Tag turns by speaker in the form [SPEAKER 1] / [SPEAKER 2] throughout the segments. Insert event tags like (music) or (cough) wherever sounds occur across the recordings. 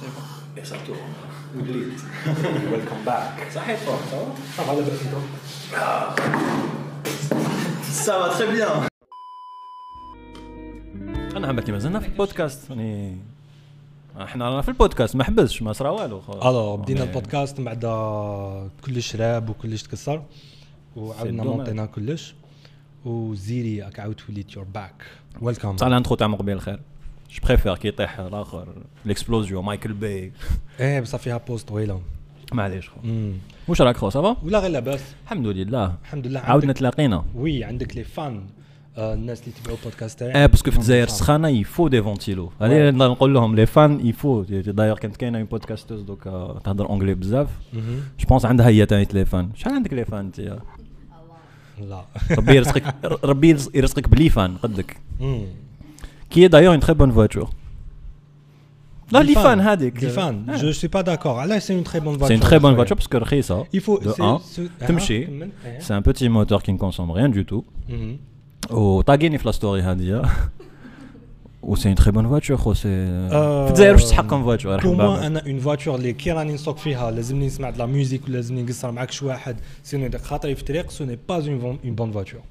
[SPEAKER 1] Va, la Ça va très bien.
[SPEAKER 2] أنا عم مازلنا في البودكاست يعني إحنا رانا في البودكاست. ما حبسش ما صرا والو.
[SPEAKER 3] ألو بدينا البودكاست من بعد كلش راب وكلش تكسر وعاودنا مونطينا كلش. وزيري راك عاود وليت يور باك ويلكم
[SPEAKER 2] صح الانترو تاع مقبل الخير. جو بريفير كي يطيح الآخر الاكسبلوزيون مايكل باي
[SPEAKER 3] إيه بصح فيها بوست طويله
[SPEAKER 2] معليش خو واش راك خو صافا
[SPEAKER 3] ولا غير لاباس
[SPEAKER 2] الحمد لله
[SPEAKER 3] الحمد لله
[SPEAKER 2] عاودنا تلاقينا
[SPEAKER 3] وي عندك لي فان الناس اللي تبعوا البودكاست تاعي
[SPEAKER 2] إيه باسكو في الجزائر سخانه يفو دي فونتيلو هذه نقول لهم لي فان يفو دايوغ كانت كاينة اون بودكاستوز دوكا تهضر اونجلي بزاف جو بونس عندها هي تاعي لي فان شحال عندك لي فان انت
[SPEAKER 3] لا
[SPEAKER 2] ربي يرزقك ربي يرزقك بلي فان قدك كي دايوغ اون تري بون فواتور لا لي فان هذيك
[SPEAKER 3] لي فان جو سوي با داكور علاش سي اون تري بون فواتور
[SPEAKER 2] سي اون تري بون فواتور باسكو رخيصه
[SPEAKER 3] يفو
[SPEAKER 2] تمشي سي ان بوتي موتور كي نكونسوم ريان دو تو وطاقيني في لاستوري هذه (laughs) و سي اون تري بون فواتور خو سي في الجزائر واش تسحق كوم فواتور
[SPEAKER 3] بور موا انا اون فواتور اللي كي راني نسوق فيها لازمني نسمع لا ميوزيك ولا لازمني نقصر معاك شي واحد سينو يدق خاطري في الطريق سو ني با اون بون فواتور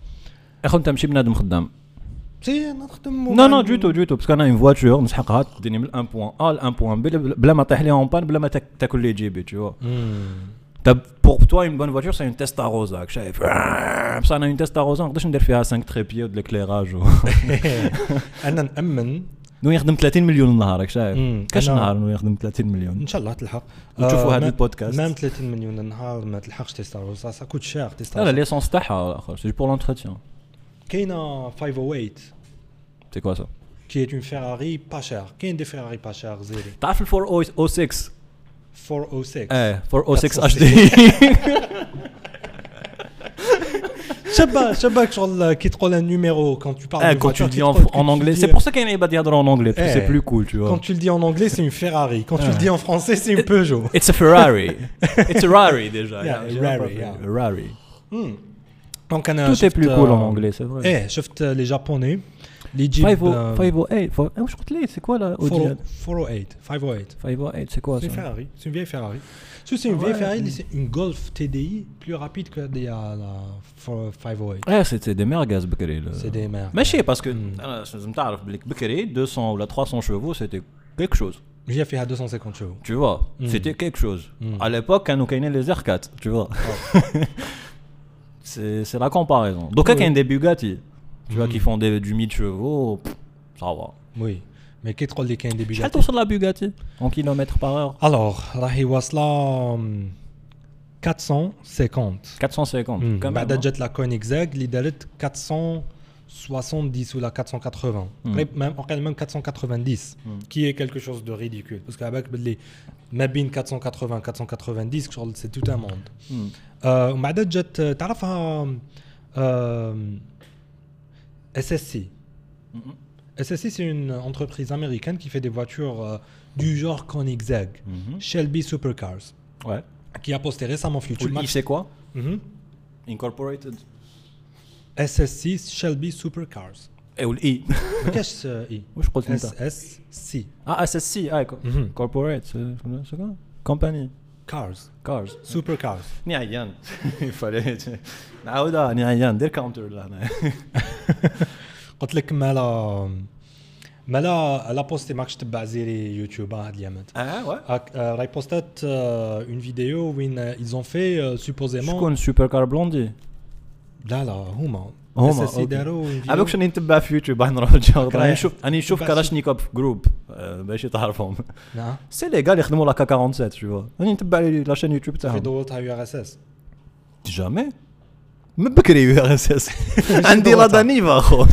[SPEAKER 2] اخو انت ماشي بنادم خدام
[SPEAKER 3] سي نخدم
[SPEAKER 2] نو نو دو تو دو تو باسكو أنا اون فواتور نسحقها تديني من ان بوان ا لأن بوان بي بلا ما طيح لي اون بان بلا ما تاكل لي جيبي تو بور توا اون بون فواتور سي اون تيستا روزا شايف بصح أنا اون تيستا روزا ما نقدرش ندير فيها 5 تريبيي ود ليكليراج
[SPEAKER 3] أنا نامن
[SPEAKER 2] نو يخدم 30 مليون النهار راك شايف كاش نهار نو يخدم 30 مليون
[SPEAKER 3] ان شاء الله تلحق
[SPEAKER 2] وتشوفوا هذا البودكاست
[SPEAKER 3] مام 30 مليون النهار ما تلحقش تيستا روزا سا كوت شير تيستا
[SPEAKER 2] لا لا ليسونس تاعها الآخر سي بور لونتروتيان
[SPEAKER 3] كاينه 508
[SPEAKER 2] سي كوا سا
[SPEAKER 3] qui est une Ferrari pas chère. كاين دي فيراري با شير زيري
[SPEAKER 2] تعرف ال 406
[SPEAKER 3] 406
[SPEAKER 2] ايه 406 اتش دي
[SPEAKER 3] شبه شبه شغل كي تقول ان نيميرو كون tu parles
[SPEAKER 2] Eh,
[SPEAKER 3] de
[SPEAKER 2] quand tu
[SPEAKER 3] voiture
[SPEAKER 2] le dis en,
[SPEAKER 3] tu
[SPEAKER 2] en anglais, c'est pour ça qu'il y a des يهضروا en anglais, parce que
[SPEAKER 3] Eh.
[SPEAKER 2] c'est plus cool, tu vois.
[SPEAKER 3] quand tu le dis en anglais c'est une Ferrari quand tu le dis en français c'est une Peugeot
[SPEAKER 2] It's a Ferrari. (laughs) It's a Rari déjà.
[SPEAKER 3] Yeah,
[SPEAKER 2] J'ai
[SPEAKER 3] Rari,
[SPEAKER 2] pas fait.
[SPEAKER 3] yeah.
[SPEAKER 2] Rari.
[SPEAKER 3] donc انا
[SPEAKER 2] Tout est
[SPEAKER 3] شفت،
[SPEAKER 2] plus cool en
[SPEAKER 3] آه،
[SPEAKER 2] anglais, c'est vrai.
[SPEAKER 3] ايه شفت لي جابوني اللي يجيب
[SPEAKER 2] 508. 508. Eh, wesh قلت لي, c'est quoi là Audi
[SPEAKER 3] 408 508
[SPEAKER 2] 508, c'est quoi
[SPEAKER 3] C'est une
[SPEAKER 2] ça
[SPEAKER 3] Ferrari, c'est une vieille Ferrari. Tu sais, c'est une
[SPEAKER 2] Ah
[SPEAKER 3] vieille
[SPEAKER 2] ouais,
[SPEAKER 3] Ferrari,
[SPEAKER 2] ok.
[SPEAKER 3] c'est une Golf TDI plus rapide que des, euh, la 508.
[SPEAKER 2] Ouais, c'était des merguez بكري. le-
[SPEAKER 3] C'est des mers.
[SPEAKER 2] ماشي parce que
[SPEAKER 3] Hmm.
[SPEAKER 2] انا لازم تعرف بلي بكري 200 ولا 300 chevaux c'était quelque chose.
[SPEAKER 3] J'ai fait à 250 chevaux.
[SPEAKER 2] Tu vois,
[SPEAKER 3] Hmm.
[SPEAKER 2] c'était quelque chose.
[SPEAKER 3] Hmm.
[SPEAKER 2] À l'époque, كانوا كاينين les R4, tu vois. c'est (laughs) c'est la comparaison. Donc,
[SPEAKER 3] Oui.
[SPEAKER 2] il y a des Bugatti, tu vois,
[SPEAKER 3] Hmm.
[SPEAKER 2] qui font des, du 1000 chevaux, pff, ça va.
[SPEAKER 3] Oui. Mais qu'est-ce qu'on dit qu'il y a des
[SPEAKER 2] شحال
[SPEAKER 3] Bugatti
[SPEAKER 2] توصل la Bugatti en kilomètres par heure
[SPEAKER 3] Alors, راهي واصلة hum, 450.
[SPEAKER 2] 450
[SPEAKER 3] Hmm.
[SPEAKER 2] quand même,
[SPEAKER 3] بعد
[SPEAKER 2] hein.
[SPEAKER 3] جات لا كونيكزاغ اللي دارت 470 ولا 480
[SPEAKER 2] Hmm.
[SPEAKER 3] قريب même وقيلا même 490
[SPEAKER 2] Hmm.
[SPEAKER 3] qui est quelque chose de ridicule parce qu'avec باللي ما بين 480 490 شغل c'est tout un monde
[SPEAKER 2] Hmm.
[SPEAKER 3] آه، ومن بعد جات آه، تعرفها اس اس سي
[SPEAKER 2] Mhm.
[SPEAKER 3] اس اس سي c'est une entreprise américaine qui fait des voitures euh, du genre Koenigsegg
[SPEAKER 2] Mhm.
[SPEAKER 3] Shelby Supercars
[SPEAKER 2] Ouais.
[SPEAKER 3] qui a posté récemment sur YouTube
[SPEAKER 2] Tu sais quoi
[SPEAKER 3] Mhm.
[SPEAKER 2] Incorporated.
[SPEAKER 3] SSC Shelby Supercars
[SPEAKER 2] Et ou I (laughs)
[SPEAKER 3] ما كاش اي
[SPEAKER 2] واش قلت
[SPEAKER 3] اس
[SPEAKER 2] انت
[SPEAKER 3] اس سي
[SPEAKER 2] Ah, SSC, ah, co-
[SPEAKER 3] Mhm.
[SPEAKER 2] corporate, c'est c'est quoi Compagnie,
[SPEAKER 3] cars
[SPEAKER 2] cars.
[SPEAKER 3] super cars
[SPEAKER 2] ني عيان il fallait نعاودها ني عيان دير كاونتر لا أنا.
[SPEAKER 3] قلت لك مالا مالا لا بوستي ماكش تبع زيري يوتيوب هاد اليامات
[SPEAKER 2] اه ouais
[SPEAKER 3] هاك- آه، راهي بوستات اون فيديو وين ils ont fait euh, supposément
[SPEAKER 2] شكون سوبر كار بلوندي
[SPEAKER 3] لا لا هما
[SPEAKER 2] هما
[SPEAKER 3] اساسي داروه
[SPEAKER 2] على راني نتبع في يوتيوب راح نروح نشوف راني نشوف راني نشوف
[SPEAKER 3] كلاشنيكوب
[SPEAKER 2] في جروب باش تعرفهم
[SPEAKER 3] نعم.
[SPEAKER 2] سي لي قال يخدموا لاكا 47 شو راني نتبع لاشين يوتيوب تاعهم.
[SPEAKER 3] في دولتها يو ار اس اس
[SPEAKER 2] جامي من بكري يو ار اس اس عندي لا دانيفا أخو.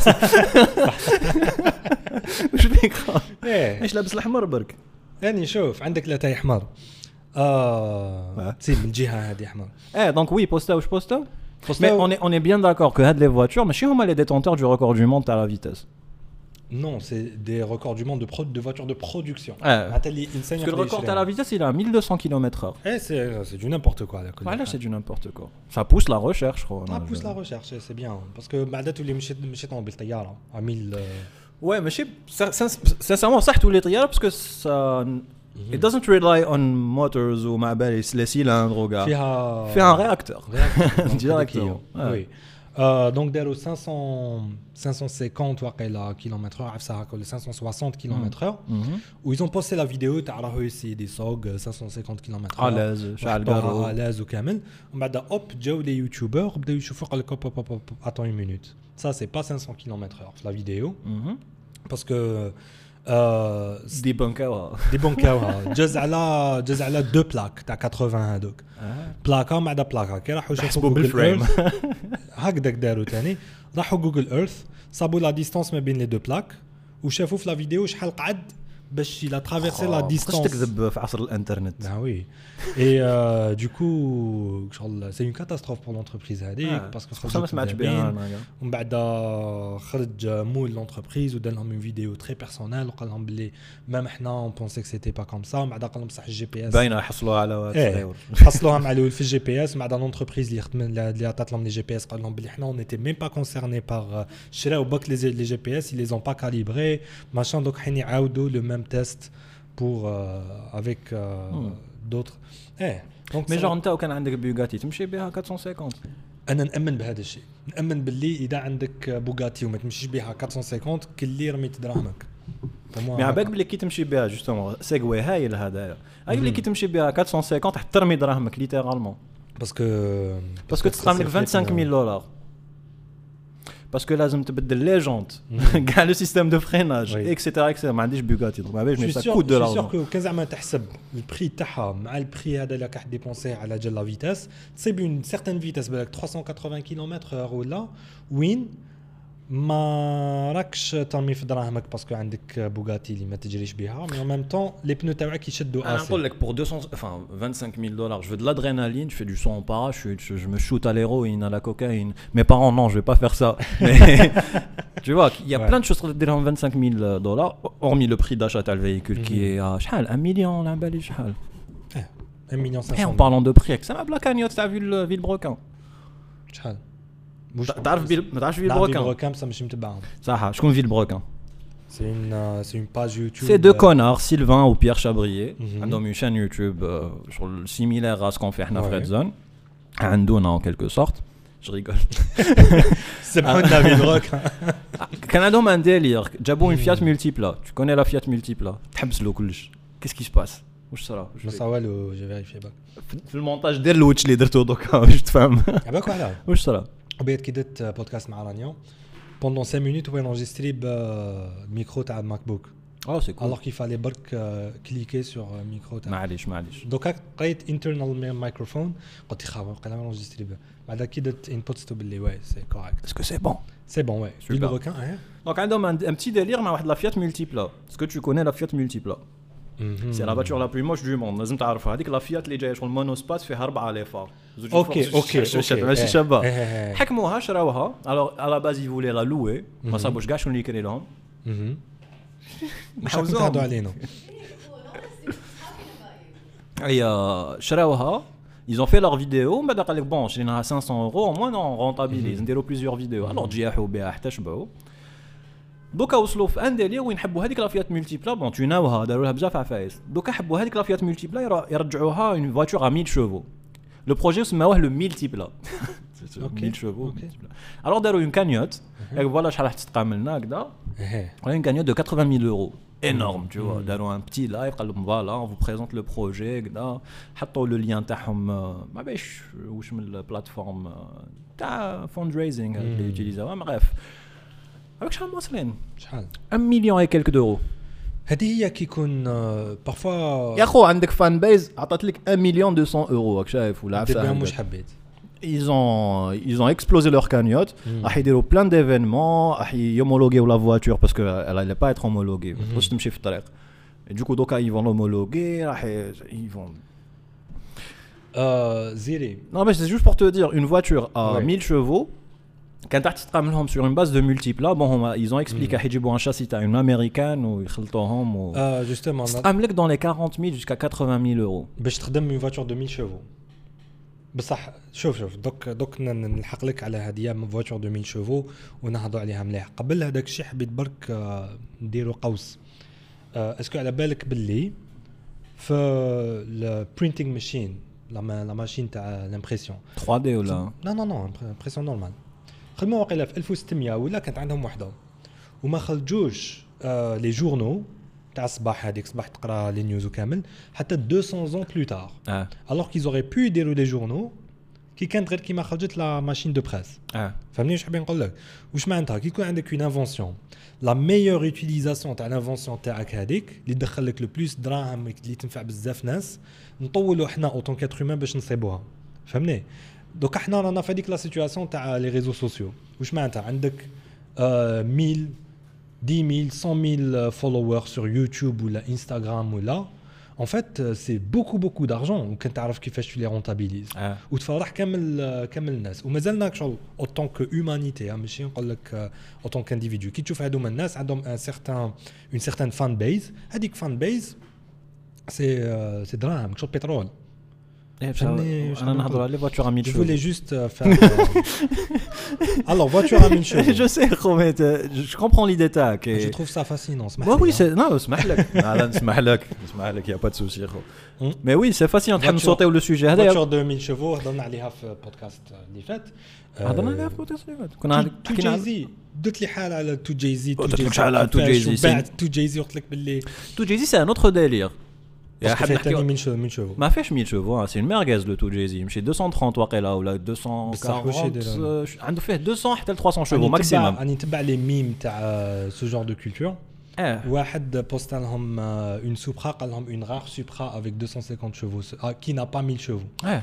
[SPEAKER 2] واش فيك إيش لابس الأحمر برك.
[SPEAKER 3] راني شوف عندك لاتاي أحمر.
[SPEAKER 2] آه
[SPEAKER 3] سي من الجهه هذه
[SPEAKER 2] أحمر. إيه دونك وي بوستا واش
[SPEAKER 3] بوستا؟
[SPEAKER 2] Mais
[SPEAKER 3] ou-
[SPEAKER 2] on est, on est bien d'accord que had les voitures, mais chez les détenteurs du record du monde à la vitesse.
[SPEAKER 3] Non, c'est des records du monde de, pro- de voitures de production.
[SPEAKER 2] Ouais.
[SPEAKER 3] حتى اللي إنسان
[SPEAKER 2] Parce que le
[SPEAKER 3] يقدر
[SPEAKER 2] record
[SPEAKER 3] يشريها.
[SPEAKER 2] à la vitesse, il est à 1200 km/h.
[SPEAKER 3] Eh, c'est c'est du n'importe quoi. Là,
[SPEAKER 2] Voilà, c'est du n'importe quoi. Ça pousse la recherche, je crois.
[SPEAKER 3] Ah, pousse la recherche, c'est bien. Parce que بعد تولي مشيت مشيت بالطياره à 1000 euh,
[SPEAKER 2] Ouais, mais je sais, sin- sin- sincèrement, ça, tous les trials, parce que ça, it doesn't rely on motors ومع بالي لي سيلندر وكاع
[SPEAKER 3] فيها
[SPEAKER 2] فيها un réacteur (laughs)
[SPEAKER 3] ديريكتومون
[SPEAKER 2] Ouais.
[SPEAKER 3] وي آه، دونك داروا 500 550 واقيلا كيلومتر اور عفسه هكا ولا 560 كيلومتر اور و ils ont posté la vidéo تاع راهو يسي دي سوق 550 كيلومتر
[SPEAKER 2] À l'aise، شعل قارو.
[SPEAKER 3] على لاز وكامل ومن بعد اوب جاو لي يوتيوبر بداو يشوفوا قال لك اوب اوب اوب اتون اون مينوت سا سي با 500 كيلومتر اور في لا فيديو باسكو آه
[SPEAKER 2] دي بنكاوها
[SPEAKER 3] ديبونكاوها جاز على جاز على دو بلاك تاع 80 هذوك بلاكا مع دا بلاكا كي راحوا شافوا
[SPEAKER 2] بالفريم.
[SPEAKER 3] ايرث هكذاك داروا تاني راحوا جوجل ايرث صابوا لا ديستانس ما بين لي دو بلاك وشافوا في لا فيديو شحال قعد باش il a traversé la
[SPEAKER 2] تقدرش
[SPEAKER 3] distance
[SPEAKER 2] تكذب في عصر الانترنت
[SPEAKER 3] Ah oui. Et euh, (laughs) du coup, شغل- c'est une catastrophe pour l'entreprise هذيك
[SPEAKER 2] آه.
[SPEAKER 3] باسكو
[SPEAKER 2] خصها ما سمعتش بها
[SPEAKER 3] مدابين.
[SPEAKER 2] أنا.
[SPEAKER 3] ومن بعد خرج مول لونتربريز ودار لهم اون فيديو تري بيرسونيل وقال لهم باللي مام احنا اون بونسي كو سيتي با كوم سا ومن (laughs) بعد قال لهم صح الجي بي اس
[SPEAKER 2] باينه يحصلوها على واتس
[SPEAKER 3] ايه
[SPEAKER 2] غير.
[SPEAKER 3] حصلوها مع الاول في الجي بي اس مع لونتربريز اللي خدم اللي عطات لهم لي جي بي اس قال لهم بلي حنا اون ايتي ميم با كونسيرني باغ شراو باك لي لي جي بي اس ils les ont pas calibrés machin donc حين يعاودوا لو ميم تيست pour euh, avec euh, d'autres. إيه دونك
[SPEAKER 2] مي جون انت وكان عندك بيوغاتي تمشي بها 450
[SPEAKER 3] أنا نأمن بهذا الشيء. نأمن باللي إذا عندك بوغاتي وما تمشيش بها 450 كلي رميت دراهمك.
[SPEAKER 2] مي عباك بلي كي تمشي بها جوستومون سيغوي هايل هذايا هاي بلي كي تمشي بها 450 حتى ترمي دراهمك ليترالمون
[SPEAKER 3] باسكو
[SPEAKER 2] باسكو تستعمل لك 25000 دولار باسكو لازم تبدل لي جونت كاع لو سيستيم دو فريناج
[SPEAKER 3] Oui.
[SPEAKER 2] اكسيتيرا اكسيتيرا ما عنديش بوغاتي دونك ما باليش مي
[SPEAKER 3] جو
[SPEAKER 2] سا
[SPEAKER 3] سور
[SPEAKER 2] كوت دو
[SPEAKER 3] جو
[SPEAKER 2] لارجون
[SPEAKER 3] سور كو كان زعما تحسب البري تاعها مع البري هذا اللي راح ديبونسي على جال لا فيتاس تصيب اون سيغتان فيتاس بالك 380 كيلومتر اور ولا وين ما راكش ترمي في دراهمك باسكو عندك بوغاتي اللي ما تجريش بها مي en même temps لي بنو تاعك يشدوا
[SPEAKER 2] انا
[SPEAKER 3] اسي
[SPEAKER 2] نقول لك pour 200 enfin 25000 dollars je veux de l'adrénaline je fais du saut en parachute je, je me shoot à l'héroïne à la cocaïne mes parents non je vais pas faire ça (laughs) (laughs) mais tu vois il y a
[SPEAKER 3] Ouais.
[SPEAKER 2] plein de choses qui diront 25000 dollars hormis le prix d'achat le véhicule qui est à شحال 1 million là بالي شحال
[SPEAKER 3] 1 million
[SPEAKER 2] et en
[SPEAKER 3] 500
[SPEAKER 2] parlant de prix ça m'a la cagnotte t'as vu le Villebrequin
[SPEAKER 3] شحال واش
[SPEAKER 2] تعرف فيل- ما تعرفش
[SPEAKER 3] فيلبروكان
[SPEAKER 2] Villebrequin
[SPEAKER 3] بصح ماشي متبعهم
[SPEAKER 2] صح شكون Villebrequin
[SPEAKER 3] سي اون سي اون باج يوتيوب
[SPEAKER 2] C'est deux connards, Sylvain ou Pierre Chabrier.
[SPEAKER 3] Mhm.
[SPEAKER 2] عندهم une chaîne YouTube euh, sur le- similaire à ce qu'on fait احنا في
[SPEAKER 3] Ouais.
[SPEAKER 2] Red Zone. عندنا en quelque sorte. Je rigole. (laughs)
[SPEAKER 3] سمحونا فيلبروكان
[SPEAKER 2] كان عندهم un délire. جابوا une Fiat Multipla. Tu connais la Fiat Multipla. تحبس له كلش. Qu'est-ce qui se passe واش صرا واش
[SPEAKER 3] ما
[SPEAKER 2] فيه؟
[SPEAKER 3] صا والو جو فيريفي باك
[SPEAKER 2] في- في المونتاج دير الوتش اللي درتو دوكا باش تفهم
[SPEAKER 3] عباك وعلاه
[SPEAKER 2] واش صرا
[SPEAKER 3] وبيت كي درت بودكاست مع رانيا بوندون 5 مينوت هو انجستري بالميكرو تاع الماك بوك
[SPEAKER 2] اه سي كول
[SPEAKER 3] الوغ كي فالي برك كليكي سور ميكرو تاع
[SPEAKER 2] معليش معليش
[SPEAKER 3] دوكا قريت انترنال مايكروفون قلت خاوي وقيلا انجستري به بعد كي درت انبوت ستو باللي واي سي كوريكت
[SPEAKER 2] اسكو سي بون
[SPEAKER 3] سي بون واي
[SPEAKER 2] Super.
[SPEAKER 3] فيلبروكان اه
[SPEAKER 2] دونك عندهم un, un petit délire مع واحد لا Fiat Multipla. Est-ce que tu connais la Fiat Multipla سي لا فاتور لا بلو موش دو موند لازم تعرفها هذيك لا فيات اللي جايه شغل مونوسبات فيها اربعه لي فار زوج
[SPEAKER 3] اوكي
[SPEAKER 2] فوق،
[SPEAKER 3] اوكي
[SPEAKER 2] زوج تحت،
[SPEAKER 3] اوكي
[SPEAKER 2] ماشي
[SPEAKER 3] إيه.
[SPEAKER 2] شابه
[SPEAKER 3] إيه، إيه، إيه.
[SPEAKER 2] حكموها شراوها الوغ على باز يفولي لا لوي ما صابوش كاع شنو اللي يكري لهم
[SPEAKER 3] مهم. واش
[SPEAKER 2] نحوزوهم.
[SPEAKER 3] راكم تهضروا علينا
[SPEAKER 2] اي شراوها ils ont fait leur vidéo ومن بعد قال لك بون شريناها 500 euros au moins non rentabilise نديرو plusieurs vidéos alors جياحوا بها حتى شبعوا دوكا وصلوا في ان ديلير وين حبوا هذيك لافيات مولتيبلا بون توناوها داروا لها بزاف عفايس دوكا حبوا هذيك لافيات مولتيبلا ير- يرجعوها اون فواتور ا 1000 شوفو لو بروجي سماوه لو (laughs) ميلتيبلا
[SPEAKER 3] Ok.
[SPEAKER 2] 1000 شوفو
[SPEAKER 3] Ok.
[SPEAKER 2] الوغ داروا اون كانيوت قالك فوالا شحال راح تستقام لنا هكذا
[SPEAKER 3] ايه
[SPEAKER 2] On a une cagnotte de 80 000 euros. Énorme, tu vois. D'ailleurs, un petit live, قال لهم voilà, on vous présente le projet, كذا. حطوا le lien تاعهم آه، ما باش واش من البلاتفورم آه، تاع fundraising اللي يوتيليزاوها bref. avec شحال واصلين؟
[SPEAKER 3] شحال
[SPEAKER 2] 1 مليون اي كيلك دورو.
[SPEAKER 3] هذه هي كيكون بارفوا
[SPEAKER 2] يا خو عندك فان بيز عطات لك 1 مليون 200 euros راك شايف ولا
[SPEAKER 3] دير بهم
[SPEAKER 2] عفسه
[SPEAKER 3] واش حبيت
[SPEAKER 2] ils ont ils ont explosé leur cagnotte راح يديروا plein d'événements راح يهومولوغيو la voiture parce que elle allait pas être homologuée ما تقدرش تمشي في الطريق Et du coup دوكا ils vont l'homologuer راح ي- ils vont
[SPEAKER 3] آه، زيري
[SPEAKER 2] non mais c'est juste pour te dire une voiture à
[SPEAKER 3] Ouais.
[SPEAKER 2] 1000 chevaux كانت راح تستعمل لهم sur une base de multiples bon هما ils ont expliqué راح يجيبوا un châssis تاع une américaine ويخلطوهم و
[SPEAKER 3] آه جوستومون
[SPEAKER 2] تستعمل لك dans les 40 000 jusqu'à 80 000 euros
[SPEAKER 3] باش تخدم اون فواتور 2000 شوفو بصح شوف شوف دوك دوك ن- نلحق لك على هديه من فواتور 2000 شوفو ونهضوا عليها مليح قبل هذاك الشيء حبيت برك آه، نديروا قوس آه، اسكو على بالك باللي في البرينتينغ ماشين لا ماشين تاع الامبريسيون
[SPEAKER 2] 3D ولا
[SPEAKER 3] لا لا لا امبريسيون نورمال خدموا واقيلا في 1600 ولا كانت عندهم وحده وما خرجوش آه لي جورنو تاع الصباح هذيك صباح تقرا لي نيوز وكامل حتى 200 زون بلو تار
[SPEAKER 2] آه.
[SPEAKER 3] الوغ كيز اوري بو يديروا لي جورنو كي كانت غير كيما خرجت لا ماشين دو بريس
[SPEAKER 2] آه.
[SPEAKER 3] فهمني واش حابين نقول لك؟ واش معناتها؟ كي يكون عندك اون انفونسيون لا ميور يوتيليزاسيون تاع لانفونسيون تاعك هذيك اللي تدخل لك لو بلوس دراهم اللي تنفع بزاف ناس نطولوا حنا اوتون كاتر باش نصيبوها. فهمني؟ دوك حنا رانا في هذيك لا سيتوياسيون تاع لي ريزو سوسيو واش معناتها عندك آه 1000 10000 100000 فولوور سور يوتيوب ولا انستغرام ولا En fait, euh, c'est beaucoup beaucoup d'argent وكان تعرف كيفاش tu les rentabilises.
[SPEAKER 2] اه
[SPEAKER 3] وتفرح كامل كامل الناس ومازالنا شغل اوتون كو هيومانيتي ماشي نقول لك اوتون كانديفيدو كي تشوف هذوما الناس عندهم ان سيغتان اون سيغتان فان بيز هذيك فان بيز سي سي دراهم شغل بترول Je voulais
[SPEAKER 2] 1000
[SPEAKER 3] juste euh, faire. (laughs) Alors, voiture à 1000 chevaux. (laughs)
[SPEAKER 2] je sais خو mais te- je comprends l'idée تاعك
[SPEAKER 3] Je
[SPEAKER 2] et-
[SPEAKER 3] trouve ça fascinant. اسمح
[SPEAKER 2] Ouais,
[SPEAKER 3] لي،
[SPEAKER 2] oui,
[SPEAKER 3] hein.
[SPEAKER 2] c'est. Non, اسمح (laughs) لك. لا نسمح لك. نسمح لك, y a pas de souci. خو.
[SPEAKER 3] Hmm.
[SPEAKER 2] Mais oui, c'est facile. نحب
[SPEAKER 3] Voiture-
[SPEAKER 2] نصوتيو لو سوجي هذا.
[SPEAKER 3] voiture de 1000 chevaux هضرنا عليها في البودكاست اللي فات.
[SPEAKER 2] هضرنا عليها في بودكاست اللي فات. كنا
[SPEAKER 3] تو
[SPEAKER 2] حكينا على-
[SPEAKER 3] جايزي درت لي حال على تو جايزي تو
[SPEAKER 2] قلت لك
[SPEAKER 3] جايزي
[SPEAKER 2] شحال على تو
[SPEAKER 3] كيفاش
[SPEAKER 2] جايزي،
[SPEAKER 3] وبعد تو جايزي قلت لك باللي
[SPEAKER 2] تو جايزي سي ان اوتر ديلير. ما فيهش 1000 شوفو سي مرغاز لو تو جايزي ماشي 230 واقيلا ولا
[SPEAKER 3] بصح واش
[SPEAKER 2] 240
[SPEAKER 3] يدير؟
[SPEAKER 2] آه، عنده فيه 200 حتى ل 300 شوفو
[SPEAKER 3] راني
[SPEAKER 2] ماكسيموم
[SPEAKER 3] نتبع- راني نتبع لي ميم تاع سو جور دو كولتور
[SPEAKER 2] اه
[SPEAKER 3] واحد بوست لهم اون سوبرا قال لهم اون رار سوبرا افيك 250 chevaux كي نا با 1000 chevaux
[SPEAKER 2] Ouais.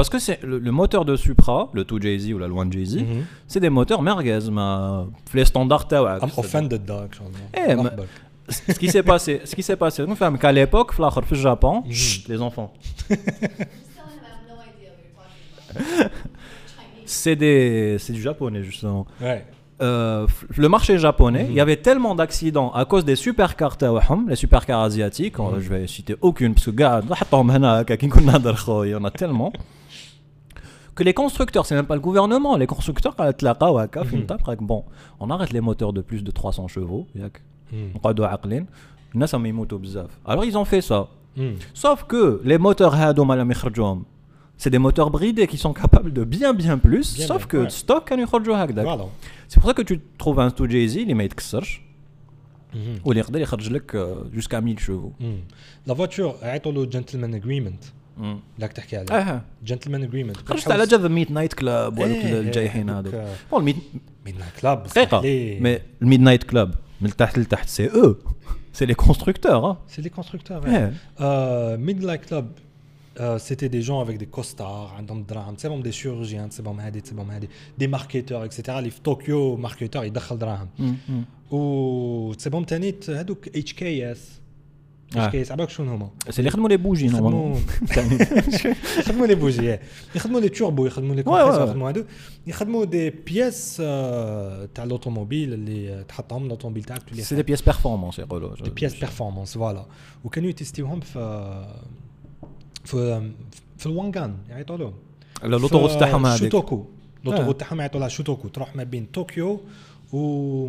[SPEAKER 2] Parce que c'est le, le moteur de Supra, le 2JZ ou la Loin JZ,
[SPEAKER 3] Mhm.
[SPEAKER 2] c'est des moteurs merguez, mais les standards تاعك.
[SPEAKER 3] ام اوفندد
[SPEAKER 2] ce qui s'est passé, ce qui s'est passé, nous fermes qu'à l'époque,
[SPEAKER 3] au
[SPEAKER 2] Japon, les enfants. (laughs) c'est des, c'est du japonais justement. Euh, le marché japonais, il y mhm. avait tellement d'accidents à cause des supercars hum, les supercars asiatiques,
[SPEAKER 3] mm -hmm.
[SPEAKER 2] je vais citer aucune parce que oh, il y en a tellement. Que les constructeurs, c'est même pas le gouvernement, les constructeurs quand la
[SPEAKER 3] mhm.
[SPEAKER 2] bon, on arrête les moteurs de plus de 300 chevaux, نقعدوا عاقلين الناس راهم يموتوا بزاف. Alors ils ont fait ça.
[SPEAKER 3] مم.
[SPEAKER 2] Sauf que les moteurs هادوما اللي يخرجوهم c'est des moteurs bridés qui sont capables de bien bien plus,
[SPEAKER 3] Bien,
[SPEAKER 2] sauf
[SPEAKER 3] bien,
[SPEAKER 2] que
[SPEAKER 3] ouais.
[SPEAKER 2] stock كانوا يخرجوا هكذاك.
[SPEAKER 3] Voilà.
[SPEAKER 2] C'est pour ça que tu trouves un 2JZ اللي ما يتكسرش
[SPEAKER 3] مم.
[SPEAKER 2] واللي يقدر يخرج لك jusqu'à 1000 chevaux.
[SPEAKER 3] مم. لا فواتور عيطوا له جنتلمان اجريمنت لاك تحكي عليه
[SPEAKER 2] آه
[SPEAKER 3] جنتلمان اجريمنت
[SPEAKER 2] خرجت على جذب ميت نايت كلاب
[SPEAKER 3] إيه،
[SPEAKER 2] الجايحين هذوك بون الميد
[SPEAKER 3] من كلاب
[SPEAKER 2] دقيقة مي الميد نايت كلاب من تحت لتحت سي او سي لي كونستركتور
[SPEAKER 3] سي لي كونستركتور
[SPEAKER 2] اه
[SPEAKER 3] ميد لايك كلاب سيتي دي جون افيك دي كوستار عندهم دراهم تسيبهم دي شيروجيان تسيبهم هادي تسيبهم هادي دي ماركتور اكسيتيرا اللي في طوكيو ماركتور يدخل دراهم و تسيبهم تاني هادوك اتش كي اس
[SPEAKER 2] آه.
[SPEAKER 3] اتش كي اس عباك شنو هما
[SPEAKER 2] سي اللي يخدموا لي بوجي
[SPEAKER 3] يخدموا
[SPEAKER 2] نورمالمون
[SPEAKER 3] يخدموا لي بوجي يخدموا لي توربو يخدموا لي
[SPEAKER 2] Ouais, ouais,
[SPEAKER 3] كومبريسور
[SPEAKER 2] ouais.
[SPEAKER 3] يخدموا هادو يخدموا دي بياس آه، تاع الاوتوموبيل اللي تحطهم الاوتوموبيل تاعك تولي
[SPEAKER 2] سي دي بياس بيرفورمانس يقولوا
[SPEAKER 3] دي بياس بيرفورمانس فوالا وكانوا يتيستيوهم في في في الوانغان يعيطوا لهم
[SPEAKER 2] لوطوروت
[SPEAKER 3] في
[SPEAKER 2] تاعهم هذيك
[SPEAKER 3] شوتوكو
[SPEAKER 2] آه.
[SPEAKER 3] لوطوروت تاعهم يعيطوا لها شوتوكو تروح ما بين طوكيو و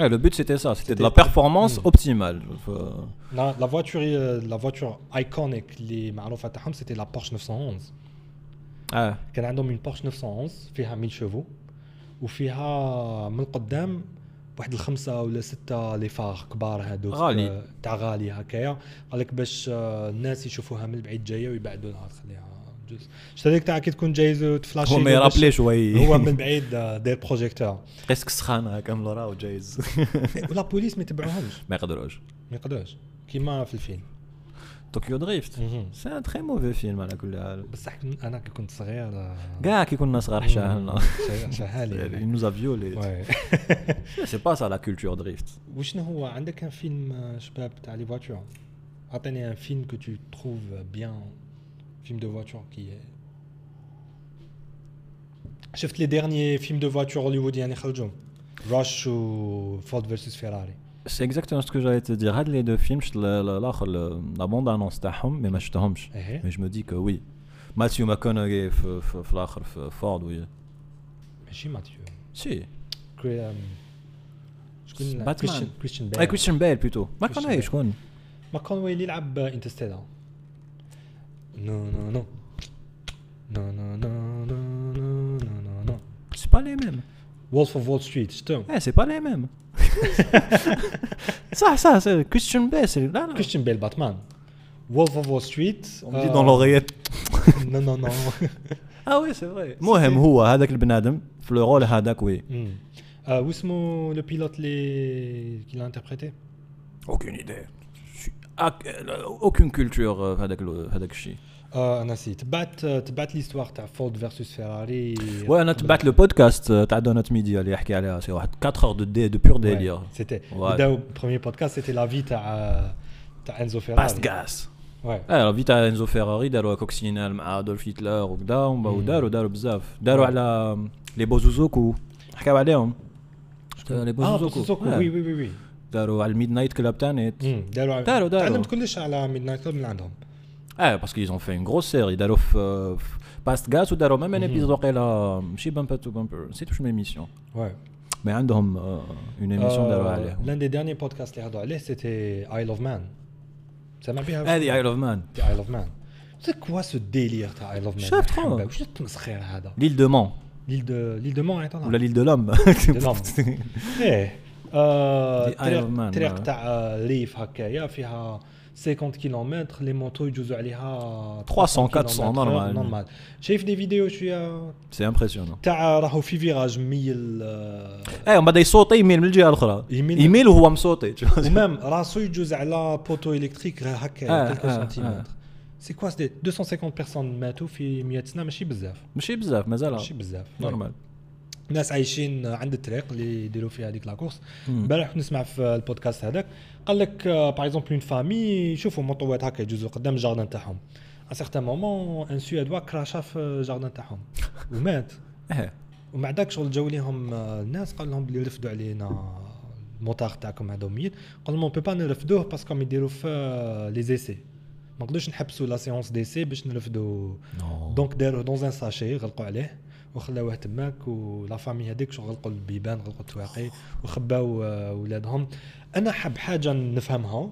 [SPEAKER 3] يهبط
[SPEAKER 2] le but c'était ça c'était de la
[SPEAKER 3] C'était-
[SPEAKER 2] performance
[SPEAKER 3] Mm.
[SPEAKER 2] optimale Faut-
[SPEAKER 3] لا لا فواتور لا فواتور ايكونيك اللي معروفه تاعهم سيتي لا بورش 911
[SPEAKER 2] اه
[SPEAKER 3] كان عندهم اون بورش 911 فيها 1000 شوفو وفيها من القدام واحد الخمسه ولا سته لي فار كبار هادوك
[SPEAKER 2] غالي.
[SPEAKER 3] آه، تاع غالي هكايا قال لك باش آه، الناس يشوفوها من بعيد جايه ويبعدوا لها تخليها جوز. شفت هذيك تاع كي تكون جايز وتفلاشي
[SPEAKER 2] هو ما يرابلي شوي
[SPEAKER 3] هو من بعيد داير بروجيكتور
[SPEAKER 2] قيسك سخانه هكا من لورا وجايز
[SPEAKER 3] ولا بوليس ما يتبعوهمش
[SPEAKER 2] ما يقدروش
[SPEAKER 3] ما يقدرش كيما في الفيلم
[SPEAKER 2] طوكيو دريفت سي ان تري موفي فيلم على كل حال
[SPEAKER 3] بصح أنا كي كنت صغير
[SPEAKER 2] كاع كي كنا صغار حشاهلنا a violés.
[SPEAKER 3] Ouais. (laughs)
[SPEAKER 2] c'est pas ça la culture drift.
[SPEAKER 3] وشنو هو عندك ان فيلم شباب تاع لي فواتور اعطيني ان فيلم que tu trouves bien films de voiture qui est شفت لي dernier film de voiture hollywoodien خرجوا Rush ou Ford versus Ferrari
[SPEAKER 2] C'est exactement ce que j'allais te dire. Les deux films, la bande annonce de
[SPEAKER 3] Hum,
[SPEAKER 2] mais je uh-huh. Eh eh. Mais je me dis que oui. Matthew McConaughey, f- f-
[SPEAKER 3] f- Ford,
[SPEAKER 2] oui.
[SPEAKER 3] Mais je suis
[SPEAKER 2] Si.
[SPEAKER 3] Cri- euh,
[SPEAKER 2] Batman.
[SPEAKER 3] Christian,
[SPEAKER 2] Christian Bale. Ah, Christian Bale
[SPEAKER 3] plutôt.
[SPEAKER 2] McConaughey,
[SPEAKER 3] je
[SPEAKER 2] connais.
[SPEAKER 3] McConaughey, il est là, Interstellar. Non, non, non. Non, non, non, non, non, non, non.
[SPEAKER 2] C'est pas les mêmes.
[SPEAKER 3] Wolf of Wall Street, Stone.
[SPEAKER 2] Eh, c'est pas les mêmes. ça, ça, c'est Christian Bale, c'est là, là.
[SPEAKER 3] Christian Bale, Batman. Wolf of Wall Street.
[SPEAKER 2] On dit euh, dans l'oreillette. (laughs)
[SPEAKER 3] non, non, non.
[SPEAKER 2] اه وي سي فري المهم هو هذاك البنادم في لو رول هذاك وي
[SPEAKER 3] واسمو لو بيلوت لي كي لانتربريتي
[SPEAKER 2] اوكين ايدي aucune culture في هذاك ال- هذاك الشيء
[SPEAKER 3] آه انا نسيت تبعت تبعت ليستوار تاع فورد فيرسوس فيراري
[SPEAKER 2] وي انا تبعت لو بودكاست تاع دونات ميديا اللي يحكي عليها سي واحد 4 heures de دي دو بور ديلير
[SPEAKER 3] سيتي
[SPEAKER 2] Ouais.
[SPEAKER 3] بداو بروميير بودكاست سيتي لا في تاع تاع انزو فيراري
[SPEAKER 2] باست غاس
[SPEAKER 3] Ouais.
[SPEAKER 2] اه في تاع انزو فيراري داروا كوكسينال مع ادولف هتلر وكذا ومن بعد
[SPEAKER 3] مم.
[SPEAKER 2] داروا داروا بزاف داروا
[SPEAKER 3] Ouais.
[SPEAKER 2] على لي بوزوزوكو حكاو عليهم لي
[SPEAKER 3] اه
[SPEAKER 2] بوزوزوكو
[SPEAKER 3] بوزوكو
[SPEAKER 2] آه.
[SPEAKER 3] وي وي وي وي
[SPEAKER 2] داروا على الميد نايت كلاب تانيت
[SPEAKER 3] مم، داروا
[SPEAKER 2] داروا- داروا.
[SPEAKER 3] تعلمت كلش على ميد نايت كلوب من عندهم
[SPEAKER 2] اه باسكو ils ont fait une grosse série داروا في في باست غاس وداروا ميم ان
[SPEAKER 3] مهم.
[SPEAKER 2] ايبيزود وقيلا ماشي بامبر تو بامبر نسيت واش ميميسيون
[SPEAKER 3] Ouais.
[SPEAKER 2] مي عندهم اون ايميسيون داروا عليهم
[SPEAKER 3] لان دي ديرني بودكاست اللي هضروا عليه سيتي ايل اوف مان سمع بها
[SPEAKER 2] هذه ايل اوف مان
[SPEAKER 3] ايل اوف مان سي كوا سو ديلير تاع ايل اوف مان
[SPEAKER 2] شفت خو.
[SPEAKER 3] واش التمسخير هذا
[SPEAKER 2] ليل دو مون
[SPEAKER 3] ليل دو ليل دو مون عيطنا
[SPEAKER 2] ولا ليل دو لام
[SPEAKER 3] لام. ايه
[SPEAKER 2] دي
[SPEAKER 3] طريق
[SPEAKER 2] Iron Man،
[SPEAKER 3] طريق
[SPEAKER 2] آه.
[SPEAKER 3] تاع ريف هكايا فيها 50 كيلومتر لي موتو يجوزوا عليها
[SPEAKER 2] 300 400
[SPEAKER 3] كيلومتر،
[SPEAKER 2] نورمال.
[SPEAKER 3] نورمال شايف دي فيديو شوية
[SPEAKER 2] سي امبرسيونون
[SPEAKER 3] تاع راهو في فيراج ميل
[SPEAKER 2] إيه ومن بعد يصوتي يميل من الجهه الاخرى
[SPEAKER 3] يميل.
[SPEAKER 2] يميل وهو مصوتي
[SPEAKER 3] ومام راسو يجوز على بوتو الكتريك غير هكا كيلكو سنتيمتر سي كوا سي 250 بيرسون ماتوا في 100 سنه ماشي بزاف
[SPEAKER 2] ماشي بزاف مازال
[SPEAKER 3] ماشي بزاف
[SPEAKER 2] نورمال
[SPEAKER 3] ناس عايشين عند الطريق اللي يديروا فيها هذيك لاكورس. امبارح كنت نسمع في البودكاست هذاك قال لك باغ اكزومبل اون فامي يشوفوا موطوات هكا يجوزوا قدام الجاردن تاعهم. ا سيغتان مومون ان سويدوا كراشا في الجاردن تاعهم. (laughs) ومات
[SPEAKER 2] إيه.
[SPEAKER 3] ومن بعدك شغل جاو ليهم آه، الناس قال لهم بلي رفدوا علينا الموتار تاعكم هذا ميت. قال لهم بي با نرفدوه باسكو يديروا في لي زيسي ما نقدروش نحبسوا لا سيونس ديسي باش نرفدوا. دونك داروه دون ان ساشي غلقوا عليه. وخلاوه تماك ولا فامي هذيك شغل غلقوا البيبان غلقوا التواقي وخباو آه، ولادهم. أنا حاب حاجة نفهمها.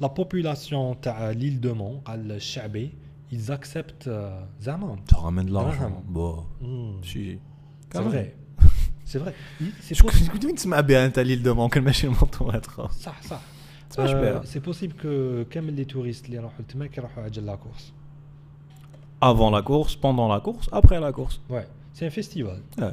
[SPEAKER 3] la population de l'île de Mont, le Chabé, ils acceptent euh, Zaman.
[SPEAKER 2] Tu ramènes de l'argent.
[SPEAKER 3] Bah, hmm. (laughs) C'est vrai. C'est
[SPEAKER 2] vrai. C'est possible. Tu m'as bien à l'île de Mont, quel machin
[SPEAKER 3] m'entend être.
[SPEAKER 2] Hein. Ça,
[SPEAKER 3] ça. Euh, c'est possible que comme les touristes, les Rahultmek, ils la course.
[SPEAKER 2] Avant la course, pendant la course, après la course.
[SPEAKER 3] Ouais. C'est un festival.
[SPEAKER 2] Ouais.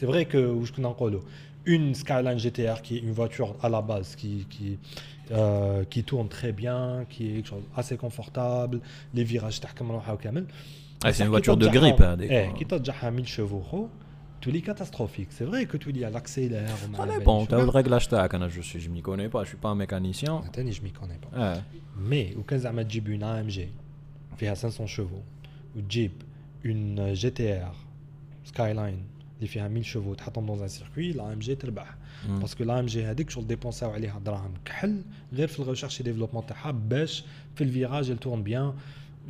[SPEAKER 3] C'est vrai que une Skyline GTR qui est une voiture à la base qui, qui, euh, qui tourne très bien, qui est assez confortable, les virages
[SPEAKER 2] ah, c'est une voiture de grippe. Hein,
[SPEAKER 3] eh,
[SPEAKER 2] qui
[SPEAKER 3] t'a déjà 1000 chevaux, oh, tu es catastrophique. C'est vrai que tu lis à l'accélère.
[SPEAKER 2] Ça dépend, tu as le réglage tac. Hein, je ne m'y connais pas, je ne suis pas un mécanicien.
[SPEAKER 3] Je ne m'y connais
[SPEAKER 2] pas.
[SPEAKER 3] Mais, ou quand tu une AMG, qui a 500 chevaux, ou Jeep, une euh, GTR, Skyline, اللي فيها 1000 شيفو تحطهم دون ان سيركوي لا ام جي تربح
[SPEAKER 2] مم.
[SPEAKER 3] باسكو لا ام جي هذيك شغل ديبونساو عليها دراهم كحل غير في الريشيرش ديفلوبمون تاعها باش في الفيراج تورن بيان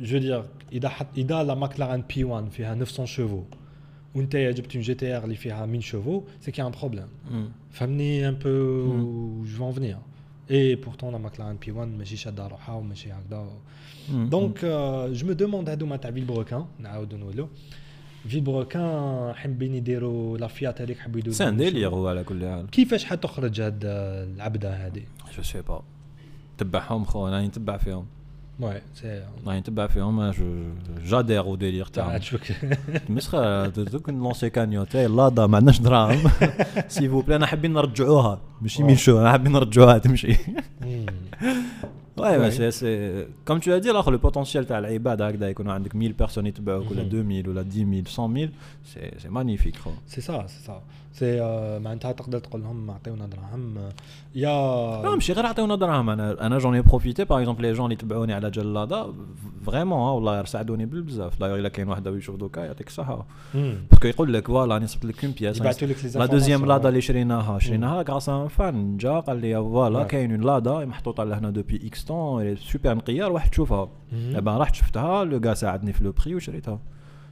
[SPEAKER 3] جو دير اذا حط اذا لا ماكلارين بي 1 فيها 900 شيفو وانت جبت اون جي تي ار اللي فيها 1000 شوفو سي كي ان بروبليم
[SPEAKER 2] مم.
[SPEAKER 3] فهمني ان بو جو فون فينير اي بورتون لا ماكلارين بي 1 ماشي شاده روحها وماشي هكذا
[SPEAKER 2] مم.
[SPEAKER 3] دونك جو مو دوموند هادوما تاع فيل بروكان نعاودو نقولو فيل بروكان حابين يديروا لا فيات هذيك حبوا يديروا
[SPEAKER 2] سي ان ديليغ هو على كل حال.
[SPEAKER 3] كيفاش حتخرج هاد العبدة هذه
[SPEAKER 2] جو سي با تبعهم خو أنا نتبع فيهم.
[SPEAKER 3] وي سي
[SPEAKER 2] انا نتبع فيهم جو جادير او ديليغ
[SPEAKER 3] تاع
[SPEAKER 2] تاعهم
[SPEAKER 3] تشوك (laughs)
[SPEAKER 2] مسخه دوك نلونسي كانيوت اي لادا ما عندناش دراهم (laughs) سي فو بلي انا حابين نرجعوها ماشي مين شو انا حابين نرجعوها تمشي Ouais,
[SPEAKER 3] Ouais.
[SPEAKER 2] ouais, c'est, c'est- comme tu as dit, là, le potentiel, tu as l'ibad, هكذا يكونوا عندك 1000 personnes يتبعوك ولا
[SPEAKER 3] Mhm.
[SPEAKER 2] 2000 ولا 10 000 100 000 c'est, c'est magnifique خو.
[SPEAKER 3] سي سا سي سا سي معناتها تقدر تقول لهم عطيونا دراهم. يا
[SPEAKER 2] لا ماشي غير عطيونا دراهم. أنا أنا جوني بروفيتي باغ اكزومبل لي جون اللي تبعوني على جلادة. فريمون والله غير ساعدوني بالبزاف. دايوغ إلا كاين واحد يشوف دوكا يعطيك
[SPEAKER 3] الصحة.
[SPEAKER 2] باسكو يقول لك فوالا راني صبت لك اون بياس
[SPEAKER 3] يبعثوا لك
[SPEAKER 2] لا دوزيام. لادا اللي شريناها. شريناها غراس ان فان جا قال لي فوالا
[SPEAKER 3] Ouais.
[SPEAKER 2] كاين اون لادا محطوطة لهنا دوبي إكس طون سوبر نقيه روح تشوفها بان رحت شفتها. لو كا ساعدني في لو بري وشريتها.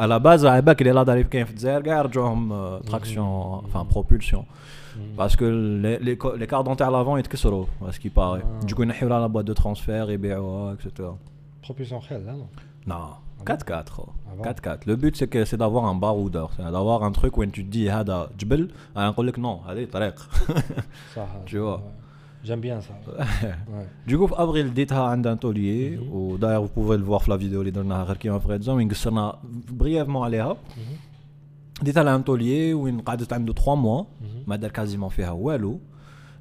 [SPEAKER 2] à la base, Aibak, il est là d'arriver quand il fait traction, mm-hmm. enfin propulsion. Mm-hmm. Parce que les, les, les cartes dentaires à l'avant, ils
[SPEAKER 3] te
[SPEAKER 2] à ce qui paraît. Ah. Du coup, ils
[SPEAKER 3] la boîte de
[SPEAKER 2] transfert,
[SPEAKER 3] etc.
[SPEAKER 2] Propulsion réelle, hein, là, non? Non.
[SPEAKER 3] Ah 4-4.
[SPEAKER 2] 4-4. Ah Le but, c'est que c'est d'avoir un baroudeur. C'est d'avoir un truc où tu te dis, Hada, Jbel, à un collègue, non, allez,
[SPEAKER 3] Tarek. (laughs)
[SPEAKER 2] tu vois.
[SPEAKER 3] J'aime bien ça. (laughs) ouais.
[SPEAKER 2] Du coup, avril, Dita a un taulier. Mm
[SPEAKER 3] -hmm.
[SPEAKER 2] D'ailleurs, vous pouvez le voir la vidéo les derniers qui ont fait exemple. On a brièvement mhm. à l'EHA. Dita a un taulier où il une cadre de 3 mois. Mhm. Ma mm quasiment fait ah à Wallo.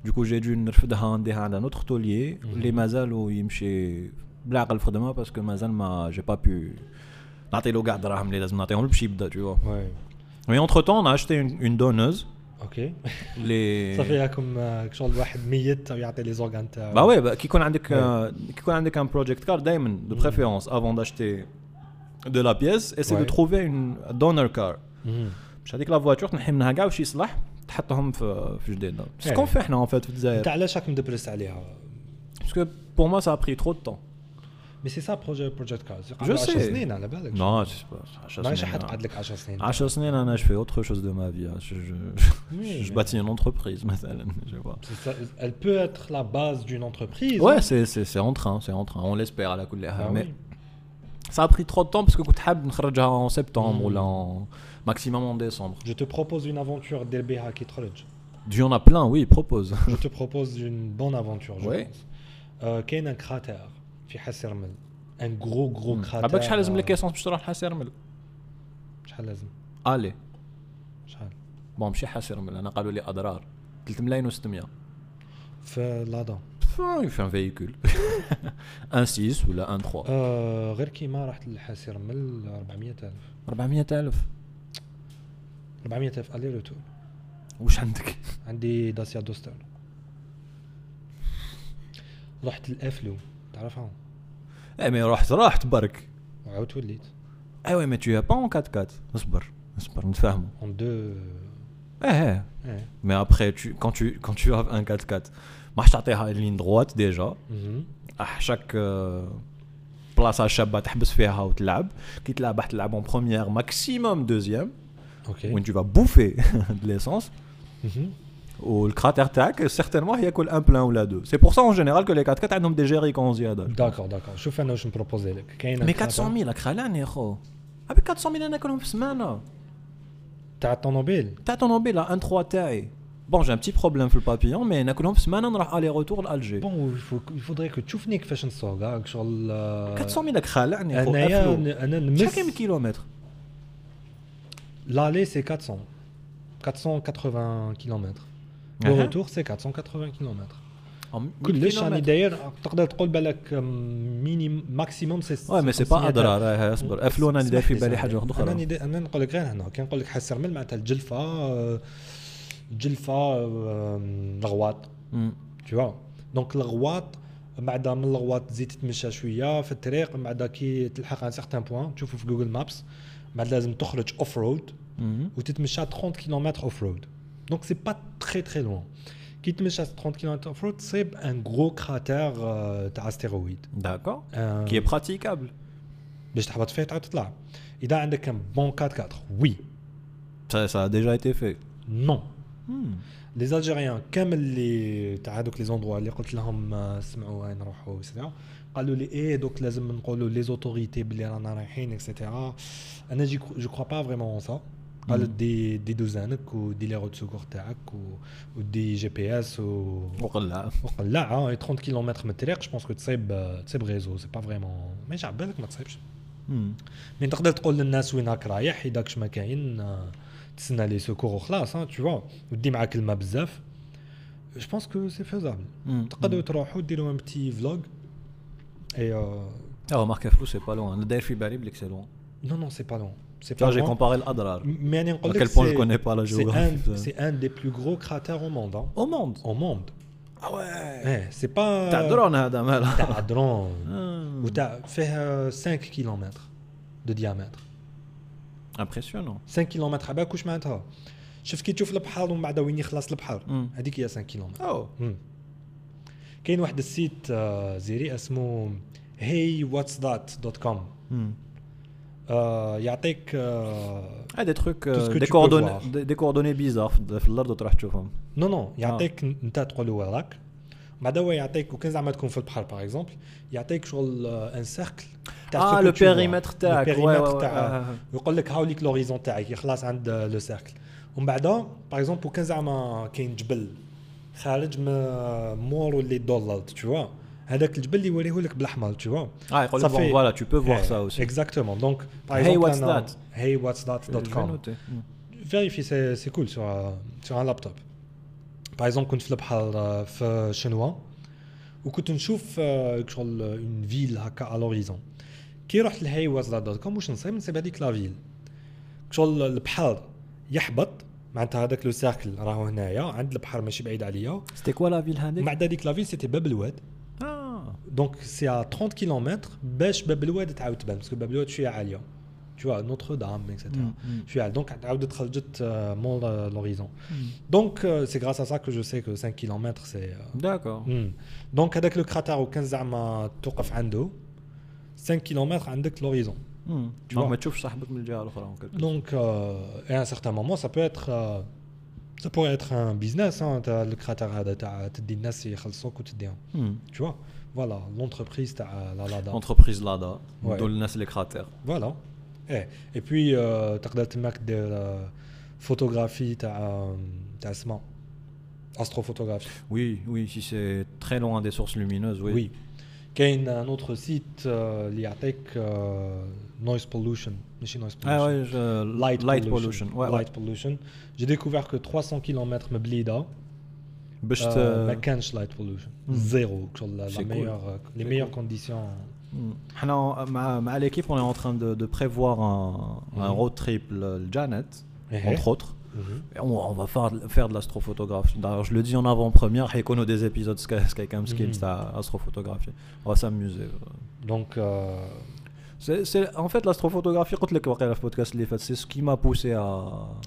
[SPEAKER 2] Du coup, j'ai dû me faire un autre taulier. Les mazal oh, où il me chez Blague le Fredema parce que mazal, j'ai pas pu. Naté le garde, les lazim, naté on le pchibda, tu vois.
[SPEAKER 3] Ouais.
[SPEAKER 2] Mais entre temps, on a acheté une, une donneuse.
[SPEAKER 3] اوكي (laughs)
[SPEAKER 2] Les...
[SPEAKER 3] صافي راكم آه، شغل واحد ميت ويعطي لي زورغان تاعو
[SPEAKER 2] Bah ouais, bah, qui connaît avec,
[SPEAKER 3] Ouais.
[SPEAKER 2] euh, qui connaît avec un project card, Diamond, de préférence, avant d'acheter de la pièce, essaie de
[SPEAKER 3] Ouais.
[SPEAKER 2] trouver une donor car.
[SPEAKER 3] مهم.
[SPEAKER 2] مش هذيك لا فواتور تنحي منها كاع وش يصلح تحطهم في في جديدة.
[SPEAKER 3] Ouais.
[SPEAKER 2] سكون في احنا en fait في
[SPEAKER 3] انت
[SPEAKER 2] الجزائر.
[SPEAKER 3] علاش راك مدبرس عليها
[SPEAKER 2] Parce que pour moi ça a pris trop de temps.
[SPEAKER 3] مي سي سا بروجي بروجيت كاز
[SPEAKER 2] Je
[SPEAKER 3] 10
[SPEAKER 2] sais.
[SPEAKER 3] سنين على بالك
[SPEAKER 2] Non, je sais pas. 10
[SPEAKER 3] ماشي
[SPEAKER 2] سنين.
[SPEAKER 3] حتقعد لك 10 سنين
[SPEAKER 2] 10 سنين انا je fais autre chose de ma vie. hein. Je, je,
[SPEAKER 3] Oui,
[SPEAKER 2] je
[SPEAKER 3] mais-
[SPEAKER 2] bâtis une entreprise مثلا. Je vois.
[SPEAKER 3] C'est ça- Elle peut être la base d'une entreprise.
[SPEAKER 2] Ouais,
[SPEAKER 3] hein.
[SPEAKER 2] c'est c'est c'est en train, c'est en train. On l'espère à la كل
[SPEAKER 3] Ah
[SPEAKER 2] حال. Mais
[SPEAKER 3] oui.
[SPEAKER 2] Ça a pris trop de temps parce que كنت حاب نخرجها en septembre
[SPEAKER 3] Mm.
[SPEAKER 2] ou là en maximum en décembre.
[SPEAKER 3] Je te propose une aventure دير بها كي تخرج.
[SPEAKER 2] Il y en a plein, oui, propose.
[SPEAKER 3] Je te propose une bonne aventure, je
[SPEAKER 2] Ouais.
[SPEAKER 3] pense. Euh, كاين un cratère في حسرمل. Un gros gros cratère.
[SPEAKER 2] عباك شحال لازم لك ايسونس باش تروح حاسرمل
[SPEAKER 3] شحال لازم؟
[SPEAKER 2] آلي
[SPEAKER 3] شحال؟
[SPEAKER 2] بون ماشي حاسرمل أنا قالوا لي أضرار 3 ملايين و600
[SPEAKER 3] في لادا.
[SPEAKER 2] في ان فييكول ان 6 ولا ان 3
[SPEAKER 3] آه غير كيما رحت لحسرمل 400000
[SPEAKER 2] 400000
[SPEAKER 3] 400000 الي روتور.
[SPEAKER 2] واش عندك
[SPEAKER 3] عندي داسيا دوستر. رحت الافلو تعرفها
[SPEAKER 2] اي مي رحت رحت برك
[SPEAKER 3] وعاود وليت
[SPEAKER 2] ايوا مي تو با اون 4 4 اصبر اصبر نتفاهموا
[SPEAKER 3] اون دو
[SPEAKER 2] ايه
[SPEAKER 3] ايه
[SPEAKER 2] Mais après, tu, quand, tu, quand tu as un 4x4, ما راح تعطيها ligne droite déjà.
[SPEAKER 3] مهم.
[SPEAKER 2] À chaque euh, بلاصة شابة تحبس فيها وتلعب. كي تلعب راح تلعب en première, maximum deuxième,
[SPEAKER 3] اوكي
[SPEAKER 2] où tu vas bouffer (laughs) de l'essence.
[SPEAKER 3] مهم.
[SPEAKER 2] والكراتير تاعك certainement ياكل un plein ou la deux. C'est pour ça en général que les 4x4 عندهم des jerrycans زيادة.
[SPEAKER 3] داكور داكور شوف انا واش نبروبوزي لك كاين
[SPEAKER 2] Mais 400 000 خلاني يا خو. avec 400 000 انا ناكلهم في سمانة.
[SPEAKER 3] تاع الطوموبيل
[SPEAKER 2] تاع طوموبيل 1 3 تاعي. Bon, j'ai un petit problème في البابيون, mais ناكلهم في سمانة نروح aller retour لألجي.
[SPEAKER 3] بون il faudrait que تشوفني كيفاش نسوق هاك شغل آه،
[SPEAKER 2] 400 000 خلعني خو.
[SPEAKER 3] انايا
[SPEAKER 2] أفلو.
[SPEAKER 3] ن- انا
[SPEAKER 2] شحال
[SPEAKER 3] نمس
[SPEAKER 2] كاين من كيلومتر
[SPEAKER 3] l'allée c'est 400 480 km Retour c'est 480 km كلش يعني داير تقدر تقول بالك ميني ماكسيموم سي
[SPEAKER 2] وي مي سي با اضرار اصبر افلون أنا داير في بالي
[SPEAKER 3] حاجة
[SPEAKER 2] أنا
[SPEAKER 3] أخرى أنا نقول لك غير هنا كي نقول لك حسر مل معناتها الجلفه آه، الجلفه آه، الغواط vois دونك الغواط بعد من الغواط تزيد تتمشى شوية في الطريق من بعد كي تلحق ان سيغتان بوان تشوفه في جوجل مابس بعد لازم تخرج اوف رود. وتتمشى 30 كيلومتر اوف رود دونك سي با تري تري لوان كي تمشى 30 كيلومتر اوف رود تصيب ان غرو كراتير آه، تاع استيرويد
[SPEAKER 2] داكور
[SPEAKER 3] آه،
[SPEAKER 2] كي براتيكابل
[SPEAKER 3] باش تهبط فيه تعاود تطلع اذا عندك ان بون 4 4 وي
[SPEAKER 2] Ça, ça a déjà été fait.
[SPEAKER 3] نو
[SPEAKER 2] Hmm.
[SPEAKER 3] لي زالجيريان كامل اللي تاع هذوك لي زوندروا اللي قلت لهم آه، سمعوا وين نروحوا اكسيتيرا قالوا لي ايه دوك لازم نقولوا لي زوتوريتي بلي رانا رايحين اكسيتيرا انا جي جو كخوا با فريمون سا قالت دي دي دوزانك ودي لي روت سوكور تاعك و- ودي جي بي اس و
[SPEAKER 2] وقلع
[SPEAKER 3] وقلع اه 30 كيلومتر من الطريق جو بونس كو تصيب آه، تصيب غيزو سي با فريمون ماشي على بالك ما تصيبش
[SPEAKER 2] Hmm.
[SPEAKER 3] مي تقدر تقول للناس وين راك رايح اذا كش ما كاين آه، تسنى لي سوكور وخلاص ها تو فوا ودي معاك الماء بزاف جو بونس كو سي فيزابل
[SPEAKER 2] Hmm.
[SPEAKER 3] تقدروا تروحوا ديروا ان بتي فلوغ اي
[SPEAKER 2] Ah, remarque à flou, c'est pas loin. Le Daesh Fibari, c'est loin.
[SPEAKER 3] نو نو سي با لون سي
[SPEAKER 2] Tu vois, j'ai comparé l'Adrar.
[SPEAKER 3] مي يعني نقول
[SPEAKER 2] À
[SPEAKER 3] لك
[SPEAKER 2] quel point je
[SPEAKER 3] سي-
[SPEAKER 2] connais pas la
[SPEAKER 3] سي
[SPEAKER 2] géographie.
[SPEAKER 3] ان سي ان دي بلو غرو كراتير او موند
[SPEAKER 2] Au monde.
[SPEAKER 3] او موند
[SPEAKER 2] Ah ouais.
[SPEAKER 3] ايه سي با
[SPEAKER 2] تاع درون هذا مالا.
[SPEAKER 3] تاع درون
[SPEAKER 2] Ah.
[SPEAKER 3] وتاع فيه 5 كيلومتر دو ديامتر
[SPEAKER 2] Impressionnant.
[SPEAKER 3] 5 كيلومتر على بالك واش معناتها شفت كي تشوف البحر ومن بعد وين يخلص البحر
[SPEAKER 2] مم.
[SPEAKER 3] هذيك هي 5 كيلومتر
[SPEAKER 2] Oh.
[SPEAKER 3] مم. كاين واحد السيت آه، زيري اسمه هي واتس ذات دوت كوم
[SPEAKER 2] Hmm.
[SPEAKER 3] يعطيك آه،
[SPEAKER 2] Ah, des trucs,
[SPEAKER 3] Tout ce
[SPEAKER 2] euh,
[SPEAKER 3] que
[SPEAKER 2] des,
[SPEAKER 3] tu peux
[SPEAKER 2] coordonnées,
[SPEAKER 3] voir.
[SPEAKER 2] des, des coordonnées bizarres في في الارض وتروح تشوفهم.
[SPEAKER 3] نو نو يعطيك انت تقول له وين راك بعد هو يعطيك وكان زعما تكون في البحر باغ اكزومبل يعطيك شغل ان سيركل
[SPEAKER 2] Ah, le périmètre تاعك. Ouais, ouais, ouais,
[SPEAKER 3] تاع
[SPEAKER 2] ouais.
[SPEAKER 3] يقول لك هاوليك لوريزون تاعك يخلص عند لو سيركل ومن بعد باغ اكزومبل وكان زعما كاين جبل خارج من مور اللي دولارد tu vois هذاك الجبل اللي يوريه لك بالاحمر تو
[SPEAKER 2] آه يقول لك فوالا
[SPEAKER 3] تو
[SPEAKER 2] بو
[SPEAKER 3] فوار
[SPEAKER 2] سا
[SPEAKER 3] اوسي اكزاكتومون دونك
[SPEAKER 2] هاي
[SPEAKER 3] واتس
[SPEAKER 2] ذات
[SPEAKER 3] هاي
[SPEAKER 2] واتس ذات
[SPEAKER 3] دوت كوم فيريفي سي كول سو سو ان لابتوب باغ اكزومبل كنت في البحر euh, في شنوا وكنت نشوف euh, شغل اون فيل هكا على لوريزون كي رحت لهاي واتس ذات دوت كوم واش نصيب؟ نصيب هذيك لا فيل شغل البحر يحبط معناتها هذاك لو سيركل راهو هنايا عند البحر ماشي بعيد عليا.
[SPEAKER 2] سيتي كوا لا فيل هذيك؟
[SPEAKER 3] بعد هذيك لا فيل سيتي باب الواد.
[SPEAKER 2] Ah.
[SPEAKER 3] دونك سي ا 30 كيلومتر باش باب الواد تعاود تبان باسكو باب الواد شويه عاليه تو نوتر دام اكسيتيرا
[SPEAKER 2] مم، مم.
[SPEAKER 3] شويه عالية. دونك عاودت خرجت آه، مور لوريزون دونك سي غراس ا سا كو جو سي كو 5 كيلومتر سي
[SPEAKER 2] D'accord.
[SPEAKER 3] دونك هذاك لو كراتير وكان زعما توقف عنده 5 كيلومتر عندك لوريزون
[SPEAKER 2] Hmm.
[SPEAKER 3] Tu
[SPEAKER 2] Donc
[SPEAKER 3] vois.
[SPEAKER 2] ما تشوفش صاحبك من الجهه الاخرى en quelque sorte.
[SPEAKER 3] دونك اي ان سيغتان مومون سا بو اتر سا بو اتر ان بيزنس تاع الكراتير هذا تاع تدي الناس يخلصوك وتديهم
[SPEAKER 2] Hmm.
[SPEAKER 3] tu vois voilà, l'entreprise la LADA.
[SPEAKER 2] L'entreprise LADA,
[SPEAKER 3] ouais.
[SPEAKER 2] les cratères. Voilà. Et,
[SPEAKER 3] et puis, euh, tu as de la photographie, tu euh, as astrophotographie.
[SPEAKER 2] Oui, oui, si c'est très loin des sources lumineuses, oui.
[SPEAKER 3] Oui. Il y a un autre site, euh, l'IATEC, euh, Noise Pollution. Noise pollution.
[SPEAKER 2] Ah, ouais.
[SPEAKER 3] Light,
[SPEAKER 2] Pollution. pollution.
[SPEAKER 3] Light Pollution. J'ai découvert que 300 km me blida.
[SPEAKER 2] باش
[SPEAKER 3] آه،
[SPEAKER 2] ت-
[SPEAKER 3] ما كانش لايت بولوشن
[SPEAKER 2] مم.
[SPEAKER 3] زيرو شغل لا
[SPEAKER 2] C'est cool.
[SPEAKER 3] ميور لي
[SPEAKER 2] C'est
[SPEAKER 3] ميور
[SPEAKER 2] cool.
[SPEAKER 3] كونديسيون
[SPEAKER 2] Hmm. حنا مع مع l'équipe on est en train de, de prévoir un, un
[SPEAKER 3] Mhm.
[SPEAKER 2] road trip le, le Janet
[SPEAKER 3] Eh
[SPEAKER 2] entre autres Et on, on va faire, faire de l'astrophotographie. D'ailleurs, je le dis en avant-première, il des épisodes Sky- Skycam Skills
[SPEAKER 3] Mhm.
[SPEAKER 2] à astrophotographie. On va s'amuser.
[SPEAKER 3] دونك
[SPEAKER 2] C'est, c'est- en fait, l'astrophotographie, quand le le podcast, les fait, c'est ce qui m'a poussé à,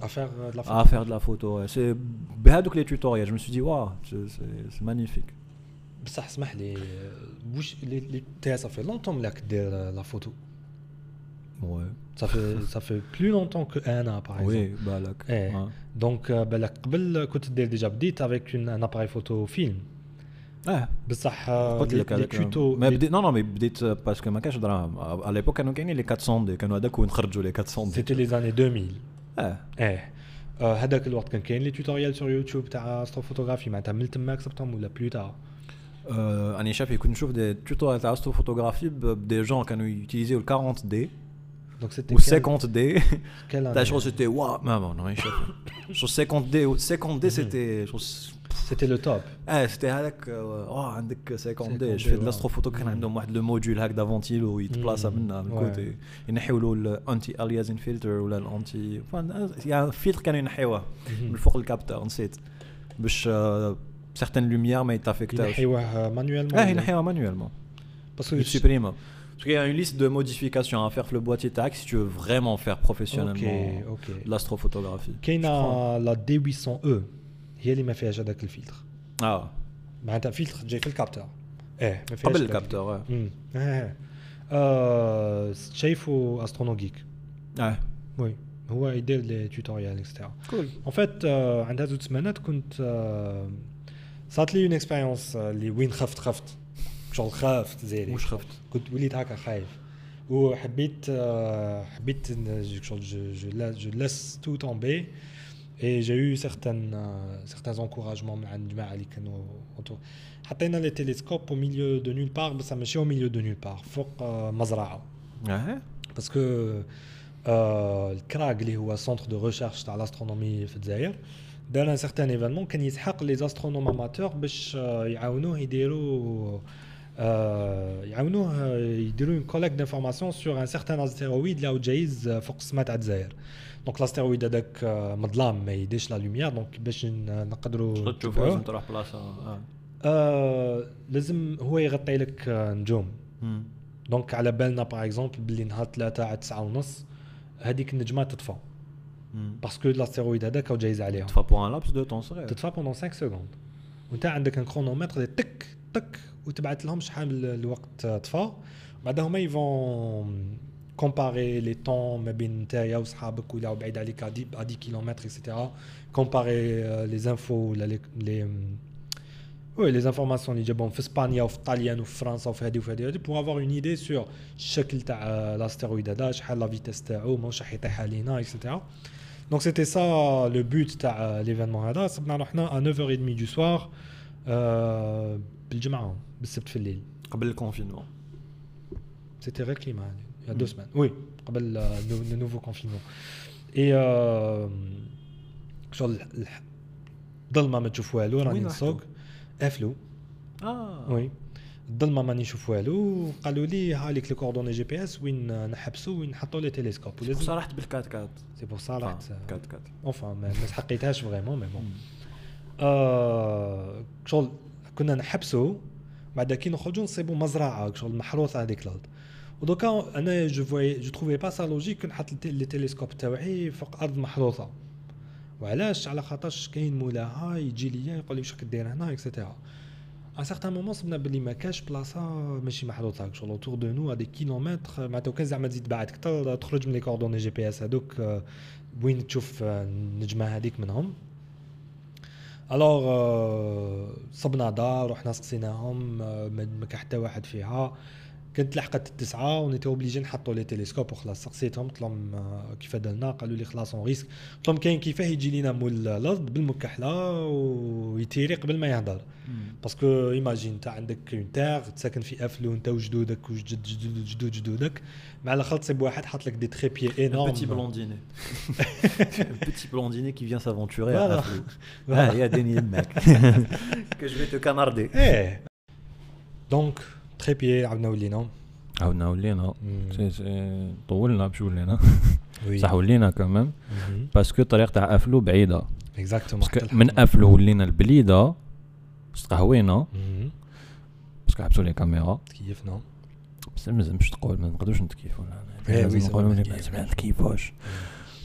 [SPEAKER 3] افير لا
[SPEAKER 2] à faire de la photo. ouais. C'est بهذوك les tutoriels. Je me suis dit, waouh, c'est, c'est- c'est magnifique.
[SPEAKER 3] بصح اسمح لي واش لي لي تي صافي لونتون ملاك دير لا فوتو
[SPEAKER 2] Ouais.
[SPEAKER 3] Ça fait, ça fait plus longtemps que un an, par exemple.
[SPEAKER 2] Oui, bah, là,
[SPEAKER 3] Eh.
[SPEAKER 2] ouais.
[SPEAKER 3] Donc, euh, بالك قبل كنت دير ديجا بديت avec une, un appareil photo film.
[SPEAKER 2] Ouais.
[SPEAKER 3] بصح آه،
[SPEAKER 2] قلت
[SPEAKER 3] les,
[SPEAKER 2] لك
[SPEAKER 3] les
[SPEAKER 2] هذاك
[SPEAKER 3] tutos
[SPEAKER 2] ما
[SPEAKER 3] les-
[SPEAKER 2] بديت نو نو مي بديت باسكو ما كانش دراهم على ليبوك كانوا كاينين لي 400 دي كانوا هذاك ونخرجوا لي 400 دي
[SPEAKER 3] c'était les années 2000.
[SPEAKER 2] اه
[SPEAKER 3] ايه آه، هذاك الوقت كان كاين لي توتوريال سور يوتيوب تاع استروفوتوغرافي معناتها من تماك سبتهم ولا بلو تار
[SPEAKER 2] Euh, راني شايف كنت نشوف دي توتوريال تاع استروفوتوغرافي بدي جون كانوا يوتيليزيو ال 40 دي
[SPEAKER 3] دونك سيتي
[SPEAKER 2] و 50 دي
[SPEAKER 3] quelle
[SPEAKER 2] تاع
[SPEAKER 3] année
[SPEAKER 2] شغل سيتي واو ما ما راني شايف شغل 50 دي 50 دي سيتي شغل
[SPEAKER 3] C'était le top.
[SPEAKER 2] اه سيتي هذاك اه عندك 50 دي
[SPEAKER 3] 50
[SPEAKER 2] جو في
[SPEAKER 3] دي،
[SPEAKER 2] لاستروفوتو كان
[SPEAKER 3] مم.
[SPEAKER 2] عندهم واحد لو موديول هكذا فونتيلو يتبلاصا
[SPEAKER 3] مم.
[SPEAKER 2] منها من
[SPEAKER 3] Ouais.
[SPEAKER 2] كوتي ينحيو له الانتي اليازين فلتر ولا الانتي يعني فيلتر كانوا ينحيوه من فوق الكابتور نسيت باش سيغتان لوميير ما يتافيكتاوش
[SPEAKER 3] ينحيوه مانويلمون
[SPEAKER 2] اه ينحيوها مانويلمون
[SPEAKER 3] باسكو
[SPEAKER 2] يسوبريمو Parce qu'il y a une liste de modifications à faire sur le boîtier TAC si tu veux vraiment faire professionnellement
[SPEAKER 3] اوكي اوكي
[SPEAKER 2] de l'astrophotographie.
[SPEAKER 3] كاينه لا دي 800 او هي اللي ما فيهاش هذاك الفلتر
[SPEAKER 2] اه
[SPEAKER 3] معناتها فلتر جاي في الكابتور ايه ما فيهاش
[SPEAKER 2] قبل
[SPEAKER 3] هذاك
[SPEAKER 2] الكابتور اه
[SPEAKER 3] امم اه آه، شايفه استرونوجيك
[SPEAKER 2] اه
[SPEAKER 3] وي هو يدير لي توتوريال اكسترا
[SPEAKER 2] كول
[SPEAKER 3] ان فيت عندها زوج سمانات كنت آه، صارت لي اون اكسبيريونس اللي وين خفت خفت شغل خافت زيري
[SPEAKER 2] واش خفت
[SPEAKER 3] كنت وليت هكا خايف وحبيت آه، حبيت ن- شغل جو جو لا- جو لاس تو تومبي اي جا يو سيغتان سيغتان انكوراجمون من عند الجماعه اللي كانوا autour. حطينا لي تيليسكوب او ميليو دو نول بار بصح ماشي او ميليو دو نول بار فوق آه، مزرعه
[SPEAKER 2] اه
[SPEAKER 3] باسكو آه الكراغ اللي هو سونتر دو ريشيرش تاع لاسترونومي في الجزائر دار ان سيغتان ايفينمون كان يسحق لي زاسترونوم اماتور باش آه، يعاونوه يديروا آه يعاونوه آه، يديروا اون كوليكت دانفورماسيون سور ان سيغتان استيرويد اللي جايز فوق السما تاع الجزائر دونك لاستيرويد هذاك مظلام ما يديش لا لوميير دونك باش نقدروا
[SPEAKER 2] تقدر تشوف
[SPEAKER 3] نتبعوه.
[SPEAKER 2] لازم تروح بلاصه
[SPEAKER 3] لازم هو يغطي لك آه، نجوم. دونك على بالنا باغ اكزومبل باللي نهار ثلاثة على تسعة ونص هذيك النجمة تطفى. باسكو لاستيرويد هذاك جايز عليهم
[SPEAKER 2] تفا بور ان لابس دو طون صغير
[SPEAKER 3] تطفى بوندون 5 سكوند وانت عندك ان كرونومتر تك تك وتبعت لهم شحال الوقت طفى بعدها هما يفون كومباري لي طون ما بين نتايا وصحابك ولا بعيد عليك 10 كيلومتر اكسيتيرا كومباري لي زانفو ولا لي وي لي زانفورماسيون اللي جابهم في إسبانيا وفي الطاليان وفي فرنسا وفي هذه وفي هذه بور افوار اون ايدي سور الشكل تاع لاستيرويد هذا شحال لا فيتيس تاعو ماهوش راح يطيح علينا اكسيتيرا دونك سيتي سا لو بوت تاع ليفينمون هذا. صبنا روحنا ا 9h30 دو سوار آه، بالجمعة بالسبت في الليل.
[SPEAKER 2] قبل الكونفينمون
[SPEAKER 3] سيتي غير كيما يا دو سمان وي قبل لو نوفو كونفينمون اي آه، شغل الظلمه ما تشوف والو راني نسوق قافلو
[SPEAKER 2] آه
[SPEAKER 3] وي الظلمه ماني نشوف والو قالوا لي هاليك لي كوردوني جي بي اس وين نحبسوا وين نحطوا لي تيليسكوب. ولازم
[SPEAKER 2] بصح رحت بالكات كات
[SPEAKER 3] سي بور سا رحت
[SPEAKER 2] كات كات
[SPEAKER 3] اونفا ما سحقيتهاش فريمون مي بون شغل كنا نحبسوا بعد كي نخرجوا نصيبوا مزرعة شغل محروثه هذيك الأرض. ودوكا أنا جو فوي جو تروفي با سا لوجيك نحط تيليسكوب تاوعي فوق أرض محروثه وعلاش؟ على خاطرش كاين مولاها يجي ليا يقول لي واش راك دير هنا اكسيتيرا ان سارتان مومون صبنا باللي ما كاش بلاصة ماشي محروثه شغل اوتور دو نو دي كيلومتر معناتها كان زعما تزيد بعد أكثر تخرج من لي كوردوني جي بي اس هذوك وين تشوف آه، النجمة هذيك منهم. الوغ صبنا دار رحنا سقسيناهم آه، ما كان حتى واحد فيها. كانت لحقت التسعة ونيتي اوبليجي نحطوا لي تيليسكوب وخلاص سقسيتهم قلت لهم آه، كيف درنا قالوا لي خلاص اون ريسك قلت لهم كاين كيفاه؟ يجي لينا مول الأرض بالمكحلة ويتيري قبل ما يهضر. باسكو ايماجين انت عندك اون تيغ تساكن في افلو انت وجدودك وجدود جدود جدود جدودك. مع الأخر تصيب واحد حاط لك دي تريبيي انورم
[SPEAKER 2] s'aventurer
[SPEAKER 3] Voilà. (laughs)
[SPEAKER 2] à Aflou. Ah, il y a Denis le mec. (laughs) que je vais te canarder.
[SPEAKER 3] إيه دونك تريبيي عاودنا ولينا.
[SPEAKER 2] عاودنا ولينا.
[SPEAKER 3] مم.
[SPEAKER 2] سي سي طولنا باش ولينا. (laughs)
[SPEAKER 3] وي.
[SPEAKER 2] صح ولينا كمان. باسكو الطريق تاع افلو بعيده
[SPEAKER 3] اكزاكتومون
[SPEAKER 2] من افلو ولينا البليدة استقهوينا باسكو حبسوا لي كاميرا.
[SPEAKER 3] تكيفنا
[SPEAKER 2] بس ما لازمش تقول ما نقدروش نتكيفوا.
[SPEAKER 3] إيه،
[SPEAKER 2] نقولوا. ما نتكيفوش.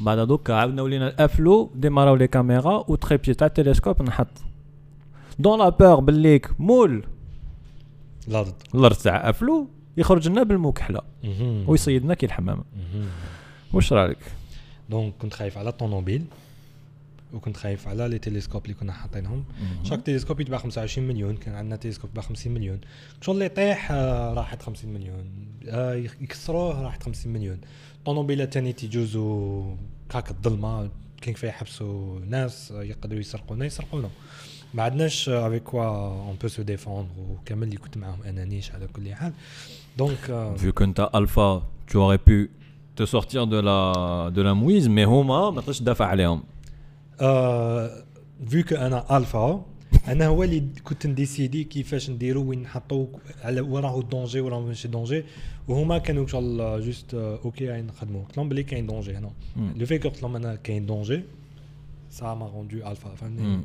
[SPEAKER 2] بعد دوكا عاودنا ولينا الافلو ديماراو لي كاميرا وتريبي تاع التلسكوب نحط. دون لا بور بالليك مول.
[SPEAKER 3] الأرض.
[SPEAKER 2] الأرض تاع أفلو يخرج لنا بالمكحلة. ويصيدنا كي الحمامة. واش رايك
[SPEAKER 3] دونك كنت خايف على الطوموبيل وكنت خايف على لي تيليسكوب اللي كنا حاطينهم. شاك تيليسكوب يتباع 25 مليون كان عندنا تيليسكوب يتباع 50 مليون. شغل اللي يطيح آه، راحت 50 مليون. آه، يكسروه راحت 50 مليون. طوموبيلات تاني تيجوزوا هاك الظلمة كاين فيها يحبسوا ناس آه، يقدروا يسرقونا يسرقونا. ما عندناش افيك كوا اون بو سو ديفوندر وكامل اللي كنت معاهم انا نيش على كل حال دونك آه،
[SPEAKER 2] Vu que t'as alpha, tu aurais pu te sortir de la, de la mouise, mais هما ما تقدرش تدافع عليهم.
[SPEAKER 3] آه، فيو كو انا الفا انا هو اللي كنت نديسيدي كيفاش نديرو وين نحطو على وراه الدونجي وراه ماشي دونجي وهما كانوا ان شاء الله جوست آه، اوكي عين نخدمو قلت لهم بلي كاين دونجي هنا
[SPEAKER 2] مم.
[SPEAKER 3] لو فيك قلت لهم انا كاين دونجي سا ما روندو الفا فهمتني
[SPEAKER 2] مم.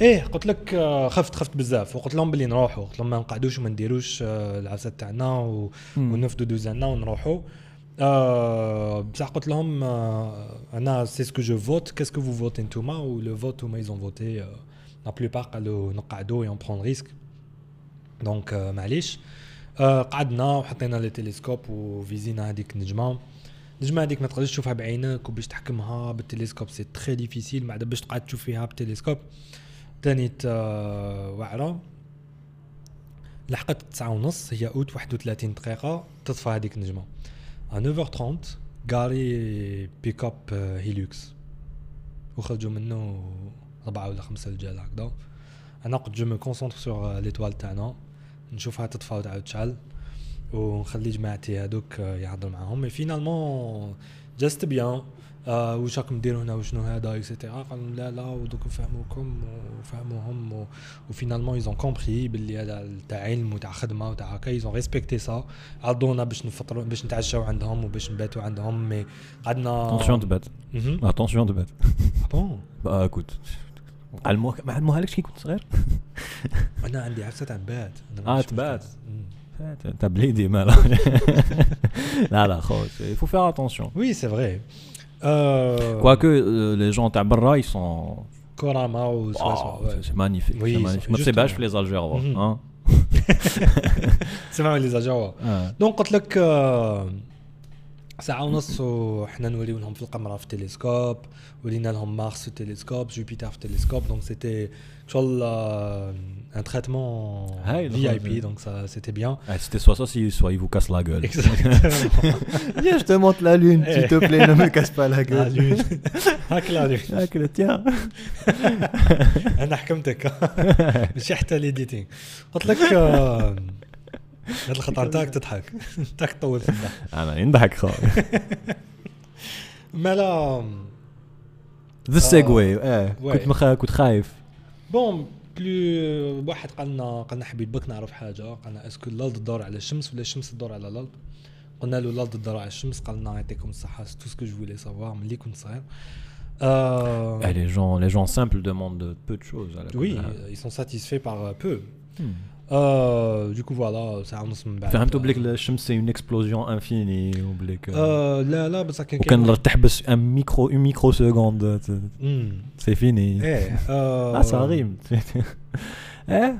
[SPEAKER 3] إيه قلت لك آه، خفت خفت بزاف. وقلت لهم بلي نروحوا. قلت لهم ما نقعدوش وما نديروش آه، العفسه تاعنا و-. ونفدوا دوزانا ونروحوا. آه بصح قلت لهم آه أنا سي سكو جو فوت كاسكو فو فوتي نتوما ولو فوت هما ايزون فوتي لا بلوبار قالوا نقعدوا اون برون ريسك دونك معليش آه قعدنا وحطينا لي تيليسكوب وفيزينا هذيك النجمه النجمه هذيك ما تقدرش تشوفها بعينك وباش تحكمها بالتليسكوب سي تري ديفيسيل بعد باش تقعد تشوف فيها بالتليسكوب تانيت آه واعره لحقت 9 ونص هي أوت 31 دقيقة تطفى هذيك النجمة. À 9h30 قاري بيك اب هيلوكس وخرجوا منه أربعة ولا خمسة رجال هكذا. أنا قد جو مو كونسونتر سور ليتوال تاعنا. نشوفها تطفى وتعاود تشعل. ونخلي جماعتي هذوك يهضر معاهم. مي فينالمون جاست بيان آه واش راكم ديروا هنا؟ وشنو هذا؟ اكسيتيرا قالوا لا لا ودوك نفهموكم وفهموهم وفينالمون ايزون كومبري باللي هذا تاع علم وتاع خدمة وتاع هكا. ايزون ريسبكتي سا عضونا باش نفطروا باش نتعشاو عندهم وباش نباتوا عندهم مي قعدنا
[SPEAKER 2] اتونسيون تبات. اتونسيون تبات
[SPEAKER 3] بون
[SPEAKER 2] كوت علموها ما علموها لكش كي كنت صغير
[SPEAKER 3] أنا عندي عفسه تاع بات. مش
[SPEAKER 2] تبات. انت بليدي مالا لا لا خوت il faut faire attention.
[SPEAKER 3] وي سي فري Euh,
[SPEAKER 2] Quoique euh, les gens Tabarra, ils sont.
[SPEAKER 3] Korama.
[SPEAKER 2] Oh, c'est magnifique.
[SPEAKER 3] Oui,
[SPEAKER 2] c'est magnifique. Moi, c'est
[SPEAKER 3] bâche
[SPEAKER 2] les Algérois. Hein
[SPEAKER 3] mhm. (laughs) c'est vrai les
[SPEAKER 2] Algérois.
[SPEAKER 3] Ouais. Donc, quand le. ساعة ونص وحنا نوريو لهم في القمرة في التلسكوب ورينا لهم مارس في التلسكوب جوبيتر في التلسكوب دونك سيتي شغل ان تريتمون
[SPEAKER 2] هايل،
[SPEAKER 3] في اي
[SPEAKER 2] خلاص.
[SPEAKER 3] بي دونك ça c'était bien
[SPEAKER 2] Ah, c'était soit ça, si- soit il vous casse la gueule.
[SPEAKER 3] Exactement. (laughs)
[SPEAKER 2] Viens, je te montre la lune,
[SPEAKER 3] Eh.
[SPEAKER 2] s'il te plaît, ne me casse pas la
[SPEAKER 3] لا
[SPEAKER 2] gueule.
[SPEAKER 3] لون (laughs) هاك لا لون
[SPEAKER 2] Ah, que le tien.
[SPEAKER 3] انا حكمتك ماشي حتى ليديتينغ قلت لك آه، هاد الخطأ نتاعك تضحك. (laughs) نتاعك تطول (laughs)
[SPEAKER 2] أنا ينضحك خا. (laughs)
[SPEAKER 3] مالا
[SPEAKER 2] ذا سيجوي آه
[SPEAKER 3] Ouais.
[SPEAKER 2] كنت مخ... كنت خايف.
[SPEAKER 3] بون بلو واحد قالنا قالنا حبيت بك نعرف حاجة. قالنا اسكو الأرض تدور على الشمس ولا الشمس تدور على الأرض قلنا له الأرض تدور على الشمس قال لنا يعطيكم الصحه تو سكو جو فولي سافوار ملي كنت صغير آه
[SPEAKER 2] Eh, les gens les gens simples demandent de peu de choses à la
[SPEAKER 3] oui ils sont satisfaits par euh, peu.
[SPEAKER 2] Hmm.
[SPEAKER 3] آه coup voilà ساعه ونص من بعد
[SPEAKER 2] فهمتوا بليك الشمس سي اون اكسبلوزيون انفيني وبليك
[SPEAKER 3] آه لا لا بصح كان
[SPEAKER 2] الأرض تحبس ان ميكرو اون ميكرو سكوند سي فيني
[SPEAKER 3] إيه (laughs)
[SPEAKER 2] آه ça rime (laughs) eh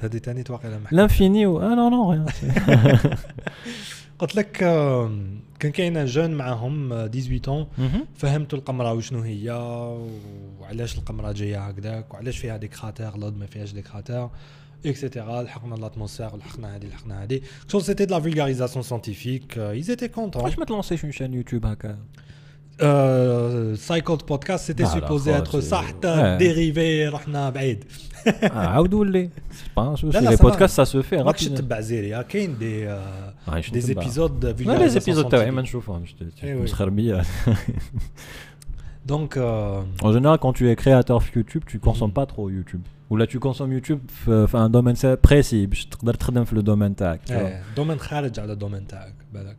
[SPEAKER 3] هذه تاني توقع
[SPEAKER 2] non non rien. (laughs)
[SPEAKER 3] قلت لك آه، كان كاين جون معاهم آه، 18
[SPEAKER 2] Mhm.
[SPEAKER 3] فهمتوا القمرة وشنو هي وعلاش القمرة جاية هكذاك؟ وعلاش فيها ديك خاطر الأرض ما فيهاش ديك خاطر etc. l'atmosphère, C'était de la vulgarisation scientifique. Euh, ils étaient contents.
[SPEAKER 2] Pourquoi je me lancer une
[SPEAKER 3] chaîne YouTube hein,
[SPEAKER 2] euh, Cycle
[SPEAKER 3] Podcast,
[SPEAKER 2] c'était
[SPEAKER 3] bah, supposé
[SPEAKER 2] être
[SPEAKER 3] ça, dérivé, Rahna Baïd.
[SPEAKER 2] Ah, (laughs) les podcasts, ça se fait.
[SPEAKER 3] Moi, je
[SPEAKER 2] suis
[SPEAKER 3] basé.
[SPEAKER 2] Il
[SPEAKER 3] y
[SPEAKER 2] a des, euh, des épisodes vulgarisation.
[SPEAKER 3] Les épisodes,
[SPEAKER 2] je
[SPEAKER 3] Donc,
[SPEAKER 2] en général, quand tu es créateur YouTube, tu ne
[SPEAKER 3] consommes
[SPEAKER 2] pas trop YouTube Ou là, tu consommes YouTube في في un domaine c'est précis باش تقدر تخدم في le domaine تاعك. tu vois.
[SPEAKER 3] دومين خارج على الدومين تاعك بالك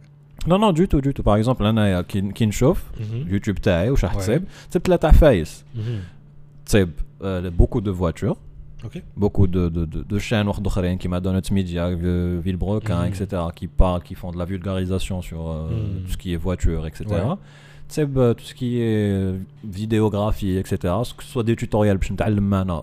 [SPEAKER 2] Non non du tout du tout. Par exemple, انا كي كي نشوف
[SPEAKER 3] مهم.
[SPEAKER 2] يوتيوب تاعي واش راح
[SPEAKER 3] Ouais.
[SPEAKER 2] تصيب تصيب ثلاثة عفايس
[SPEAKER 3] مهم.
[SPEAKER 2] تصيب euh, beaucoup de voitures
[SPEAKER 3] اوكي
[SPEAKER 2] beaucoup de, de, de, de chaînes واحد اخرين كيما Donuts Media, euh, Villebrequin,
[SPEAKER 3] Mhm.
[SPEAKER 2] etc. qui parlent, qui font de la vulgarisation sur euh,
[SPEAKER 3] Mhm.
[SPEAKER 2] tout ce qui est voiture, etc.
[SPEAKER 3] Ouais.
[SPEAKER 2] C'est euh, tout ce qui est euh, vidéographie, etc. Que ce soit des tutoriels باش نتعلم انا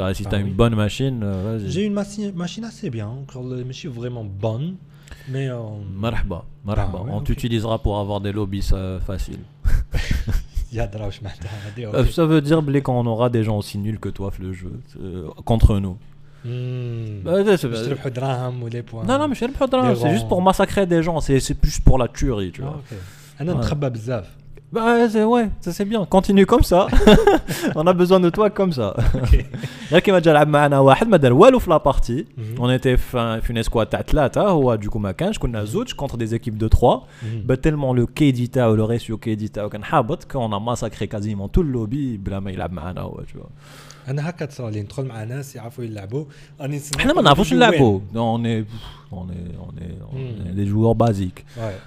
[SPEAKER 2] As, si
[SPEAKER 3] ah
[SPEAKER 2] tu
[SPEAKER 3] as
[SPEAKER 2] une bonne machine. Euh,
[SPEAKER 3] J'ai une machine, assez bien, encore les vraiment bonne. Mais. Euh...
[SPEAKER 2] Marhaba, marhaba.
[SPEAKER 3] Ah
[SPEAKER 2] on t'utilisera pour avoir des lobbies faciles. (laughs) (laughs) Euh, ça veut dire quand on aura des gens aussi nuls que toi le jeu euh, contre nous.
[SPEAKER 3] Hmm. Bah,
[SPEAKER 2] non non mais c'est juste pour massacrer des gens, c'est plus pour la tuerie, tu
[SPEAKER 3] ah,
[SPEAKER 2] vois.
[SPEAKER 3] Ah, okay.
[SPEAKER 2] Bah, c'est- ouais, ça c'est bien, continue comme ça. (laughs) On a besoin de toi comme ça. (laughs) غير كيما جا لعب معنا واحد ما دار والو في لابارتي
[SPEAKER 3] Mhm.
[SPEAKER 2] اون ايتي في في اسكواد تاع ثلاثه هو دوكو ما كانش كنا زوج كونتر دي زيكيب دو 3 با تيلمون لو كيدي تاعو لو ريسيو كيدي تاعو كان حابط كون ا ماساكري كازيمون تو اللوبي بلا ما يلعب معنا هو tu vois.
[SPEAKER 3] انا هكا تصرى لي ندخل مع ناس يعرفوا يلعبوا راني نسمع
[SPEAKER 2] احنا ما
[SPEAKER 3] كل
[SPEAKER 2] نعرفوش
[SPEAKER 3] فيديو
[SPEAKER 2] نلعبوا on est on est on est on
[SPEAKER 3] Hmm.
[SPEAKER 2] est des joueurs basiques
[SPEAKER 3] وين. Ouais.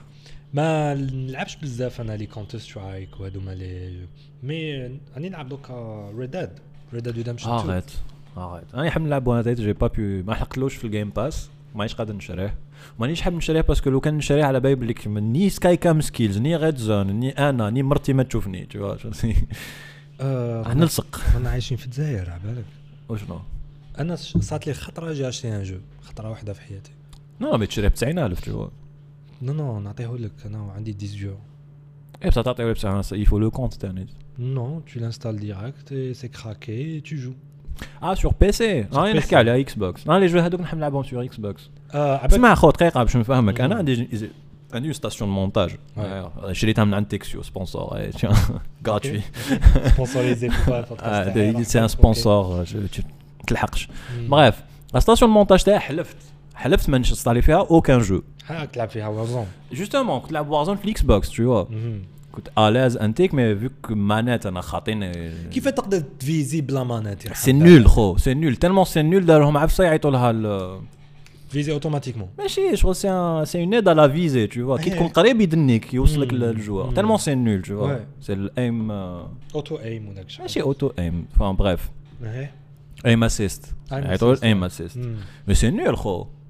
[SPEAKER 3] ما نلعبش بزاف أنا لي كونتر سترايك وهذوما لي مي راني نلعب دوكا ريد ديد ريد ديد ريدمشن
[SPEAKER 2] اريت اريت أنا نحب نلعب وأنا جي با بي ما حقلوش في الجيم باس مانيش قادر نشريه. مانيش حاب نشريه باسكو لو كان نشريه على بالي بليك ني سكاي كام سكيلز ني ريد زون ني أنا ني مرتي ما تشوفني vois (laughs)
[SPEAKER 3] آه
[SPEAKER 2] نلصق. (laughs)
[SPEAKER 3] رانا عايشين في الجزائر على بالك.
[SPEAKER 2] وشنو؟
[SPEAKER 3] أنا صارت لي خطرة جا اشتري ان جو خطرة واحدة في حياتي.
[SPEAKER 2] نو مي تشريه ب 90000 tu vois.
[SPEAKER 3] نو نو نعطيه لك انا عندي 10 جو
[SPEAKER 2] اي بصح تعطيه بصح يفو لو كونت تاني
[SPEAKER 3] Non, tu l'installes direct et c'est craqué et tu joues.
[SPEAKER 2] اه سور بي سي راني
[SPEAKER 3] PC.
[SPEAKER 2] نحكي على اكس بوكس انا لي جو هذوك نحب نلعبهم سور اكس بوكس
[SPEAKER 3] آه عبالك
[SPEAKER 2] اسمع خو دقيقه باش نفهمك انا
[SPEAKER 3] مم.
[SPEAKER 2] عندي عندي ستاسيون مونتاج شريتها من عند تكسيو سبونسور (laughs) غراتوي
[SPEAKER 3] sponsorisé pour pas
[SPEAKER 2] Ah, سي ان سبونسور تلحقش بريف لا ستاسيون مونتاج تاعي حلفت حلفت ما نشطالي فيها اوكان جو
[SPEAKER 3] هاك تلعب فيها وارزون
[SPEAKER 2] جوستومون كنت نلعب وارزون في الاكس بوكس tu vois كنت الاز انتيك مي فيك مانات انا خاطيني
[SPEAKER 3] كيف تقدر تفيزي بلا مانات يا
[SPEAKER 2] سي
[SPEAKER 3] حتى؟
[SPEAKER 2] نول خو سي نول تالمون سي نول دارهم عفسه يعيطوا لها ال-
[SPEAKER 3] فيزي اوتوماتيكمون
[SPEAKER 2] ماشي شغل سي ان سي اون ايد لا فيزي tu vois كي
[SPEAKER 3] إيه.
[SPEAKER 2] تكون قريب يدنيك يوصلك
[SPEAKER 3] مم.
[SPEAKER 2] للجوار
[SPEAKER 3] مم.
[SPEAKER 2] تالمون سي نول tu vois
[SPEAKER 3] Ouais.
[SPEAKER 2] سي الايم
[SPEAKER 3] اوتو ايم وداك الشيء
[SPEAKER 2] ماشي اوتو ايم فان بريف
[SPEAKER 3] إيه.
[SPEAKER 2] ايم اسيست
[SPEAKER 3] Aim
[SPEAKER 2] يعيطوا
[SPEAKER 3] assist,
[SPEAKER 2] ايم
[SPEAKER 3] ouais.
[SPEAKER 2] اسيست
[SPEAKER 3] مم.
[SPEAKER 2] مي سي نول خو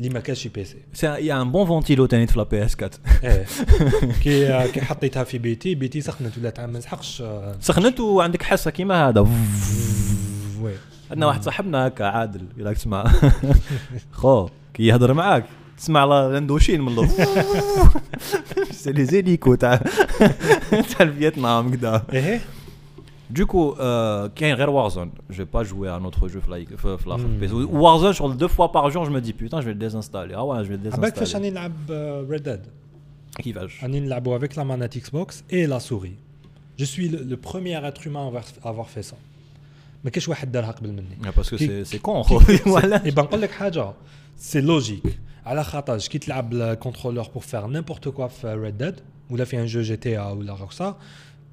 [SPEAKER 3] اللي ما كانش بي سي.
[SPEAKER 2] سي يا ان بون فونتيلو تاني في لا بي اس 4
[SPEAKER 3] إيه. (laughs) كي كي حطيتها في بيتي بيتي سخنت ولات ما نسحقش آه،
[SPEAKER 2] سخنت وعندك حاسه كيما هذا.
[SPEAKER 3] وي.
[SPEAKER 2] عندنا واحد صاحبنا هكا عادل راك تسمع. (laughs) خو كي يهضر معاك تسمع لا- لاندوشين من اللور (laughs) سي لي زيليكو تاع تاع الفيتنام كدا.
[SPEAKER 3] إيه.
[SPEAKER 2] دوكو كاين غير وارزون جو با جوي ان اوتر جو في لا في في لاخر
[SPEAKER 3] Hmm.
[SPEAKER 2] بيس وارزون شغل دو فوا بار جور جو مي دي بوتان جو في ديزانستالي اه ouais, je vais le
[SPEAKER 3] عبالك فاش
[SPEAKER 2] désinstaller
[SPEAKER 3] راني نلعب ريد ديد
[SPEAKER 2] كيفاش
[SPEAKER 3] راني نلعبوا avec la manette Xbox et la souris je suis le, le premier être humain à avoir- à avoir fait ça ما كاش واحد دارها قبل مني
[SPEAKER 2] باسكو
[SPEAKER 3] كي-
[SPEAKER 2] سي سي كون (laughs)
[SPEAKER 3] كي-
[SPEAKER 2] خو ولا
[SPEAKER 3] اي بان نقول لك حاجه سي لوجيك على خاطرش كي تلعب الكونترولور بور فير نيمبورت كوا في ريد ديد ولا في ان جو جي تي ا ولا روكسار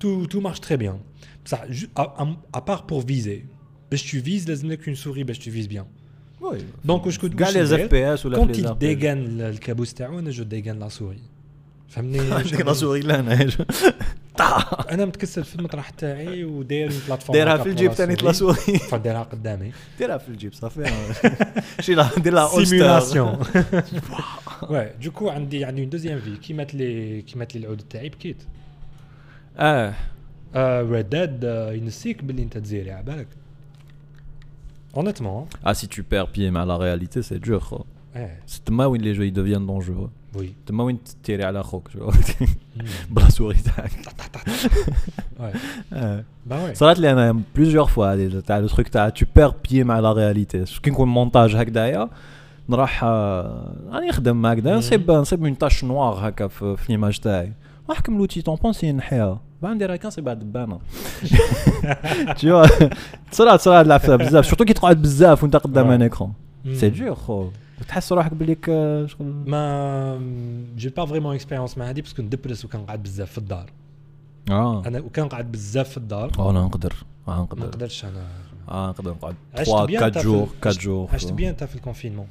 [SPEAKER 3] تو تو مارش تري بيان بصح ا بار بور فيزي باش تو فيز لازم لك اون سوري باش تو فيز بيان دونك واش كنت
[SPEAKER 2] كاع لي
[SPEAKER 3] واش
[SPEAKER 2] اف
[SPEAKER 3] ندير؟
[SPEAKER 2] بي اس ولا
[SPEAKER 3] كونت
[SPEAKER 2] في لي
[SPEAKER 3] يديغان الكابوس تاعو انا جو ديغان لا سوري فهمني
[SPEAKER 2] عندك لا سوري لا انا
[SPEAKER 3] انا متكسل في المطرح تاعي وداير اون بلاتفورم
[SPEAKER 2] دايرها
[SPEAKER 3] هكا
[SPEAKER 2] في
[SPEAKER 3] pour
[SPEAKER 2] الجيب
[SPEAKER 3] la
[SPEAKER 2] ثاني لا
[SPEAKER 3] souris.
[SPEAKER 2] سوري
[SPEAKER 3] فديرها قدامي
[SPEAKER 2] ديرها في الجيب صافي شي لا دير لها أولستر.
[SPEAKER 3] سيمولاسيون ouais du coup عندي عندي une deuxième vie كي مات لي كي مات لي العود تاعي بكيت
[SPEAKER 2] اه
[SPEAKER 3] ريد ديد ينسيك باللي انت تزيري على بالك honnêtement
[SPEAKER 2] Ah, si tu perds pied مع la réalité, c'est dur. خو.
[SPEAKER 3] ايه
[SPEAKER 2] C'est تما وين les jeux ils deviennent dangereux.
[SPEAKER 3] وي
[SPEAKER 2] تما وين تيري على خوك جو بلا (laughs) سوري تاعك.
[SPEAKER 3] ouais
[SPEAKER 2] آه.
[SPEAKER 3] bah ouais
[SPEAKER 2] صارت لي انا بليزيور فوا هذه تاع لو تروك تاع tu perds pied مع la réalité. كي نكون مونتاج هكذايا نروح آه، راني نخدم هكذا
[SPEAKER 3] مم.
[SPEAKER 2] نصيب نصيب اون تاش نوار هكا في, في ليماج تاعي نحكم لوتي طون بونسي نحيها بعد ندير هكا نصيبها دبانه vois تصرا تصرا هاد العفسه بزاف. سورتو كي تقعد بزاف وانت قدام. ان ايكرون
[SPEAKER 3] Mm.
[SPEAKER 2] سي دور خو. تحس روحك بليك آه، شغل.
[SPEAKER 3] ما جي با فريمون اكسبيريونس مع هذه باسكو ندبرس وكنقعد بزاف في الدار.
[SPEAKER 2] آه.
[SPEAKER 3] أنا وكنقعد بزاف في الدار.
[SPEAKER 2] آه أنا نقدر. آه
[SPEAKER 3] ما
[SPEAKER 2] نقدر
[SPEAKER 3] نقدرش أنا.
[SPEAKER 2] آه نقدر نقعد
[SPEAKER 3] عشت
[SPEAKER 2] 3
[SPEAKER 3] بيان
[SPEAKER 2] 4
[SPEAKER 3] انت في
[SPEAKER 2] جور
[SPEAKER 3] ال-
[SPEAKER 2] 4
[SPEAKER 3] عشت-
[SPEAKER 2] جور
[SPEAKER 3] عشت بيان انت في الكونفينمون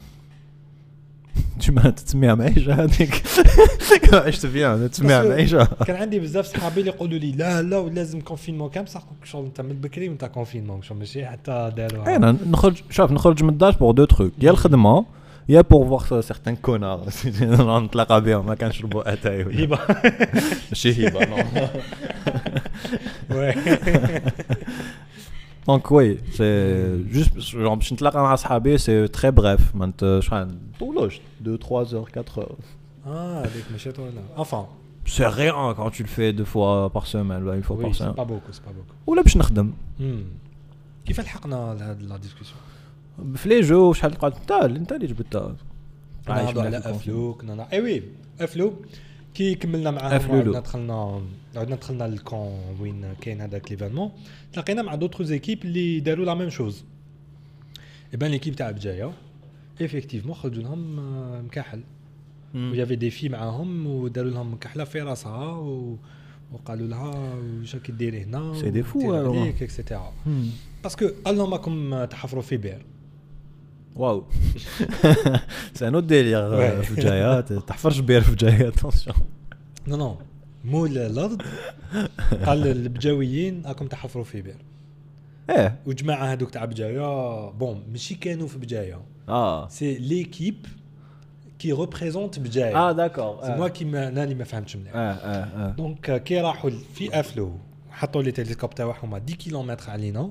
[SPEAKER 2] تسمى تسميها معيشه هذيك. (laughs) عشت فيها تسميها
[SPEAKER 3] بس-
[SPEAKER 2] معيشه
[SPEAKER 3] كان عندي بزاف صحابي اللي يقولوا لي لا لا ولازم كونفينمون كامل بصح شغل انت من بكري وانت كونفينمون شغل ماشي حتى داروها
[SPEAKER 2] أنا نخرج شوف نخرج من الدار بور دو تروك يا الخدمة يا بور فوار سيغتان كونار نتلاقى بهم ما كنشربوا أتاي
[SPEAKER 3] هبة.
[SPEAKER 2] ماشي هبة (laughs)
[SPEAKER 3] وي. (laughs)
[SPEAKER 2] دونك وي سي جوست جون باش نتلاقى مع صحابي سي تري بريف ما انت شحال طولوش 2 3 اور 4 اور
[SPEAKER 3] اه هذيك ماشي طويله افون
[SPEAKER 2] سي ريان quand tu le fais deux fois par semaine ولا une fois
[SPEAKER 3] وي
[SPEAKER 2] par
[SPEAKER 3] سي
[SPEAKER 2] semaine
[SPEAKER 3] با بوكو سي با بوكو
[SPEAKER 2] ولا باش نخدم
[SPEAKER 3] كيف لحقنا لهاد لا ديسكسيون
[SPEAKER 2] في لي جو شحال قعدت انت انت اللي جبتها عايش
[SPEAKER 3] نهضروا على
[SPEAKER 2] معاك في
[SPEAKER 3] افلو كنا نا- اي وي افلو كي كملنا معاهم. عندنا دخلنا عندنا دخلنا للكون وين كاين هذاك ليفينمون تلاقينا مع دوطخ زيكيب اللي داروا لا ميم شوز ايبان ليكيب تاع بجاية ايفيكتيفمون خرجوا لهم آه، مكحل ويافي دي في معاهم وداروا لهم مكحله في راسها و... وقالوا لها واش راكي ديري هنا؟
[SPEAKER 2] سي دي فو
[SPEAKER 3] اكسيتيرا باسكو قال لهم راكم تحفروا في بئر
[SPEAKER 2] واو. سي ان اوت ديليغ الجايه تحفرش بير اتونسيون
[SPEAKER 3] نو نو مول الأرض قال البجاويين راكم تحفروا في بئر
[SPEAKER 2] إيه.
[SPEAKER 3] وجماعة هذوك تاع بجاية بون ماشي كانوا في بجاية.
[SPEAKER 2] آه.
[SPEAKER 3] سي ليكيب كي ريبريزونت بجاية.
[SPEAKER 2] آه داكور
[SPEAKER 3] سي موا كي أنا اللي ما فهمتش مليح
[SPEAKER 2] آه آه آه.
[SPEAKER 3] دونك آه، كي راحوا في افلو حطوا لي تيليسكوب تاعهم 10 كيلومتر علينا.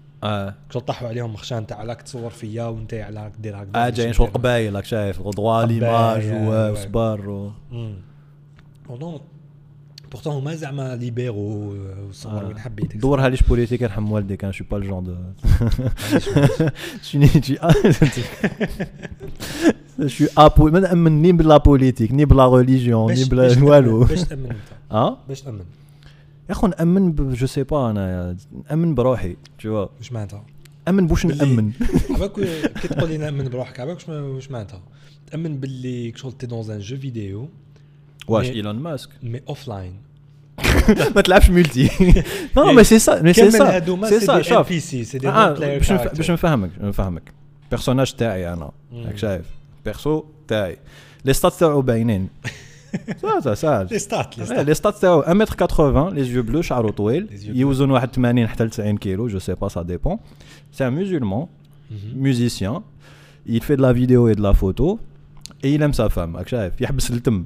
[SPEAKER 2] آه.
[SPEAKER 3] شغل طاحوا عليهم خشان تاع راك تصور فيا وانت على دير هكذا
[SPEAKER 2] آه جايين شغل قبايل راك شايف غدوا ليماج
[SPEAKER 3] قبايل،
[SPEAKER 2] وصبر و
[SPEAKER 3] دونك بورتون هما زعما ليبيرو وصور وين حبيت
[SPEAKER 2] دورها ليش بوليتيك يرحم والديك أنا شو با الجون دو يجي شو ابو ما نامن ني بلا بوليتيك ني بلا ريليجيون ني بلا والو.
[SPEAKER 3] باش تأمن أنت. (laughs)
[SPEAKER 2] آه؟
[SPEAKER 3] باش تأمن.
[SPEAKER 2] يا اخو نامن جو سي با أنا نامن بروحي تو
[SPEAKER 3] واش معناتها.
[SPEAKER 2] أمن بوش نأمن. (laughs)
[SPEAKER 3] عباك كي تقول لي نأمن بروحك عباك واش معناتها. تأمن باللي شغل تي دون ان جو فيديو
[SPEAKER 2] واش إيلون ماسك.
[SPEAKER 3] مي اوف لاين
[SPEAKER 2] ما تلعبش ملتي نو مي سي سا مي سي سا سي سا شوف. آه
[SPEAKER 3] player
[SPEAKER 2] باش. باش نفهمك نفهمك. بيرسوناج تاعي
[SPEAKER 3] أنا.
[SPEAKER 2] راك شايف. بيرسو تاعي. لي ستات تاعو باينين. (laughs)
[SPEAKER 3] لي
[SPEAKER 2] سا
[SPEAKER 3] ستات
[SPEAKER 2] لي ستات تاعو 1 متر 80 لي زيو بلو شعرو طويل
[SPEAKER 3] Les yeux
[SPEAKER 2] يوزن واحد 80 حتى ل 90 كيلو جو سي با سا ديبون سي ان musulman musicien. Il fait de la vidéo et de la photo. Et il aime sa femme راك شايف يحبس التم.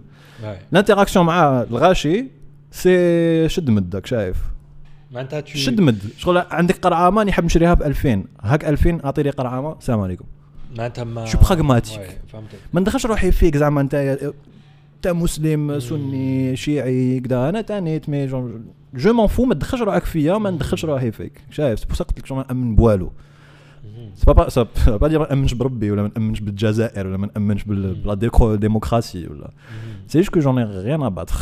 [SPEAKER 2] الانتراكسيون مع الغاشي سي شد مد راك شايف
[SPEAKER 3] معناتها tu
[SPEAKER 2] شد مد شغل عندك قرعامه نحب نشريها ب 2000 هاك 2000 أعطي لي قرعامه السلام عليكم.
[SPEAKER 3] معناتها ما
[SPEAKER 2] شو براغماتيك. ما ندخلش روحي فيك زعما أنت انت مسلم سني شيعي كذا أنا تاني مي جو مون فو ما تدخلش روحك فيا ما ندخلش روحي فيك شايف؟ سي بور سا قلت لك ما نامن بوالو سي با سا با دير ما نامنش بربي ولا ما نأمنش بالجزائر ولا ما نأمنش بلا ديكو- ديموكراسي ولا. سي جوست كو جون اي ريان ا باتر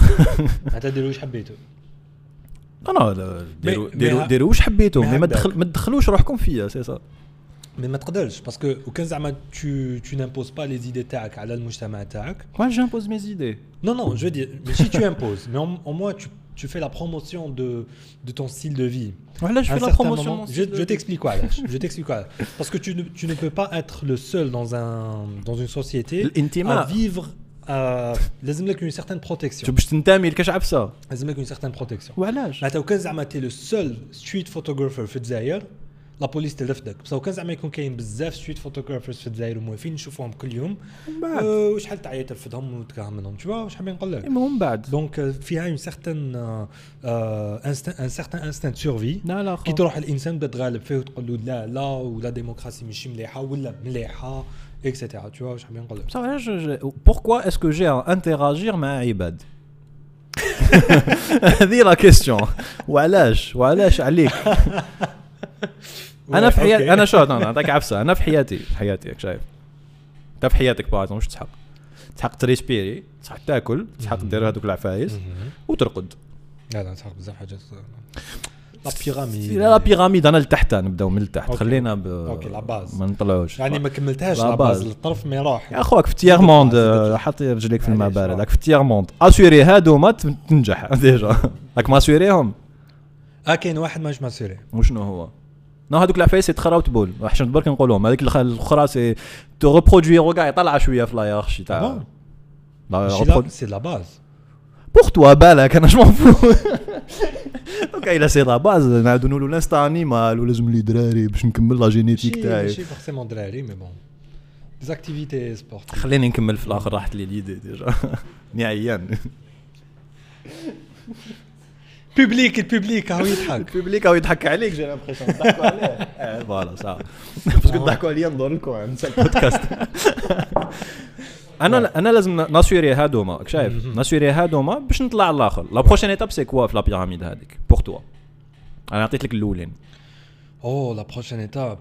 [SPEAKER 3] معناتها ديروا واش حبيتوا
[SPEAKER 2] أنا لا، ديروا ديروا ديروا واش حبيتوا
[SPEAKER 3] مي
[SPEAKER 2] ما تدخلوش روحكم فيا سي سا
[SPEAKER 3] مي ما تقدرش باسكو وكان زعما tu tu n'imposes pas les idées تاعك على المجتمع تاعك
[SPEAKER 2] Moi, j'impose mes idées.
[SPEAKER 3] Non, non, je veux dire, mais si tu imposes, mais au, au moins tu, tu fais la promotion de, de ton style de vie.
[SPEAKER 2] Voilà, je
[SPEAKER 3] À un
[SPEAKER 2] fais la
[SPEAKER 3] certain
[SPEAKER 2] promotion.
[SPEAKER 3] moment-
[SPEAKER 2] de mon
[SPEAKER 3] je
[SPEAKER 2] style de
[SPEAKER 3] je
[SPEAKER 2] vie.
[SPEAKER 3] t'explique quoi, Alash, Je t'explique quoi. Parce que tu ne, tu ne peux pas être le seul dans, un, dans une société à
[SPEAKER 2] الانتماء
[SPEAKER 3] vivre. À, لازم لك une certaine protection.
[SPEAKER 2] شو باش تنتمي لكاش عبسه
[SPEAKER 3] لازم لك une certaine protection.
[SPEAKER 2] وعلاش
[SPEAKER 3] معناتها وكان زعما تي لو سول ستريت فوتوغرافر في الجزائر لا بوليس تلفدك بصح وكان زعما يكون كاين بزاف ستريت فوتوغرافرز في الجزائر وموالفين نشوفوهم كل يوم. أه، وشحال تعيا تلفدهم وتكره منهم تشوا واش حابين نقول لك
[SPEAKER 2] المهم بعد؟
[SPEAKER 3] دونك euh, فيها اون سيغتان ان سيغتان انستان دو سيرفي
[SPEAKER 2] لا لا
[SPEAKER 3] كي تروح الإنسان بدا تغالب فيه وتقول له لا لا ولا ديموكراسي ماشي مليحة ولا مليحة اكسيتيرا تشوا واش حابين نقول لك
[SPEAKER 2] بصح علاش بوركوا اسكو جي انتراجير مع عباد؟ (laughs) هذه لا كيستيون وعلاش؟ وعلاش عليك؟ (laughs) أنا في. حياتي أنا شو أنا نعطيك عفسة. أنا في حياتي في حياتي راك شايف. أنت في حياتك باغ واش تسحق تسحق تريسبيري تسحق تاكل تسحق دير هذوك العفايس. وترقد.
[SPEAKER 3] لا لا صح بزاف حاجات. لا بيراميد.
[SPEAKER 2] لا بيراميد أنا لتحت نبداو من التحت
[SPEAKER 3] أوكي.
[SPEAKER 2] خلينا ب
[SPEAKER 3] لا باز.
[SPEAKER 2] ما نطلعوش.
[SPEAKER 3] يعني ما كملتهاش
[SPEAKER 2] لا
[SPEAKER 3] باز. للطرف مي راح
[SPEAKER 2] يا أخوك في تيير موند. حط رجليك في الماء بارد. راك في تيير موند اسيوري هادوما ت- تنجح (laughs) ديجا. راك ماسيوريهم
[SPEAKER 3] آه كاين واحد ماش ماسيري
[SPEAKER 2] وشنو هو؟ نو هذوك العفايس يتخراو تبول حشمت برك نقولهم. هذيك الاخرى سي تو ريبرودوير كاع يطلع شوية في لا يارشي تاع لا
[SPEAKER 3] لا سي لا باز
[SPEAKER 2] بوغ توا بالك أنا جو فو دونك الا سي لا باز نعاودو نقولو لانستا انيمال ولازم لي دراري باش نكمل لا جينيتيك تاعي.
[SPEAKER 3] ماشي فورسيمون دراري مي بون ديزاكتيفيتي سبورتيف
[SPEAKER 2] خليني نكمل في الآخر راحت لي ليدي ديجا ني عيان
[SPEAKER 3] بوبليك البوبليك هاو يضحك
[SPEAKER 2] البوبليك هاو يضحك عليك جي لامبريسيون ضحكوا عليه فوالا صح باسكو ضحكوا عليا ندور لكم نسى البودكاست أنا أنا لازم ناسيوري هادوما شايف ناسيوري هادوما باش نطلع على الآخر لا بروشين ايتاب سي كوا في لا بيراميد هذيك بور توا أنا عطيت لك الاولين
[SPEAKER 3] أو لا بروشين ايتاب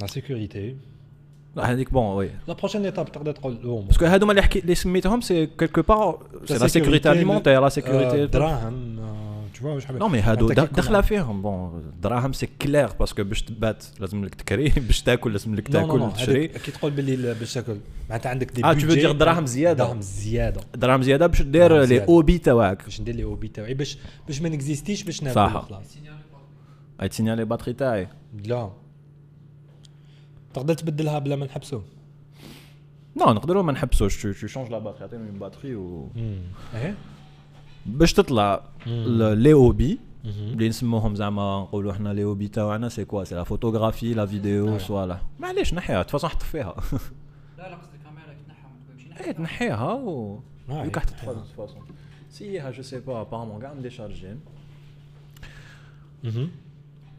[SPEAKER 3] لا سيكوريتي
[SPEAKER 2] هذيك بون وي
[SPEAKER 3] لا بروشين ايتاب تقدر تقول لهم
[SPEAKER 2] باسكو هادوما اللي حكيت اللي سميتهم سي كيلكو بار سي لا سيكوريتي اليمونتير لا سيكوريتي
[SPEAKER 3] دراهم tu vois واش حبيت
[SPEAKER 2] نو مي هادو داخله فيهم بون دراهم سي كلير باسكو باش تبات لازم لك تكري باش تاكل لازم لك تاكل تشري
[SPEAKER 3] كي تقول باللي ال- باش تاكل معناتها عندك دي
[SPEAKER 2] veux
[SPEAKER 3] budget
[SPEAKER 2] dire دراهم زيادة.
[SPEAKER 3] دراهم زياده
[SPEAKER 2] دراهم زياده باش دير لي. اوبي تاعك
[SPEAKER 3] باش ندير لي اوبي تاعي باش باش ما نكزيستيش باش ناكل
[SPEAKER 2] صح.
[SPEAKER 3] خلاص
[SPEAKER 2] اي تسينيالي باتري تاعي
[SPEAKER 3] لا تقدر تبدلها بلا ما نحبسو
[SPEAKER 2] نو نقدروا ما نحبسوش تو شونج لا باتري عطيني من باتري و
[SPEAKER 3] إيه
[SPEAKER 2] باش تطلع. ل- لي اوبي
[SPEAKER 3] مهم.
[SPEAKER 2] اللي نسموهم زعما نقولوا إحنا لي اوبي تاعنا سي كوا سي لا فوتوغرافي لا فيديو. سوالا معليش نحيها تفاصون حط فيها
[SPEAKER 4] لا لا قصدي الكاميرا نحي
[SPEAKER 2] إيه تنحيها و
[SPEAKER 3] تنحيها.
[SPEAKER 2] تتفرج تفاصون سيها جو سي با ابارامون كاع مديشارجين.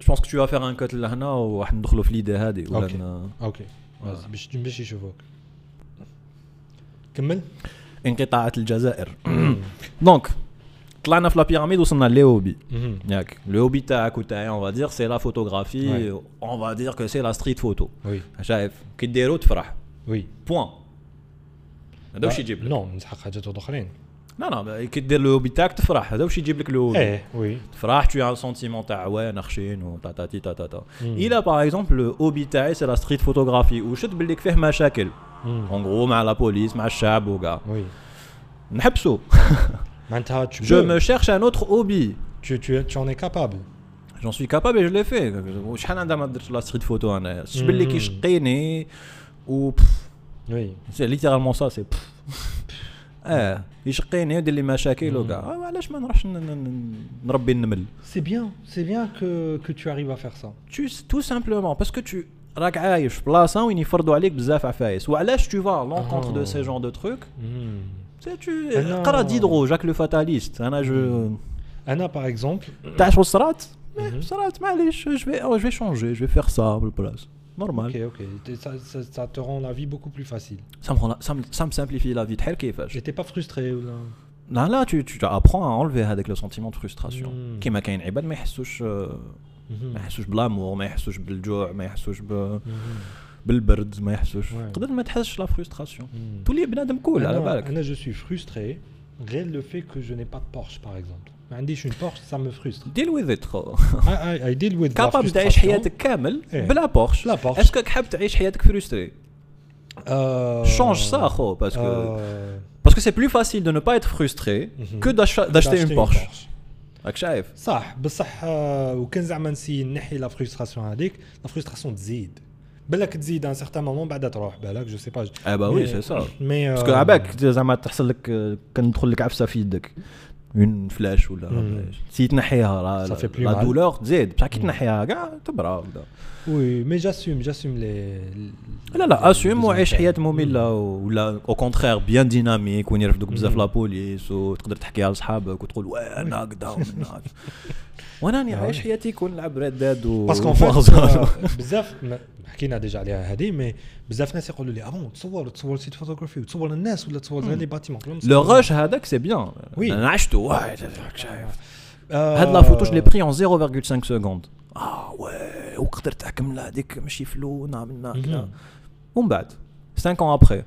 [SPEAKER 2] جو بونس كو تو فيغ ان كوت لهنا وراح ندخلوا في ليدي هذه ولا
[SPEAKER 3] أوكي بس باش باش يشوفوك كمل
[SPEAKER 2] انقطاعات الجزائر. (coughs) دونك طلعنا في لا بيراميد وصلنا اوبي
[SPEAKER 3] مهم.
[SPEAKER 2] ياك. لو هوبي تاعك وتاعي اون فا دير سي لا فوتوغرافي. اون فا دير كو سي لا ستريت فوتو شايف. كي ديرو تفرح.
[SPEAKER 3] وي
[SPEAKER 2] بوان هذا واش يجيب لك.
[SPEAKER 3] نو نسحق حاجات اخرين
[SPEAKER 2] لا لا كي دير لو هوبي تاعك تفرح هذا واش يجيب لك لو هوبي
[SPEAKER 3] ايه وي
[SPEAKER 2] تفرح tu as un sentiment تاع وين خشين و تا تا تي تا تا تا
[SPEAKER 3] مم.
[SPEAKER 2] الى باغ اكزومبل لو هوبي تاعي سي لا ستريت فوتوغرافي وشد باللي فيه مشاكل
[SPEAKER 3] مم.
[SPEAKER 2] اون غرو مع لا بوليس مع الشعب وكاع
[SPEAKER 3] وي
[SPEAKER 2] نحبسو
[SPEAKER 3] معناتها tu
[SPEAKER 2] جو
[SPEAKER 3] peux.
[SPEAKER 2] me cherche un autre hobby
[SPEAKER 3] tu tu tu en es capable
[SPEAKER 2] j'en suis capable et je l'ai fait شحال عندها ما درت لا ستريت فوتو انايا شفت باللي
[SPEAKER 3] مم.
[SPEAKER 2] كيشقيني و
[SPEAKER 3] وي
[SPEAKER 2] سي ليترالمون سا سي (laughs) اه يشقيني ويدير لي مشاكل وكاع آه، علاش ما نروحش ن- ن- نربي النمل
[SPEAKER 3] c'est bien c'est bien que que tu arrives à faire ça
[SPEAKER 2] tu تو سامبلومون باسكو تو راك عايش في بلاصه وين يفرضوا عليك بزاف عفايس وعلاش تو فا لونكونتر دو سي جون دو تروك
[SPEAKER 3] مم.
[SPEAKER 2] سي تو
[SPEAKER 3] أنا-
[SPEAKER 2] قرا ديدرو جاك لو فاتاليست انا جو
[SPEAKER 3] انا باغ اكزومبل
[SPEAKER 2] تاع شو صرات
[SPEAKER 3] مهم.
[SPEAKER 2] صرات معليش جو في جو في شونجي جو فيغ سا بالبلاص نورمال
[SPEAKER 3] ok ok ça, ça, ça te rend la vie beaucoup plus facile
[SPEAKER 2] ça me, rend la- ça me, ça me simplifie la vie تحل كيفاش
[SPEAKER 3] j'étais pas frustré ou là
[SPEAKER 2] لا لا tu, tu apprends à enlever هذاك لو سونتيمون دو فرستراسيون
[SPEAKER 3] مم.
[SPEAKER 2] كيما كاين عباد ما يحسوش آه، ما يحسوش بلامور ما يحسوش بالجوع ما يحسوش ب... بالبرد ما يحسوش
[SPEAKER 3] Ouais.
[SPEAKER 2] تقدر ما تحسش لا فرستراسيون
[SPEAKER 3] مم.
[SPEAKER 2] تولي بنادم كول على
[SPEAKER 3] انا
[SPEAKER 2] بالك
[SPEAKER 3] انا je suis frustré غير le fait que je n'ai pas de Porsche par exemple ما عنديش une Porsche ça me frustre
[SPEAKER 2] ديل ويز ات خو
[SPEAKER 3] I, I, I deal with la
[SPEAKER 2] كابابل تعيش
[SPEAKER 3] frustration.
[SPEAKER 2] حياتك كامل
[SPEAKER 3] إيه.
[SPEAKER 2] بلا بورش
[SPEAKER 3] لا بورش.
[SPEAKER 2] اسكو حاب تعيش حياتك فرستري
[SPEAKER 3] Euh,
[SPEAKER 2] change ça خو باسكو
[SPEAKER 3] euh,
[SPEAKER 2] باسكو سي بلو فاسيل دو نو با être frustré
[SPEAKER 3] Mhm.
[SPEAKER 2] que d'acheter d'acheter une
[SPEAKER 3] d'acheter
[SPEAKER 2] Porsche راك شايف
[SPEAKER 3] صح بصح آه، وكان زعما نسي نحي لا فرستراسيون هذيك لا فرستراسيون تزيد بالك تزيد ان سيغتان مومون بعدا تروح بالك جو سي با
[SPEAKER 2] اه با وي سي سا
[SPEAKER 3] مي
[SPEAKER 2] باسكو عباك زعما تحصل لك آه، كان تدخل لك عفسه في يدك اون فلاش ولا. سي تنحيها لا. دولور تزيد بصح كي. تنحيها كاع تبرا ولا
[SPEAKER 3] وي مي جاسوم جاسوم لي
[SPEAKER 2] لا لا اسيوم وعيش حياه ممله ولا أو كونترير بيان ديناميك وين يرفدوك بزاف. لا بوليس وتقدر تحكيها لصحابك وتقول وين أنا هكذا وانا راني
[SPEAKER 3] آه.
[SPEAKER 2] عايش حياتي كون نلعب ريد داد و
[SPEAKER 3] باسكو
[SPEAKER 2] وارزون.
[SPEAKER 3] فات بزاف ما- حكينا ديجا عليها هذه مي بزاف ناس يقولوا لي اه تصور تصور سيت فوتوغرافي وتصور الناس ولا تصور غير لي باتيمون
[SPEAKER 2] لو روش هذاك سي بيان
[SPEAKER 3] وي.
[SPEAKER 2] انا عشته واحد راك شايف
[SPEAKER 3] آه،
[SPEAKER 2] هاد لا فوتو جو لي بري ان 0.5 سكوند اه وي وقدرت اكمل هذيك ماشي فلو نعمل هكذا
[SPEAKER 3] مهم.
[SPEAKER 2] ومن بعد 5 ans ابخي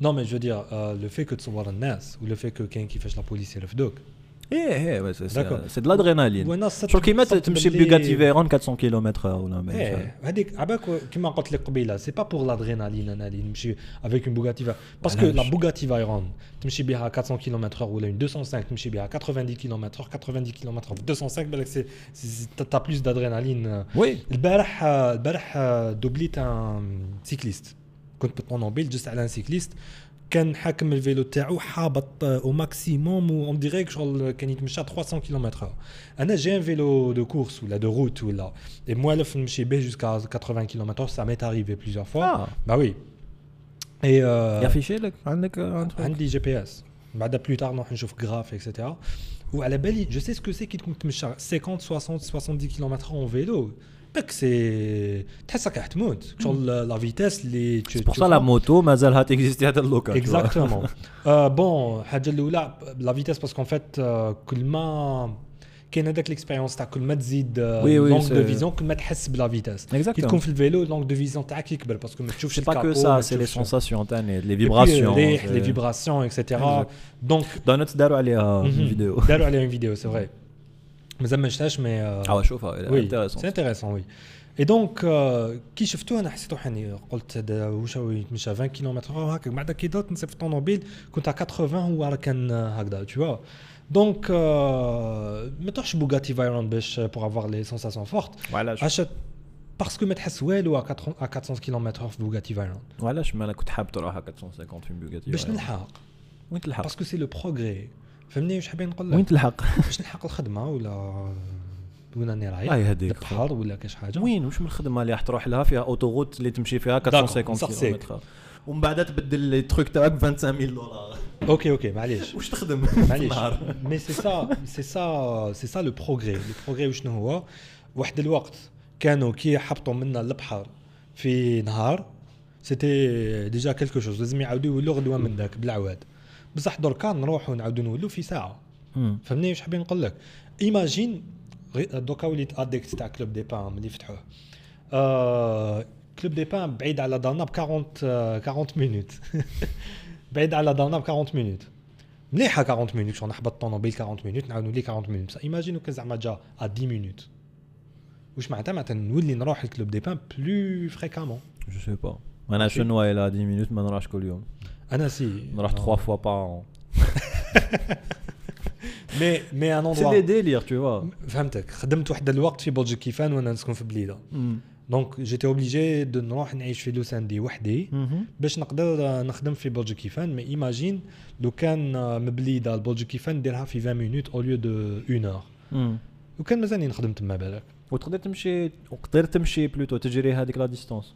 [SPEAKER 3] نو مي جو دير لو في كو تصور الناس ولو في كو كاين كيفاش لا بوليس يرفدوك
[SPEAKER 2] ايه ايه ouais, c'est-
[SPEAKER 3] D'accord.
[SPEAKER 2] c'est c'est de l'adrénaline
[SPEAKER 3] وانا صدق-
[SPEAKER 2] شغل كيما
[SPEAKER 3] صدق
[SPEAKER 2] تمشي
[SPEAKER 3] باللي-
[SPEAKER 2] بوغاتي فيرون 400 كيلومتر ولا ما
[SPEAKER 3] ايه هذيك عباك كيما قلت لك قبيله سي با بور لادرينالين انا اللي نمشي افيك اون بوغاتي باسكو لا
[SPEAKER 2] علاش؟
[SPEAKER 3] بوغاتي فايرون تمشي بها 400 كيلومتر ولا اون 205 تمشي بها 90 كيلومتر 90 كيلومتر في 205 بالك سي تا بلوس دادرينالين
[SPEAKER 2] وي
[SPEAKER 3] البارح البارح دوبليت ان سيكليست كنت بالطونوبيل جست على ان سيكليست كان حاكم الفيلو تاعو حابط او ماكسيموم اون ديريك شغل كان يتمشى 300 كيلومتر انا جي ان فيلو دو كورس ولا دو روت ولا اي موالف نمشي به جوسكا 80 كيلومتر سا ميت اريفي بليزيور فوا
[SPEAKER 2] اه
[SPEAKER 3] bah oui et euh,
[SPEAKER 2] يافيشي لك عندك un truc.
[SPEAKER 3] عندي جي بي اس بعد بلو تار نروح نشوف غراف اكسيتيرا وعلى بالي جو سي سكو سي كي تكون تمشى 50 60 70 كيلومتر اون فيلو داك سي تحسك راح تموت شغل لا فيتاس اللي
[SPEAKER 2] C'est pour ça la moto مازالها تيكزيستي هذا اللوكا
[SPEAKER 3] اكزاكتومون (laughs) بون الحاجه الاولى لا فيتاس باسكو فيت كل ما كاين هذاك ليكسبيريونس تاع كل ما تزيد
[SPEAKER 2] وي وي،
[SPEAKER 3] لونغ
[SPEAKER 2] سي-
[SPEAKER 3] دو فيزيون كل ما تحس بلا فيتاس كي
[SPEAKER 2] Exactement.
[SPEAKER 3] تكون في الفيلو لونغ دو فيزيون تاعك يكبر باسكو ما تشوفش
[SPEAKER 2] C'est pas que
[SPEAKER 3] الكابو،
[SPEAKER 2] ça,
[SPEAKER 3] ما
[SPEAKER 2] c'est les
[SPEAKER 3] تشوفش-
[SPEAKER 2] sensations, تاني, les
[SPEAKER 3] Et puis,
[SPEAKER 2] vibrations.
[SPEAKER 3] الريح
[SPEAKER 2] c'est-
[SPEAKER 3] لي فيبراسيون اكسيتيرا
[SPEAKER 2] Exact.
[SPEAKER 3] دونك
[SPEAKER 2] دونت داروا عليها
[SPEAKER 3] Mhm.
[SPEAKER 2] فيديو
[SPEAKER 3] داروا عليها اون فيديو سي فري (laughs) مازال ما شفتهاش مي
[SPEAKER 2] آه شوفها
[SPEAKER 3] وي
[SPEAKER 2] intéressant.
[SPEAKER 3] سي انتيريسون وي اي دونك كي شفتو أنا حسيت روحاني قلت هذا واش هو يتمشى 20 كيلومتر هكا بعد كي درت نسيت في الطوموبيل كنت على 80 هو راه كان هكذا vois. دونك ما تروحش بوغاتي فايرون باش بور افوار لي سونساسيون فورت
[SPEAKER 2] وعلاش
[SPEAKER 3] باسكو ما تحس والو على 400 على 400 كيلومتر في بوغاتي فايرون
[SPEAKER 2] وعلاش ما أنا كنت حاب تروح 450 في بوغاتي
[SPEAKER 3] باش نلحق
[SPEAKER 2] وين تلحق
[SPEAKER 3] باسكو سي لو بروغري فهمني واش حابين نقول لك؟
[SPEAKER 2] وين تلحق؟ (laughs)
[SPEAKER 3] باش نلحق الخدمة ولا وين راني رايح؟
[SPEAKER 2] الله يهديك.
[SPEAKER 3] البحر ولا كاش حاجة؟
[SPEAKER 2] وين؟ واش من الخدمة اللي راح تروح لها؟ فيها أوتوغوت اللي تمشي فيها 450
[SPEAKER 3] نسقسيك.
[SPEAKER 2] كيلومتر. ومن بعد تبدل لي تروك تاعك ب 25000 دولار.
[SPEAKER 3] أوكي أوكي معليش.
[SPEAKER 2] واش تخدم (laughs) في
[SPEAKER 3] معليش. مي سي سا سي سا سي سا لو بروغري لو بروغري وشنو هو؟ واحد الوقت كانوا كي يحبطوا منا البحر في نهار سيتي ديجا كيلكو شوز لازم يعاودوا يولوا غدوة من ذاك بالعواد. بصح دركا نروحوا نعاودوا نولوا في
[SPEAKER 2] ساعة.
[SPEAKER 3] فهمني واش حابين نقول لك؟ ايماجين دوكا وليت اديكت تاع كلوب دي بان ملي فتحوه. آه كلوب دي بان بعيد على دارنا ب 40 آه، 40 مينوت (laughs) بعيد على دارنا ب 40 مينوت مليحة 40 مينوت شغل نحبط الطوموبيل 40 مينوت نعاود نولي 40 مينوت بصح ايماجينو كان زعما جا ا 10 مينوت واش معناتها؟ معناتها نولي نروح الكلوب دي بان بلو فريكامون
[SPEAKER 2] جو سي با أنا شنو إلى 10 مينوت ما نروحش كل يوم.
[SPEAKER 3] أنا سي
[SPEAKER 2] نروح 3 فوا بار
[SPEAKER 3] مي مي ان
[SPEAKER 2] سي دي ديلير تو فوا
[SPEAKER 3] فهمتك خدمت واحد الوقت في بلجيك كيفان وأنا نسكن في بليده دونك جيتي اوبليجي دو نروح نعيش في لوساندي وحدي باش نقدر نخدم في بلجيكيفان مي ايماجين لو كان آه، مبليده البلجيكيفان نديرها في 20 مينوت أو ليو دو 1 اور لو كان مازالني نخدم تما بالك
[SPEAKER 2] وتقدر تمشي وتقدر تمشي بلوتو تجري هذيك لا ديستونس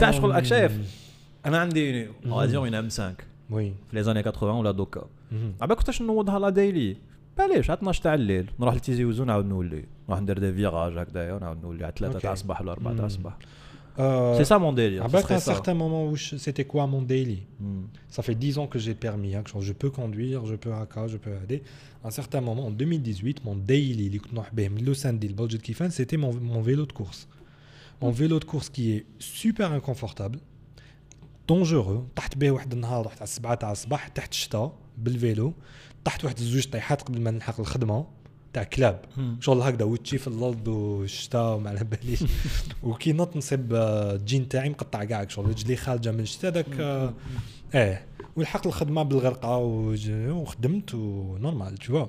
[SPEAKER 2] تاع شغل راك شايف انا عندي غادي اون ام 5
[SPEAKER 3] وي
[SPEAKER 2] في لي زاني 80 ولا دوكا
[SPEAKER 3] مهم.
[SPEAKER 2] عباك كنتاش نوضها لا ديلي بلاش على 12 تاع الليل نروح لتيزي وزو نعاود نولي نروح ندير دي فيراج هكذايا ونعاود نولي على 3
[SPEAKER 3] أوكي.
[SPEAKER 2] تاع الصباح ولا 4 تاع
[SPEAKER 3] مم.
[SPEAKER 2] الصباح
[SPEAKER 3] Euh,
[SPEAKER 2] سي سا مون ديلير
[SPEAKER 3] عباك à un certain moment où je- c'était quoi mon daily
[SPEAKER 2] Hmm.
[SPEAKER 3] Ça fait 10 ans que j'ai le permis, hein, que je peux conduire, je peux AK, je peux aider. À un certain moment, en 2018, mon daily, اللي كنت نروح به من لوساندي لبلجيك كيفان, c'était mon, mon vélo de course. Mon vélo de course qui est super inconfortable, dangereux. طحت به واحد النهار رحت على السبعة تاع الصباح تحت الشتاء بالفيلو طحت واحد الزوج طيحات قبل ما نلحق الخدمة تاع كلاب شغل هكذا وتشي في الأرض والشتاء وما على باليش وكي نط نصيب الجين تاعي مقطع كاع شغل رجلي خارجه من الشتاء داك آه، ولحقت الخدمه بالغرقه وخدمت ونورمال تو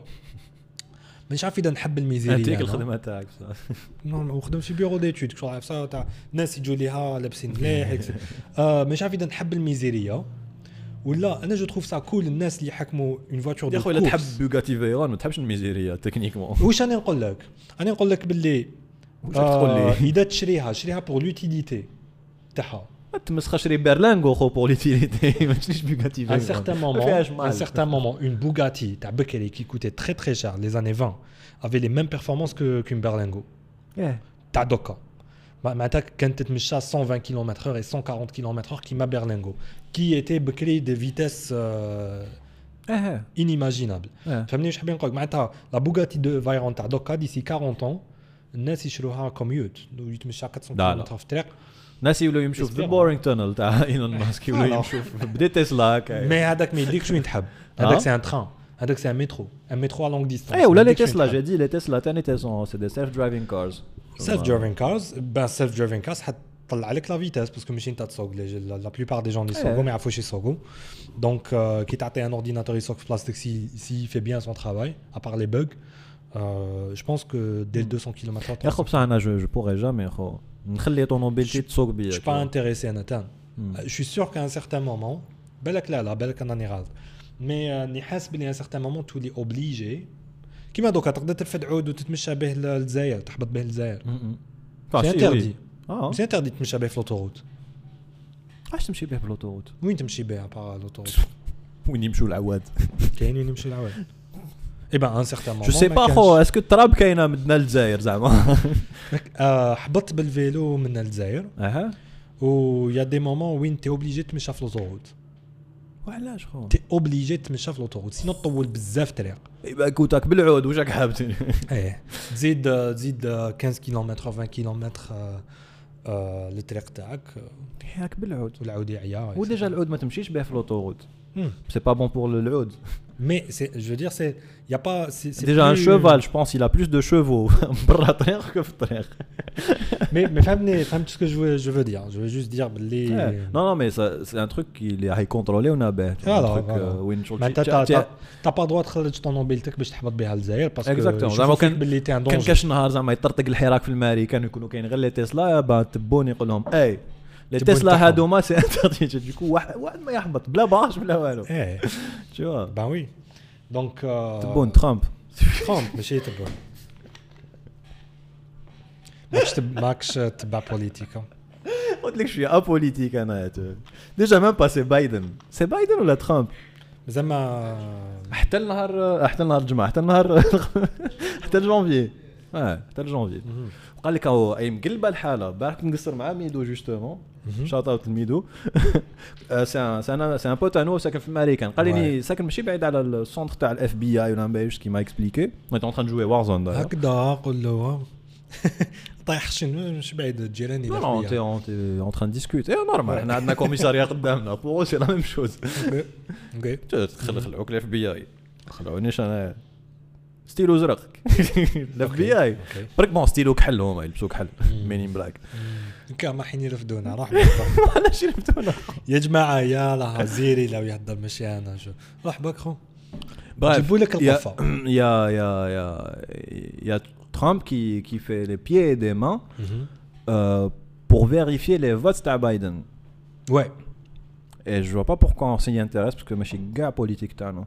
[SPEAKER 3] مش عارف إذا نحب الميزيريا
[SPEAKER 2] هذيك. الخدمة تاعك
[SPEAKER 3] نورمال وخدمت في بيرو ديتود شغل عارف تاع ناس يجوا ليها لابسين مليح. (laughs) آه مش عارف إذا نحب الميزيريا ولا أنا جو تروف سا كول الناس اللي يحكموا اون فواتور
[SPEAKER 2] يا خويا لا تحب بوغاتي فيرون ما تحبش الميزيريا تكنيكمون
[SPEAKER 3] واش راني نقول لك؟ راني نقول لك باللي
[SPEAKER 2] واش تقول
[SPEAKER 3] آه،
[SPEAKER 2] لي
[SPEAKER 3] إذا تشريها شريها بور لوتيليتي تاعها. (laughs) (laughs) à un certain moment, à un certain moment, une Bugatti qui coûtait très très cher, les années 20, avait les mêmes performances qu'une qu Berlingo.
[SPEAKER 2] Yeah.
[SPEAKER 3] Tadoka. Matak Kentet Misha 120 km/h et 140 km/h qui
[SPEAKER 2] m'a
[SPEAKER 3] Berlingo,
[SPEAKER 2] qui
[SPEAKER 3] était beclé des vitesses euh, inimaginables. Yeah. La Bugatti de Veyron Tadoka d'ici 40 ans, Ness Ishruha comme Yut, 400
[SPEAKER 2] km/h لا.
[SPEAKER 3] km في الطريق
[SPEAKER 2] الناس يولوا يمشوا في
[SPEAKER 3] Espérons.
[SPEAKER 2] البورينغ تونل (laughs) تاع ايلون ماسك يولوا
[SPEAKER 3] لا.
[SPEAKER 2] يمشوا في- بدي تسلا هكا
[SPEAKER 3] مي هذاك ما يديكش وين تحب
[SPEAKER 2] آه.
[SPEAKER 3] هذاك سي ان تران هذاك سي ان مترو ان مترو ا لونغ ديستانس
[SPEAKER 2] اي ولا لي تسلا جي دي لي تسلا تاني تسون سي دي سيلف درايفين كارز
[SPEAKER 3] سيلف دريفين كارز بان سيلف دريفين كارز حتطلع لك لا فيتاس باسكو ماشي انت تسوق لي- لا لا بلوبار دي جون يسوقوا
[SPEAKER 2] إيه.
[SPEAKER 3] ما يعرفوش يسوقوا دونك euh, كي تعطي ان اورديناتور يسوق في بلاصتك سي سي في بيان سون ترافاي ابار لي بوغ جو بونس كو ديل 200 كيلومتر
[SPEAKER 2] يا خو بصح انا جو جو نخلي طونوبيلتي تسوق بيا
[SPEAKER 3] à Nathan.
[SPEAKER 2] Hmm.
[SPEAKER 3] Je suis sûr qu'à un certain moment, بالك لا لا بالك أنا راني غلط مي راني حاسس بلي ان سيغتان مومون تولي اوبليجي كيما دوكا تقدر ترفد عود وتتمشى به للجزائر تحبط به للجزائر سي انتردي سي انتردي تمشى به في لوتوروت
[SPEAKER 2] علاش تمشي به بلوتوروت
[SPEAKER 3] وين تمشي به ابار لوتوروت
[SPEAKER 2] وين يمشوا العواد
[SPEAKER 3] كاين وين يمشي العواد اي بان ان سيغتان مومون
[SPEAKER 2] جو سي با خو اسكو التراب كاينة مدنا الجزائر زعما
[SPEAKER 3] حبطت بالفيلو من الجزائر
[SPEAKER 2] أها
[SPEAKER 3] و يا دي مومون وين تي اوبليجي تمشى في لوتوروت
[SPEAKER 2] وعلاش خو
[SPEAKER 3] تي اوبليجي تمشى في لوتوروت سينو طول بزاف طريق
[SPEAKER 2] يبقى كوتاك بالعود واش راك حابتني
[SPEAKER 3] إيه تزيد تزيد 15 كيلومتر 20 كيلومتر الطريق تاعك
[SPEAKER 2] ياك بالعود
[SPEAKER 3] والعود يعيا
[SPEAKER 2] وديجا العود ما تمشيش به في لوتوروت
[SPEAKER 3] Hmm.
[SPEAKER 2] سي با بون بور العود
[SPEAKER 3] مي سي جو dire c'est y a pas c'est c'est
[SPEAKER 2] ديجا ان
[SPEAKER 3] plus-
[SPEAKER 2] شوفال جو بونس il a plus de chevaux (laughs) برا الطريق كو في الطريق (laughs)
[SPEAKER 3] mais mais فهمني فهمت ce que je veux je veux dire je veux juste dire باللي
[SPEAKER 2] Non, non, mais ça- c'est un truc qu'il est contrôlé on a ben. tu vois,
[SPEAKER 3] Alors,
[SPEAKER 2] un truc,
[SPEAKER 3] voilà.
[SPEAKER 2] euh, où une chose-
[SPEAKER 3] ما انت
[SPEAKER 2] tu- tu- tu-
[SPEAKER 3] تا با دروا تخرج طوموبيلتك باش تحبط بها للجزائر باسكو
[SPEAKER 2] Exactement.
[SPEAKER 3] يشوفوا
[SPEAKER 2] زعما
[SPEAKER 3] فيك
[SPEAKER 2] كان-
[SPEAKER 3] باللي تي ان
[SPEAKER 2] كان
[SPEAKER 3] دونجر
[SPEAKER 2] كاش نهار زعما يطرطق الحراك في الماري كانوا يكونوا كاين غير لي تسلا با تبون يقول لهم اي لي تسلا
[SPEAKER 3] تاعهم.
[SPEAKER 2] هادو ما سي انتردي ديكو واحد واحد ما يحبط بلا باش بلا والو. إيه. vois
[SPEAKER 3] بان وي دونك
[SPEAKER 2] تبون ترامب.
[SPEAKER 3] ترامب ماشي تبون. ماكش ماكش تبع بوليتيكا.
[SPEAKER 2] قلت لك شوية ابوليتيك أنا ديجا ميم با سي بايدن سي بايدن ولا ترامب؟
[SPEAKER 3] زعما
[SPEAKER 2] حتى النهار حتى النهار الجمعة حتى النهار (laughs) حتى جونفي آه حتى جونفي قال لك هو أي مقلبه الحالة. بارك نقصر مع ميدو جوستومون شاط اوت لميدو. سي ان بوت انو ساكن في امريكان قال لي ساكن ماشي بعيد على السونتر تاع الاف بي اي ولا ما بايش كيما اكسبليكي ما انت اونطران جوي وارزون
[SPEAKER 3] هكذا قول له. (laughs) طايح شنو؟ مش بعيد جيراني
[SPEAKER 2] لا اون تي اون تي اون نورمال حنا عندنا كوميساريه قدامنا. بوغ سي لا ميم
[SPEAKER 3] شوز
[SPEAKER 2] أوكي تخلعوك الاف بي اي خلعونيش أنا. ستيلو زرق (laughs) الاف بي
[SPEAKER 3] آي.
[SPEAKER 2] برك بون ستيلو كحل هما يلبسوا كحل. (laughs) مينين بلاك
[SPEAKER 3] كاع ما حين يرفدونا روح
[SPEAKER 2] علاش (laughs) يرفدونا
[SPEAKER 3] يا جماعة يا لها زيري لو يهضر ماشي أنا شو؟ روح باك
[SPEAKER 2] خو.
[SPEAKER 3] جيبوا لك القفه (clears throat)
[SPEAKER 2] يا يا يا يا ترامب كي كي في لي بيي دي مان pour vérifier les votes تاع بايدن
[SPEAKER 3] Ouais.
[SPEAKER 2] Et je vois pas pourquoi on s'y intéresse, parce que je suis politique, non.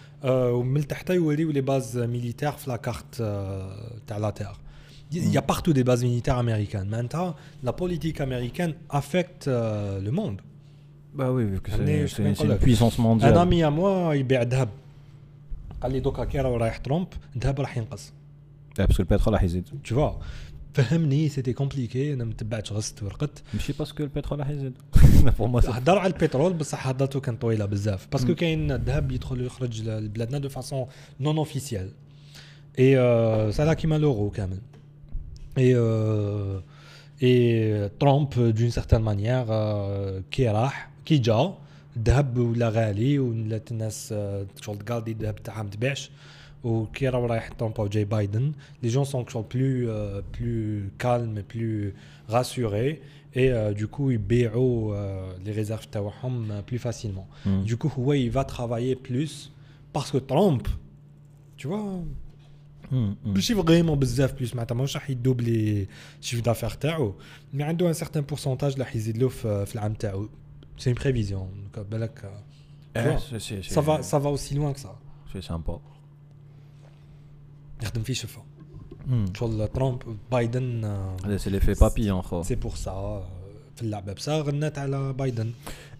[SPEAKER 3] ومن تحت يوريو لي باز ميليتير في لا كارت آه، تاع لا تير Il y a partout des bases militaires américaines. Maintenant, la politique américaine affecte euh, le monde.
[SPEAKER 2] Bah oui, vu que
[SPEAKER 3] عندي
[SPEAKER 2] c'est-
[SPEAKER 3] شو
[SPEAKER 2] c'est
[SPEAKER 3] نقول
[SPEAKER 2] c'est une
[SPEAKER 3] لك؟
[SPEAKER 2] puissance
[SPEAKER 3] انا
[SPEAKER 2] mondiale.
[SPEAKER 3] ميا موا يبيع ذهب قال لي دوكا كي راه رايح ترامب الذهب راح ينقص
[SPEAKER 2] Ouais, Parce que le pétrole راح يزيد.
[SPEAKER 3] tu vois فهمني سيتي كومبليكي أنا ما تبعتش غصت ورقدت
[SPEAKER 2] ماشي باسكو البترول راح يزيد.
[SPEAKER 3] هضر على البترول بصح هضرته كان طويلة بزاف. باسكو كاين الذهب يدخل ويخرج لبلادنا دو فاسون نون اوفيسيال اي سالا كيما لورو كامل. اي اي ترامب دون سيغتان مانيير كي راح كي جا. الذهب ولا غالي ولات الناس آه، شغل تقاضي الذهب تاعها ما تبيعش وكي راهو رايح طومبا جاي بايدن لي جون سون كشغل بلو بلو كالم بلو راسوري اي دو كو يبيعوا لي ريزيرف تاعهم بلو فاسيلمون
[SPEAKER 2] مم.
[SPEAKER 3] Du coup, Huawei va travailler plus parce que Trump, tu vois,
[SPEAKER 2] مم. مم.
[SPEAKER 3] ماشي فريمون بزاف بلوس معناتها ماهوش راح يدوبلي الشيف دافير تاعو مي عنده ان سيغتان بورسونتاج راح يزيد له في, في العام تاعو سي اون بريفيزيون بالك
[SPEAKER 2] Eh, c'est- c'est-
[SPEAKER 3] سا فا
[SPEAKER 2] c'est-
[SPEAKER 3] سا فا اوسي لوان كسا
[SPEAKER 2] c'est sympa.
[SPEAKER 3] يخدم فيه شفا. شغل ترامب بايدن
[SPEAKER 2] هذا سي ليفي بابيون خو
[SPEAKER 3] سي بور سا في اللعبة. بصح غنات على بايدن.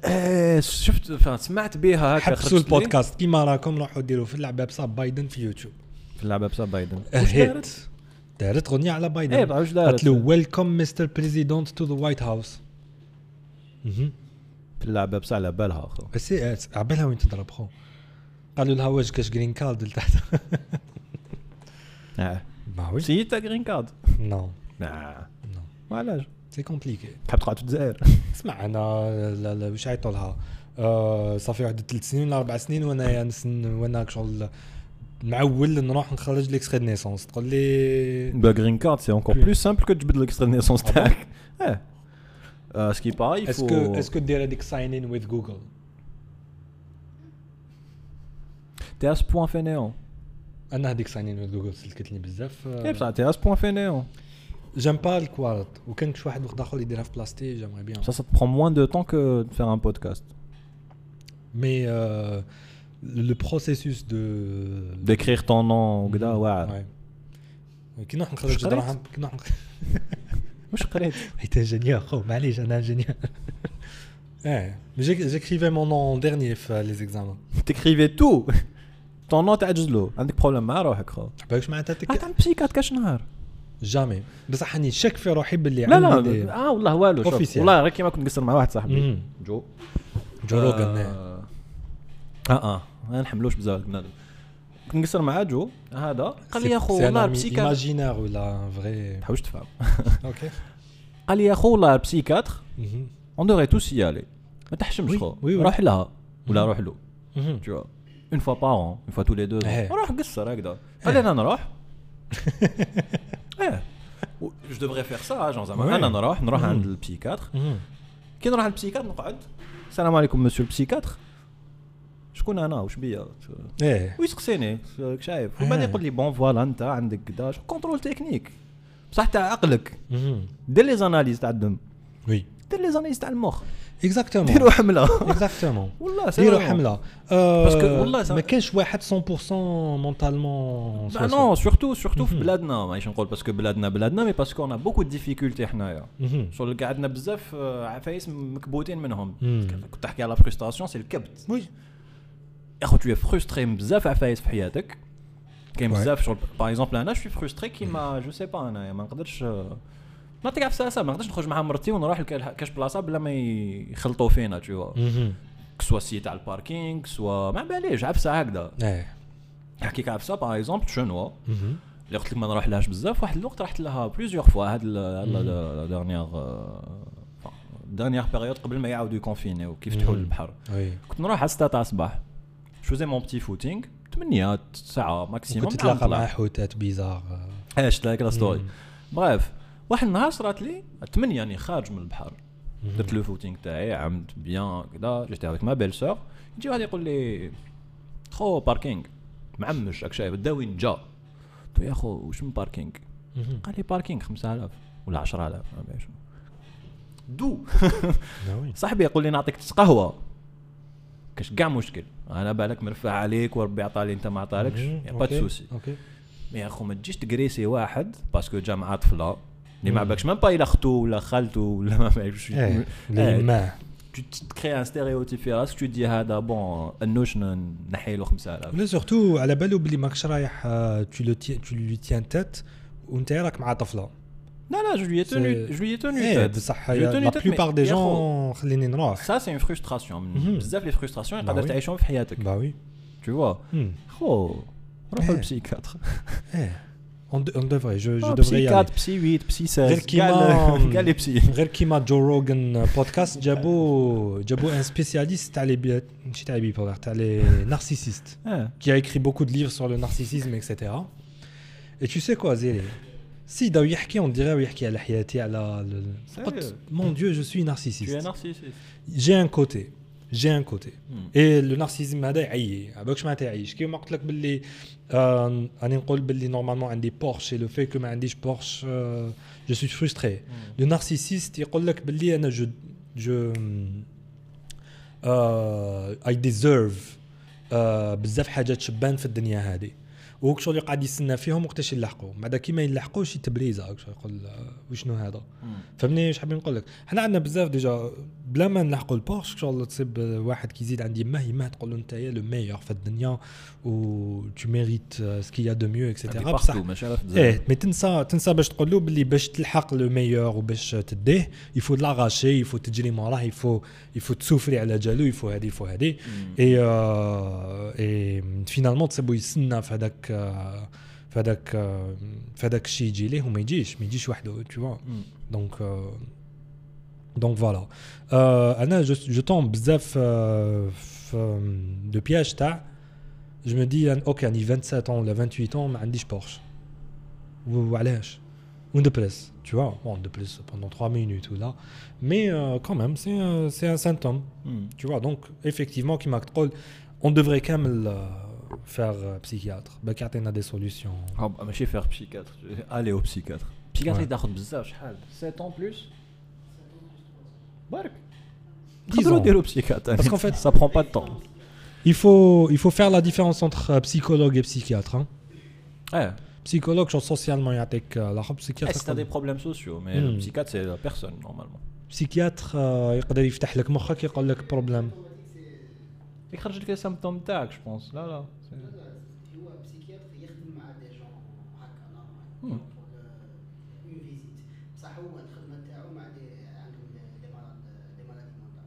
[SPEAKER 2] إيه شفت سمعت بها هكا
[SPEAKER 3] حبسوا البودكاست. كيما راكم روحوا ديروا في اللعبة بصح بايدن في يوتيوب.
[SPEAKER 2] في اللعبة بصح بايدن. واش
[SPEAKER 3] هيت.
[SPEAKER 2] دارت؟
[SPEAKER 3] دارت غنية على بايدن.
[SPEAKER 2] إيه واش دارت؟
[SPEAKER 3] قالت له ويلكم مستر بريزيدنت تو ذا وايت هاوس
[SPEAKER 2] في اللعبة بصح على بالها خو
[SPEAKER 3] بس هي عبالها وين تضرب خو؟ قالوا لها واش كاش جرين كارد لتحت؟ (laughs)
[SPEAKER 2] اه
[SPEAKER 3] ما وي
[SPEAKER 2] سيتا جرين كارد
[SPEAKER 3] نو
[SPEAKER 2] لا
[SPEAKER 3] نو
[SPEAKER 2] وعلاش
[SPEAKER 3] سي كومبليكي
[SPEAKER 2] تحب (laughs) تقعد في الجزائر
[SPEAKER 3] اسمع انا لا لا واش عيطوا لها آه، صافي واحد ثلاث سنين ولا اربع سنين وانا نسن وانا شغل معول نروح نخرج ليكستري دو نيسونس تقول لي
[SPEAKER 2] با جرين كارد سي انكور
[SPEAKER 3] Plus.
[SPEAKER 2] بلو سامبل كو تجبد لك نيسونس
[SPEAKER 3] Ah bon
[SPEAKER 2] تاعك اه آه، سكي باي
[SPEAKER 3] اسكو اسكو دير هذيك ساين ان وذ جوجل
[SPEAKER 2] تي اس بوان فينيون
[SPEAKER 3] انا هذيك ساين ان وذ جوجل سلكتني بزاف
[SPEAKER 2] ايه بصح تي اس بوان فينيون
[SPEAKER 3] جيم با الكوارت وكان كش واحد وقت اخر يديرها في بلاستيك جيمري بيان
[SPEAKER 2] Ça, ça te prend moins de temps que de faire un podcast.
[SPEAKER 3] Mais euh, le processus de.
[SPEAKER 2] D'écrire ton nom, وكذا واعر.
[SPEAKER 3] Ouais. كي نروح نخرج
[SPEAKER 2] واش قريت؟
[SPEAKER 3] دراهم كي نروح
[SPEAKER 2] واش قريت؟ (laughs)
[SPEAKER 3] انت انجينيور خو معليش انا انجينيور (laughs) اه جيكريفي مون نون ديرني في لي زيكزامان
[SPEAKER 2] تكريفي تو طون نو تعجز له عندك بروبليم مع روحك خو.
[SPEAKER 3] بالكش معناتها
[SPEAKER 2] راح تعمل بسيكات كاش نهار.
[SPEAKER 3] جامي. بصح اني شك في روحي باللي
[SPEAKER 2] لا لا آه والله والو شوف. والله غير كيما كنت نقصر مع واحد صاحبي.
[SPEAKER 3] مم.
[SPEAKER 2] جو.
[SPEAKER 3] جو روغن آه.
[SPEAKER 2] آه آه آه. ما نحملوش بزاف بنادم كنت نقصر مع جو هذا. قال لي يا خو والله بسيكات
[SPEAKER 3] ايماجينير ولا فري
[SPEAKER 2] تحوش تفهم. (laughs)
[SPEAKER 3] أوكي (laughs)
[SPEAKER 2] قال لي يا خو والله بسيكاتر. اون دوغي توس يالي ما تحشمش خو. روح لها. ولا. روح له. An une fois tous les deux ans.
[SPEAKER 3] إيه.
[SPEAKER 2] روح قصر هكذا قال لي أنا نروح إيه جو devrais faire ça genre زعما. أنا نروح نروح. عند البسيكاتر. كي نروح عند البسيكاتر نقعد السلام عليكم مسيو البسيكاتر شكون أنا واش بيا
[SPEAKER 3] إيه
[SPEAKER 2] ويسقسيني شايف ومن بعد
[SPEAKER 3] آه.
[SPEAKER 2] يقول لي بون فوالا انت عندك كذا كونترول تكنيك بصح تاع عقلك. دير لي زاناليز تاع الدم
[SPEAKER 3] وي
[SPEAKER 2] دير لي زاناليز تاع المخ
[SPEAKER 3] اكزاكتومون
[SPEAKER 2] ديروا حمله
[SPEAKER 3] اكزاكتومون
[SPEAKER 2] والله سي
[SPEAKER 3] ديروا
[SPEAKER 2] vraiment.
[SPEAKER 3] حمله
[SPEAKER 2] باسكو
[SPEAKER 3] آه
[SPEAKER 2] والله سا-
[SPEAKER 3] ما كانش واحد 100% مونتالمون
[SPEAKER 2] Bah non, surtout, surtout في بلادنا ماشي نقول باسكو بلادنا بلادنا مي باسكو انا بوكو ديفيكولتي حنايا شغل قاعد عندنا بزاف آه، عفايس مكبوتين منهم
[SPEAKER 3] مم.
[SPEAKER 2] كنت تحكي على فريستراسيون سي الكبت
[SPEAKER 3] وي
[SPEAKER 2] يا خو تو فرستري بزاف عفايس في حياتك كاين
[SPEAKER 3] Ouais.
[SPEAKER 2] بزاف شغل باغ اكزومبل انا شوي فرستري كيما جو سي با انايا ما نقدرش آه، نعطيك عفسه ما نقدرش نخرج مع مرتي ونروح لك- كاش بلاصة بلا ما يخلطوا فينا تو سوا سي تاع الباركينغ سوا ما باليش عفسة هكذا. نحكيك عفسة باغ اكزومبل شنوا
[SPEAKER 3] مهم.
[SPEAKER 2] اللي قلت لك ما نروح لهاش بزاف واحد الوقت رحت لها بليزيوغ فوا هاد لا ديرنيير بيريود قبل ما يعاودوا يكونفينيو كيف يفتحوا
[SPEAKER 3] مم.
[SPEAKER 2] البحر.
[SPEAKER 3] وي
[SPEAKER 2] كنت نروح على 6 تاع الصباح. شوزي مون بتي فوتينغ 8 ساعة ماكسيموم
[SPEAKER 3] كنت تلاقى مع حوتات بيزار
[SPEAKER 2] إيش تلاقي لا ستوري
[SPEAKER 3] مم.
[SPEAKER 2] واحد النهار صرات لي 8 يعني خارج من البحر. درت لو فوتينغ تاعي عملت بيان كذا جيت افيك ما بيل سور يجي واحد يقول لي خو باركينغ معمش راك شايف دا وين جا قلت له يا خو واش من باركينغ قال لي باركينغ 5000 ولا 10000 ما بعرف شنو. دو. (laughs) صاحبي يقول لي نعطيك قهوة. كاش كاع مشكل. أنا بالك مرفع عليك وربي عطالي أنت ما عطالكش. با سوسي
[SPEAKER 3] أوكي.
[SPEAKER 2] مي يا خو ما تجيش تقريسي واحد باسكو جا مع طفلة. Les
[SPEAKER 3] mm.
[SPEAKER 2] je ne même pas Ilarto ou la ou la (laughs) Mabak.
[SPEAKER 3] Eh,
[SPEAKER 2] les
[SPEAKER 3] eh, mains.
[SPEAKER 2] Tu te crées un stéréotype parce que tu dis, ah,
[SPEAKER 3] bon, nous, n'aille l'autre comme ça. Mais surtout, à la euh, tu lui tiens tête, tu ma.
[SPEAKER 2] Non, non, je lui ai tenu, je lui ai tenu
[SPEAKER 3] eh,
[SPEAKER 2] tête. Euh, la
[SPEAKER 3] plupart des gens,
[SPEAKER 2] ça, c'est une frustration. Mhm. Les
[SPEAKER 3] frustrations,
[SPEAKER 2] elles
[SPEAKER 3] peuvent
[SPEAKER 2] t'aïcher en vie.
[SPEAKER 3] Bah oui.
[SPEAKER 2] Tu vois.
[SPEAKER 3] Hmm.
[SPEAKER 2] Oh, on
[SPEAKER 3] le psychiatre. (laughs)
[SPEAKER 2] للبسيكاتر
[SPEAKER 3] ايه On, de- on devrait, je, je
[SPEAKER 2] Ah,
[SPEAKER 3] devrais
[SPEAKER 2] psy
[SPEAKER 3] y
[SPEAKER 2] 4,
[SPEAKER 3] aller.
[SPEAKER 2] psy 8, psy 16.
[SPEAKER 3] غير كيما-
[SPEAKER 2] قال لي psy.
[SPEAKER 3] غير كيما جو (laughs) روغان بودكاست جابوا جابوا ان سبيسياليست تاع لي بي- ماشي تاع لي بيبولار تاع لي نارسيسيست
[SPEAKER 2] Ah.
[SPEAKER 3] qui a écrit beaucoup de livres sur le narcissisme etc et tu sais quoi زيري si داو يحكي on dirait يحكي على حياتي على ال-
[SPEAKER 2] Sérieux
[SPEAKER 3] قلت mon dieu je suis
[SPEAKER 2] Tu es
[SPEAKER 3] narcissiste
[SPEAKER 2] narcissique.
[SPEAKER 3] j'ai un côté Un côté.
[SPEAKER 2] Hmm.
[SPEAKER 3] اي لو نارسيزم هذا يعيي عباك معناتها يعيش كيما قلت لك باللي آه راني نقول باللي نورمالمون عندي بورش لو في كو ما عنديش بورش آه جو سوي فرستري لو نارسيسيست يقول لك باللي أنا جو جو اي ديزيرف بزاف حاجات شبان في الدنيا هذه وهوك شغل قاعد يستنى فيهم وقتاش يلحقوا. بعد كيما يلحقوش يتبريزا شغل يقول آه، وشنو هذا؟ فهمني إيش حابين نقول لك؟ حنا عندنا بزاف ديجا بلا ما نلحقوا البورش الله تصيب واحد كيزيد عندي يماه يماه تقول له أنت لو ميور في الدنيا و تو ميريت سكي دو ميو اكسيتيرا بصح إيه مي تنسى تنسى باش تقول له باللي باش تلحق لو ميور وباش تديه يفو لاغاشي يفو تجري موراه يفو يفو تسوفري على جالو يفو هادي يفو هادي. اي اي فينالمون تصيبو يستنى في هذاك آه، في هذاك آه، في هذاك الشيء يجي ليه وما يجيش ما يجيش وحده تو فوا دونك دونك فوالا انا جو جو تومب بزاف آه، في دو بياج تاع جو مو دي اوكي راني 27 ولا 28 ما عنديش بورش و- وعلاش وندبرس tu vois bon ndepres pendant 3 minutes ou là mais euh, quand même c'est un, c'est un symptôme tu vois donc effectivement qui m'a تقول on devrait quand même euh, faire euh, psychiatre باك يعطينا des solutions
[SPEAKER 2] Ah, ماشي فيغ بسيكاتر الي او بسيكاتر بسيكاتر
[SPEAKER 3] Ouais.
[SPEAKER 2] تاخذ بزاف شحال 7 اون بلوس برك
[SPEAKER 3] 10
[SPEAKER 2] نقدروا
[SPEAKER 3] ans.
[SPEAKER 2] نديروا بسيكاتر
[SPEAKER 3] Parce qu'en fait-
[SPEAKER 2] ça prend pas de temps
[SPEAKER 3] il faut il faut faire la différence entre euh, psychologue et psychiatre hein.
[SPEAKER 2] ouais
[SPEAKER 3] psychologue genre socialement يعطيك euh, la psychiatre
[SPEAKER 2] si t'as des problèmes sociaux mais
[SPEAKER 3] Hmm.
[SPEAKER 2] le psychiatre c'est la personne normalement
[SPEAKER 3] psychiatre euh, يقدر يفتح لك مخك يقول لك بروبليم
[SPEAKER 2] يخرج لك السيمبتوم تاعك جو بونس لا لا
[SPEAKER 5] هو بسيكياتر يخدم مع دي جون هكا. نورمال اون فيزيت بصح هو الخدمه تاعو مع دي عندهم دي مرض دي مرض مونتال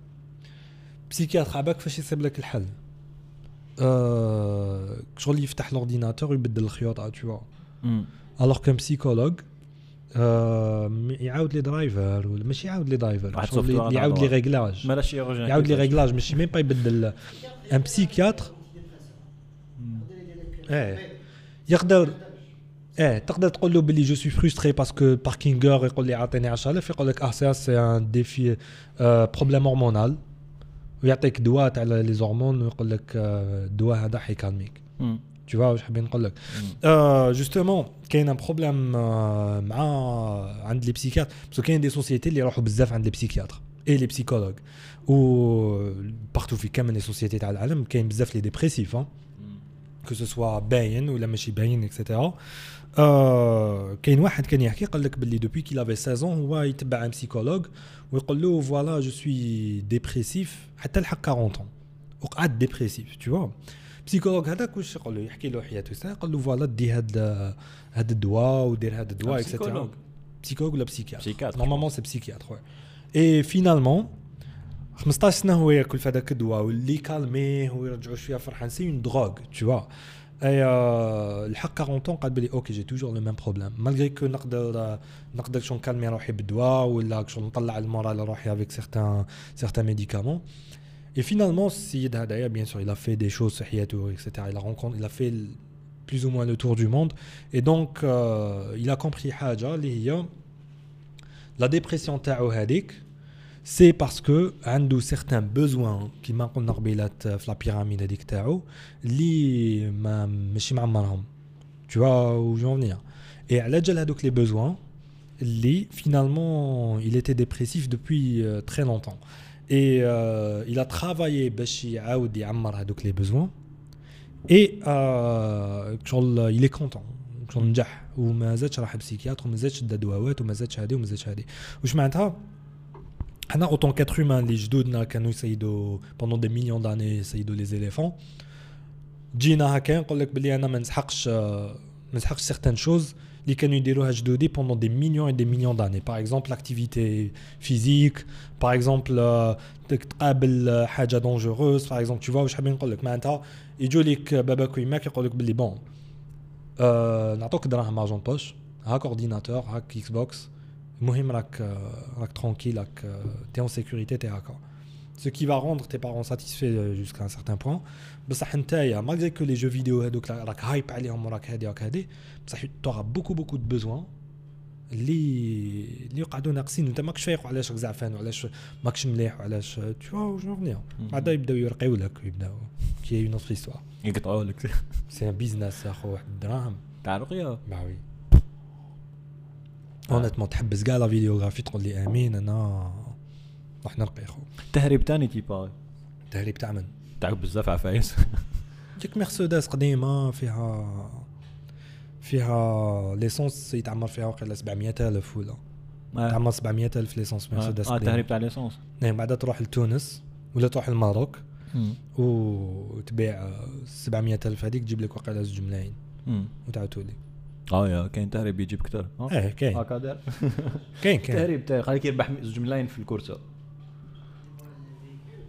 [SPEAKER 3] بسيكياتر عباك فاش يصيب لك الحل شغل يفتح لورديناتور ويبدل الخيوط tu vois. الوغ كان بسيكولوج يعاود لي درايفر ولا ماشي يعاود لي درايفر يعاود لي ريغلاج. يعاود لي ريغلاج ماشي ميم با يبدل ان بسيكياتر إيه يقدر إيه تقدر تقول له باللي جو سوي فرستري باسكو باركينغر يقول لي عطيني 10000 يقول لك آه سي سي ان ديفي بروبليم هرمونال ويعطيك دواء تاع لي زهرمون ويقول لك آه، الدواء هذا حيكالميك tu vois واش حابين نقول لك جوستومون كاين ان بروبليم مع عند لي بسيكياتر باسكو كاين دي سوسيتي اللي يروحوا بزاف عند لي بسيكياتر اي لي بسيكولوج و بارتو في كامل لي سوسيتي تاع العالم كاين بزاف لي ديبريسيف كو سو سوا باين ولا ماشي باين اكسيتيرا آه كاين واحد كان يحكي قال لك باللي دوبوي كيل افي 16 هو يتبع ان بسيكولوج ويقول له فوالا جو سوي ديبريسيف حتى لحق 40 وقعد ديبريسيف tu vois بسيكولوج هذاك واش يقول له يحكي له حياته. يقول له فوالا دي هاد هاد الدواء ودير هاد الدواء اكسيتيرا. بسيكولوج. ولا بسيكياتر؟ نورمالمون سي بسيكياتر اي فينالمون 15 سنة هو ياكل في هذاك الدواء واللي كالميه ويرجعوا شوية فرحان سي اون دروغ vois. اي الحق 40 طون قال بلي أوكي جي توجور لو ميم بروبليم مالغري كو نقدر نقدر شو نكالمي روحي بالدواء ولا شو نطلع المورال روحي افيك سيغتان سيغتان ميديكامون Et finalement, Siyid Hadaya, bien sûr, il a fait des choses, etc. Il a, rencontré, il a fait plus ou moins le tour du monde. Et donc, euh, il a compris Haja, la dépression ta'o c'est parce que a certains besoins qui manquent dans euh, la pyramide hadik ta'o, li Tu vois où je veux en venir. Et à l'adjal les besoins, li, finalement, il était dépressif depuis euh, très longtemps et euh, il a travaillé باش يعاود يعمر هذوك لي بوزوان et euh, شغل il est content شغل نجح وما زادش راح بسيكياتر وما زادش دا دواوات وما زادش هذه وما زادش هذه واش معناتها حنا اوتون كاتر هيومان اللي جدودنا كانوا يصيدوا بوندون دي مليون داني يصيدوا لي زيليفون جينا هكا نقول لك بلي انا ما نسحقش آه، ما نسحقش سيغتان شوز اللي كانوا يديروها جدودي بوندون دي مليون اي دي مليون داني باغ اكزومبل لاكتيفيتي فيزيك باغ اكزومبل تقابل آه، حاجه دونجوروز باغ اكزومبل تو فوا واش حابين نقول لك معناتها يجوا لك باباك ويماك يقول لك بلي بون آه، نعطوك دراهم ارجون بوش هاك اورديناتور هاك اكس بوكس المهم راك آه، راك ترونكيل راك تي اون سيكوريتي تي هكا ce qui va rendre tes parents satisfaits euh, jusqu'à un certain point بصح نتايا malgré que les jeux vidéo هذوك راك هايب عليهم وراك هادي وراك هادي بصح auras beaucoup beaucoup de besoins اللي اللي يقعدوا ناقصين. وانت ماكش فايق وعلاش راك زعفان؟ وعلاش ماكش مليح؟ وعلاش vois je revenir بعدا يبداو يرقيو لك ويبداو. كي اون اوتر هيستوار
[SPEAKER 2] يقطعوا لك.
[SPEAKER 3] سي ان بيزنس اخو واحد الدراهم
[SPEAKER 2] تاع رقيه
[SPEAKER 3] bah oui. اونيتمون تحبس كاع لا فيديوغرافي تقول لي آمين أنا راح نرقي اخو
[SPEAKER 2] التهريب تاني تيبا
[SPEAKER 3] التهريب تاع من؟
[SPEAKER 2] تاعك بزاف عفايس (laughs)
[SPEAKER 3] ديك مرسيدس قديمة فيها فيها ليسونس يتعمر فيها وقيلا 700 ألف ولا. تعمر 700 ألف ليسونس مرسيدس آه.
[SPEAKER 2] التهريب تاع ليسونس.
[SPEAKER 3] نعم بعدها تروح لتونس ولا تروح للماروك وتبيع آه، 700 ألف. هذيك تجيب لك وقيلا زوج ملايين. وتعاود تولي
[SPEAKER 2] آه يا كاين تهريب يجيب كثر
[SPEAKER 3] إيه كاين.
[SPEAKER 2] هكا دار
[SPEAKER 3] كاين كاين. (laughs)
[SPEAKER 2] تهريب تهريب. خليك يربح زوج ملايين في الكورسة.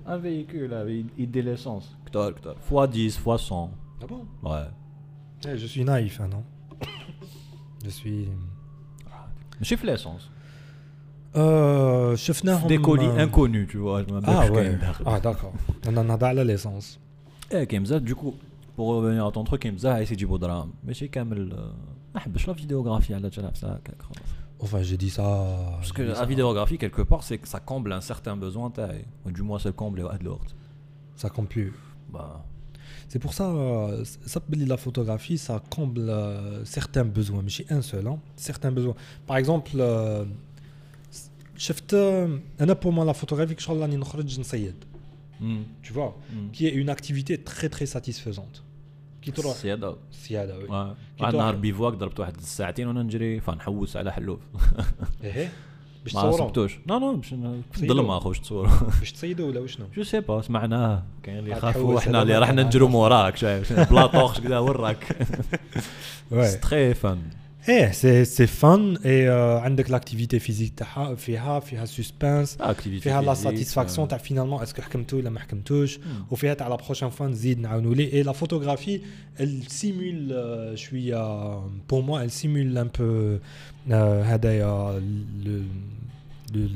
[SPEAKER 2] ان فيكول يدي ليسونس كثر كثر فوا 10 فوا 100
[SPEAKER 3] Ah bon
[SPEAKER 2] Ouais.
[SPEAKER 3] Eh, Je suis naïf, hein, non Je suis.
[SPEAKER 2] ماشي في ليسونس
[SPEAKER 3] Euh, شفناهم
[SPEAKER 2] دي كولي
[SPEAKER 3] آه،
[SPEAKER 2] انكوني تو فوا ما
[SPEAKER 3] اه
[SPEAKER 2] بعرفش
[SPEAKER 3] ouais.
[SPEAKER 2] كاين داخل
[SPEAKER 3] اه داكور انا نهضر على ليسونس
[SPEAKER 2] ايه كاين بزاف دوكو بور ريفينير ا طون تروك كاين بزاف عايز يجيبوا دراهم ماشي كامل آه، ما نحبش لا فيديوغرافي على تلعب هكاك خلاص
[SPEAKER 3] Enfin, j'ai dit ça.
[SPEAKER 2] Parce que la vidéographie, quelque part, c'est que ça comble un certain besoin, du moins ça comble à de
[SPEAKER 3] Ça comble plus.
[SPEAKER 2] Bah.
[SPEAKER 3] C'est pour ça, euh, ça la photographie, ça comble euh, certains besoins, mais j'ai un seul, hein, certains besoins. Par exemple, euh, euh pour moi la photographie,
[SPEAKER 2] hmm.
[SPEAKER 3] tu vois,
[SPEAKER 2] hmm.
[SPEAKER 3] qui est une activité très très satisfaisante. كي تروح
[SPEAKER 2] السيادة.
[SPEAKER 3] السيادة. آه. وي
[SPEAKER 2] واحد النهار بيفواك ضربت واحد ساعتين وأنا نجري فنحوس على حلوف. (laughs)
[SPEAKER 3] إيه. باش تصوروا ما
[SPEAKER 2] صبتوش نو نو باش ظلمه باش تصوروا
[SPEAKER 3] باش تصيدوا ولا وشنو؟
[SPEAKER 2] جو سي با سمعناه كاين اللي يخافو
[SPEAKER 3] حنا
[SPEAKER 2] اللي
[SPEAKER 3] رحنا
[SPEAKER 2] نجرو موراك شايف. بلاطوخ كذا وراك سي تخي فان
[SPEAKER 3] ايه سي سي فن اي عندك لاكتيفيتي فيزيك تاعها فيها فيها سسبانس
[SPEAKER 2] اكتيفيتي
[SPEAKER 3] فيها لا ساتيسفاكسيون تاع فينالمون اسكو حكمتو ولا ما حكمتوش وفيها تاع لا بروشين فوا نزيد نعاونوا ليه اي لا فوتوغرافي ال سيمول euh, شويه بور موا ال سيمول ان بو هدايا لو لو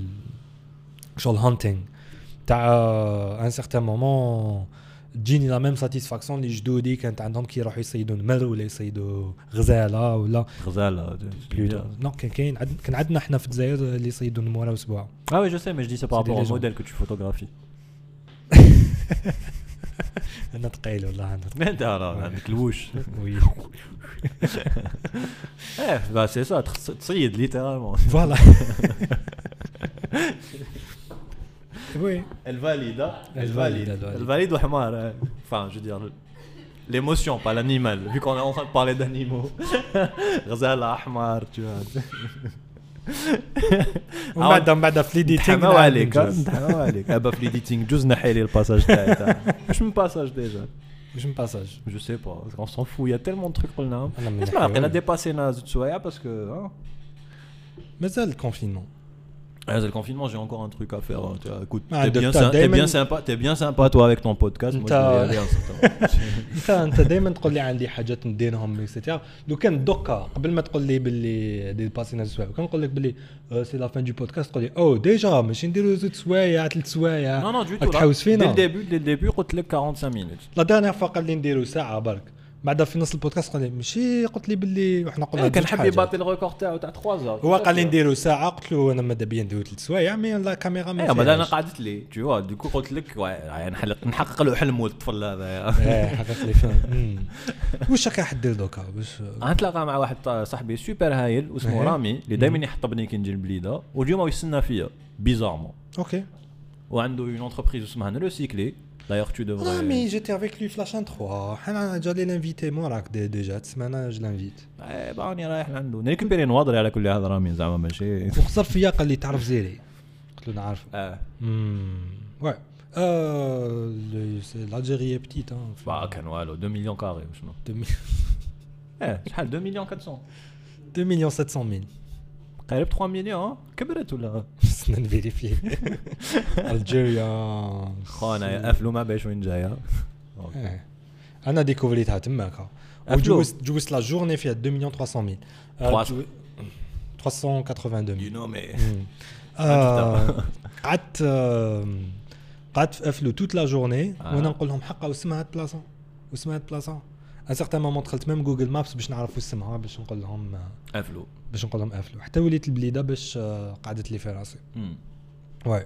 [SPEAKER 3] شغل هانتينغ تاع ان سيغتان مومون تجيني لا ميم ساتيسفاكسيون اللي جدودي كانت عندهم كي يروحوا يصيدوا نمر ولا يصيدوا غزالة ولا
[SPEAKER 2] غزالة
[SPEAKER 3] نو كان كاين كان عندنا حنا في الجزائر اللي يصيدوا نموره
[SPEAKER 2] وسبوعه آه وي جو سي مي
[SPEAKER 3] جو دي
[SPEAKER 2] سي بارابور
[SPEAKER 3] أو
[SPEAKER 2] موديل كو تو فوتوغرافي
[SPEAKER 3] أنا ثقيل والله أنا (laughs)
[SPEAKER 2] انت عندك الوش. (laughs)
[SPEAKER 3] وي.
[SPEAKER 2] إيه سي سا تصيد ليترالمون
[SPEAKER 3] فوالا (laughs) وي
[SPEAKER 2] elle valide hein.
[SPEAKER 3] Elle
[SPEAKER 2] elle
[SPEAKER 3] valide,
[SPEAKER 2] valide
[SPEAKER 3] elle valide.
[SPEAKER 2] elle valide وحمار hein. enfin je veux dire l'émotion pas l'animal vu qu'on est en train de parler d'animaux (laughs) غزالة حمار tu vois
[SPEAKER 3] ومن بعد من بعد في ليديتينغ
[SPEAKER 2] نتحماو عليك ها؟ نتحماو عليك ابا في ليديتينغ جوز نحي لي الباساج تاعي تاع (laughs) واش من باساج ديجا
[SPEAKER 3] واش من باساج
[SPEAKER 2] جو سي با on s'en fout il y a tellement de trucs قلناهم
[SPEAKER 3] انا من
[SPEAKER 2] اسمع لقينا
[SPEAKER 3] ناحية-
[SPEAKER 2] ديباسينا زوج سوايع باسكو
[SPEAKER 3] مازال الكونفينمون
[SPEAKER 2] Ah, c'est le confinement, j'ai encore un truc à faire. hein. Tu vois, écoute,
[SPEAKER 3] Ah,
[SPEAKER 2] t'es bien,
[SPEAKER 3] t'as
[SPEAKER 2] sy- t'es
[SPEAKER 3] Damon-
[SPEAKER 2] bien sympa, t'es bien sympa toi avec ton podcast. Moi, je
[SPEAKER 3] T'as-
[SPEAKER 2] vais y aller un certain moment. (laughs)
[SPEAKER 3] انت انت دائما تقول لي عندي حاجات نديرهم اكسيتيرا لو كان دوكا قبل ما تقول لي باللي دي باسينا سوايع كان نقول لك باللي سي لا فان دو بودكاست تقول لي او ديجا ماشي نديرو زوج سوايع ثلاث سوايع
[SPEAKER 2] Non, non, du
[SPEAKER 3] راك
[SPEAKER 2] tout. là.
[SPEAKER 3] تحوس
[SPEAKER 2] Dès
[SPEAKER 3] فينا
[SPEAKER 2] le début, dès le début, قلت لك 45 minutes.
[SPEAKER 3] لا دانيير فوا قال لي نديرو ساعه برك بعدا في نص البودكاست قال لي ماشي قلت لي باللي وحنا قلنا
[SPEAKER 2] Eh, كان
[SPEAKER 3] حاجات.
[SPEAKER 2] يباطي الريكورد تاعو تاع 3 heures.
[SPEAKER 3] هو قال لي نديرو ساعة قلت له أنا ماذا بيا نديرو ثلاث سوايع مي لا كاميرا ما
[SPEAKER 2] إيه بعد
[SPEAKER 3] أنا.
[SPEAKER 2] قعدت لي du coup قلت لك يعني نحلق- نحقق له حلمه الطفل هذا
[SPEAKER 3] إيه حقق لي فيلم. (laughs) واش راك راح دير دوكا باش
[SPEAKER 2] غنتلاقى مع واحد صاحبي سوبر هايل واسمه
[SPEAKER 3] إيه.
[SPEAKER 2] رامي اللي دائما يحطبني كي نجي البليده واليوم يستنى فيا بيزارمون
[SPEAKER 3] أوكي
[SPEAKER 2] وعنده اون انتربريز اسمها نروسيكلي دايوغ tu devrais
[SPEAKER 3] Ah, mais j'étais avec lui Flash 3. J'allais l'inviter, moi, là, dé- déjà. Cette semaine, je l'invite.
[SPEAKER 2] ايه باني رايح لعنده نريكوبيري نواضري على كل هذا رامي زعما ماشي
[SPEAKER 3] وخسر فيا قال لي تعرف زيري قلت له نعرف
[SPEAKER 2] اه
[SPEAKER 3] Ouais. Euh, le- c'est- L'Algérie est petite. Hein.
[SPEAKER 2] با كان والو 2 مليون كاري وشنو
[SPEAKER 3] 2 (laughs) (laughs)
[SPEAKER 2] ايه شحال 2 مليون 400
[SPEAKER 3] millions 700 000.
[SPEAKER 2] قريب 3 مليون كبرت ولا؟ (laughs)
[SPEAKER 3] استنى نفيريفي. (laughs) ألجيريا.
[SPEAKER 2] خونا قفلوا ما باش وين
[SPEAKER 3] جاية. أنا ديكوفريتها تماك وجوزت جوزت لا جورني فيها 2 مليون 300 000 آه،
[SPEAKER 2] 300.
[SPEAKER 3] جو- 382
[SPEAKER 2] You
[SPEAKER 3] 000
[SPEAKER 2] know me. (laughs)
[SPEAKER 3] مم. آه، قعدت آه، قعدت في أفلو توت لا جورني. وأنا نقول لهم حقا واسمها هاد البلاصه واسمها هاد البلاصه ان سيغتان مومون دخلت ميم جوجل مابس باش نعرف اسمها باش نقول لهم آه،
[SPEAKER 2] قفلوا
[SPEAKER 3] باش نقول لهم افلو حتى وليت البليدة باش آه، قعدت لي في راسي.
[SPEAKER 2] مم.
[SPEAKER 3] واي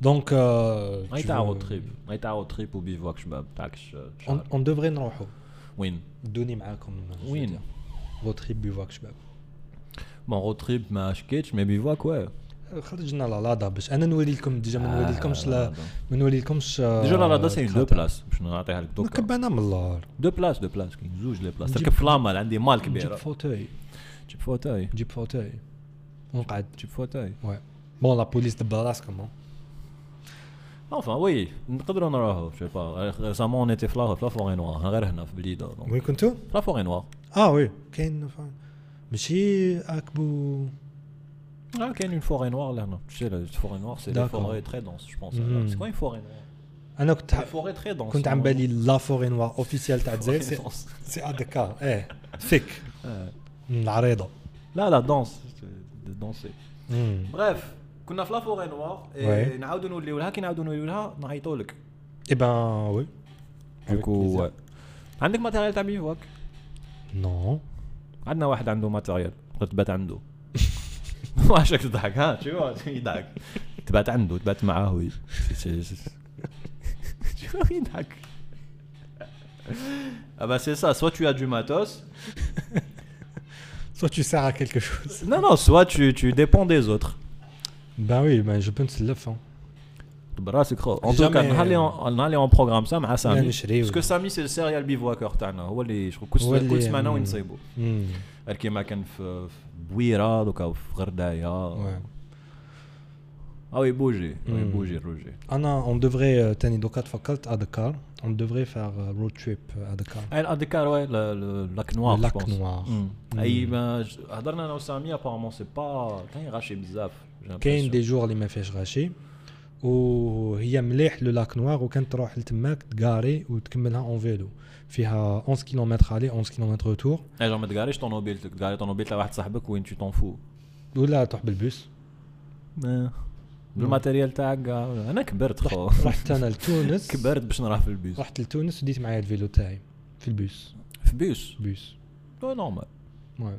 [SPEAKER 3] دونك آه،
[SPEAKER 2] ما يتعاود تريب ما يتعاود تريب وبيفواك شباب تاعكش
[SPEAKER 3] اون دوفري نروحو
[SPEAKER 2] وين؟
[SPEAKER 3] دوني معاكم.
[SPEAKER 2] وين؟
[SPEAKER 3] رو تريب بيفواك شباب.
[SPEAKER 2] بون رود تريب ما شكيتش مي بيفواك واه
[SPEAKER 3] خرجنا لا لادا باش أنا نوري لكم ديجا ما نوري لكمش لا
[SPEAKER 2] لادا.
[SPEAKER 3] ما نوري لكمش
[SPEAKER 2] ديجا لا لادا سي دو بلاس باش نعطيها لك دوكا.
[SPEAKER 3] نركب أنا من اللور
[SPEAKER 2] دو بلاس دو بلاس كاين زوج لي بلاس. تركب فلامال عندي مال
[SPEAKER 3] نجيب
[SPEAKER 2] كبيرة.
[SPEAKER 3] فوتوي.
[SPEAKER 2] جيب فوتاي
[SPEAKER 3] نجيب فوتوي. ونقعد.
[SPEAKER 2] جيب فوتاي
[SPEAKER 3] واي بون لا بوليس دبر راسكم ها.
[SPEAKER 2] Enfin, oui, نقدروا نروحوا pas. Récemment, on était في لا في فوري نوار غير هنا في بليدة.
[SPEAKER 3] وين كنتو؟
[SPEAKER 2] في لا فوري نوار
[SPEAKER 3] آه وي كاين ماشي اكبو
[SPEAKER 2] Ah, كاين une forêt noire là, non. Tu sais, la forêt noire, c'est des
[SPEAKER 3] D'accord.
[SPEAKER 2] forêts très denses, je pense.
[SPEAKER 3] Mhm.
[SPEAKER 2] C'est quoi une forêt noire
[SPEAKER 3] انا كنت
[SPEAKER 2] Une
[SPEAKER 3] ح-
[SPEAKER 2] forêt très dense.
[SPEAKER 3] كنت عم
[SPEAKER 2] non
[SPEAKER 3] بالي لا فوري نوار اوفيسيال تاع الجزائر
[SPEAKER 2] Forêt
[SPEAKER 3] سي
[SPEAKER 2] dense.
[SPEAKER 3] سي ا دكار ايه فيك
[SPEAKER 2] Ouais.
[SPEAKER 3] من العريضه
[SPEAKER 2] Là, la danse, c'est de danser.
[SPEAKER 3] مم.
[SPEAKER 2] Bref, كنا في لا فوري نوار
[SPEAKER 3] Ouais.
[SPEAKER 2] نعاودوا نوليو لها كي نعاودوا نوليو لها نعيطوا لك
[SPEAKER 3] اي بان وي
[SPEAKER 2] دوكو عندك ماتيريال تاع بيفواك
[SPEAKER 3] نو
[SPEAKER 2] عندنا واحد عنده ماتيريال قلت تبات عنده واشك تضحك ها شو يضحك تبات عنده تبات معاه وي شو يضحك Ah bah c'est ça, soit tu as du matos,
[SPEAKER 3] Soit tu sers à quelque chose.
[SPEAKER 2] non non, soit tu, tu dépends des autres.
[SPEAKER 3] Ben oui, ben je peux نسلف hein.
[SPEAKER 2] براسك خو ان تو
[SPEAKER 3] Jamais-
[SPEAKER 2] كان نهار اللي نهار اللي اون بروغرام سا مع سامي
[SPEAKER 3] نشري
[SPEAKER 2] باسكو سامي سي السيريال بيفواكر تاعنا هو اللي شغل كل
[SPEAKER 3] هو اللي-
[SPEAKER 2] كل سمانه وين
[SPEAKER 3] مم.
[SPEAKER 2] نصيبو
[SPEAKER 3] مم.
[SPEAKER 2] غير كيما كان في في بويره دوكا في غردايه
[SPEAKER 3] Ouais.
[SPEAKER 2] اه وي بوجي وي
[SPEAKER 3] مم.
[SPEAKER 2] بوجي الروجي
[SPEAKER 3] انا on devrait euh, تاني دوكا تفكرت à Dakar on devrait faire euh, road trip à Dakar
[SPEAKER 2] اي الادكار وي لاك نوار
[SPEAKER 3] لاك نوار
[SPEAKER 2] اي ما ج- هضرنا انا وسامي ابارمون سي با كاين غاشي بزاف j'ai
[SPEAKER 3] كاين
[SPEAKER 2] l'impression.
[SPEAKER 3] دي جور اللي ما فيهاش غاشي وهي مليح لو لاك نوار وكانت تروح لتماك تقاري وتكملها اون فيلو فيها 11 كيلومتر علي 11 كيلومتر روتور
[SPEAKER 2] اي جون ما تقاريش طونوبيلتك تقاري طونوبيل تاع واحد صاحبك وين تو طون فو
[SPEAKER 3] ولا تروح بالبوس.
[SPEAKER 2] بالماتيريال تاعك كاع. أنا كبرت خو.
[SPEAKER 3] رحت أنا لتونس. (laughs)
[SPEAKER 2] كبرت باش نروح في البيس
[SPEAKER 3] رحت لتونس وديت معايا الفيلو تاعي في البوس.
[SPEAKER 2] في بيس
[SPEAKER 3] بوس.
[SPEAKER 2] نو نورمال
[SPEAKER 3] المهم.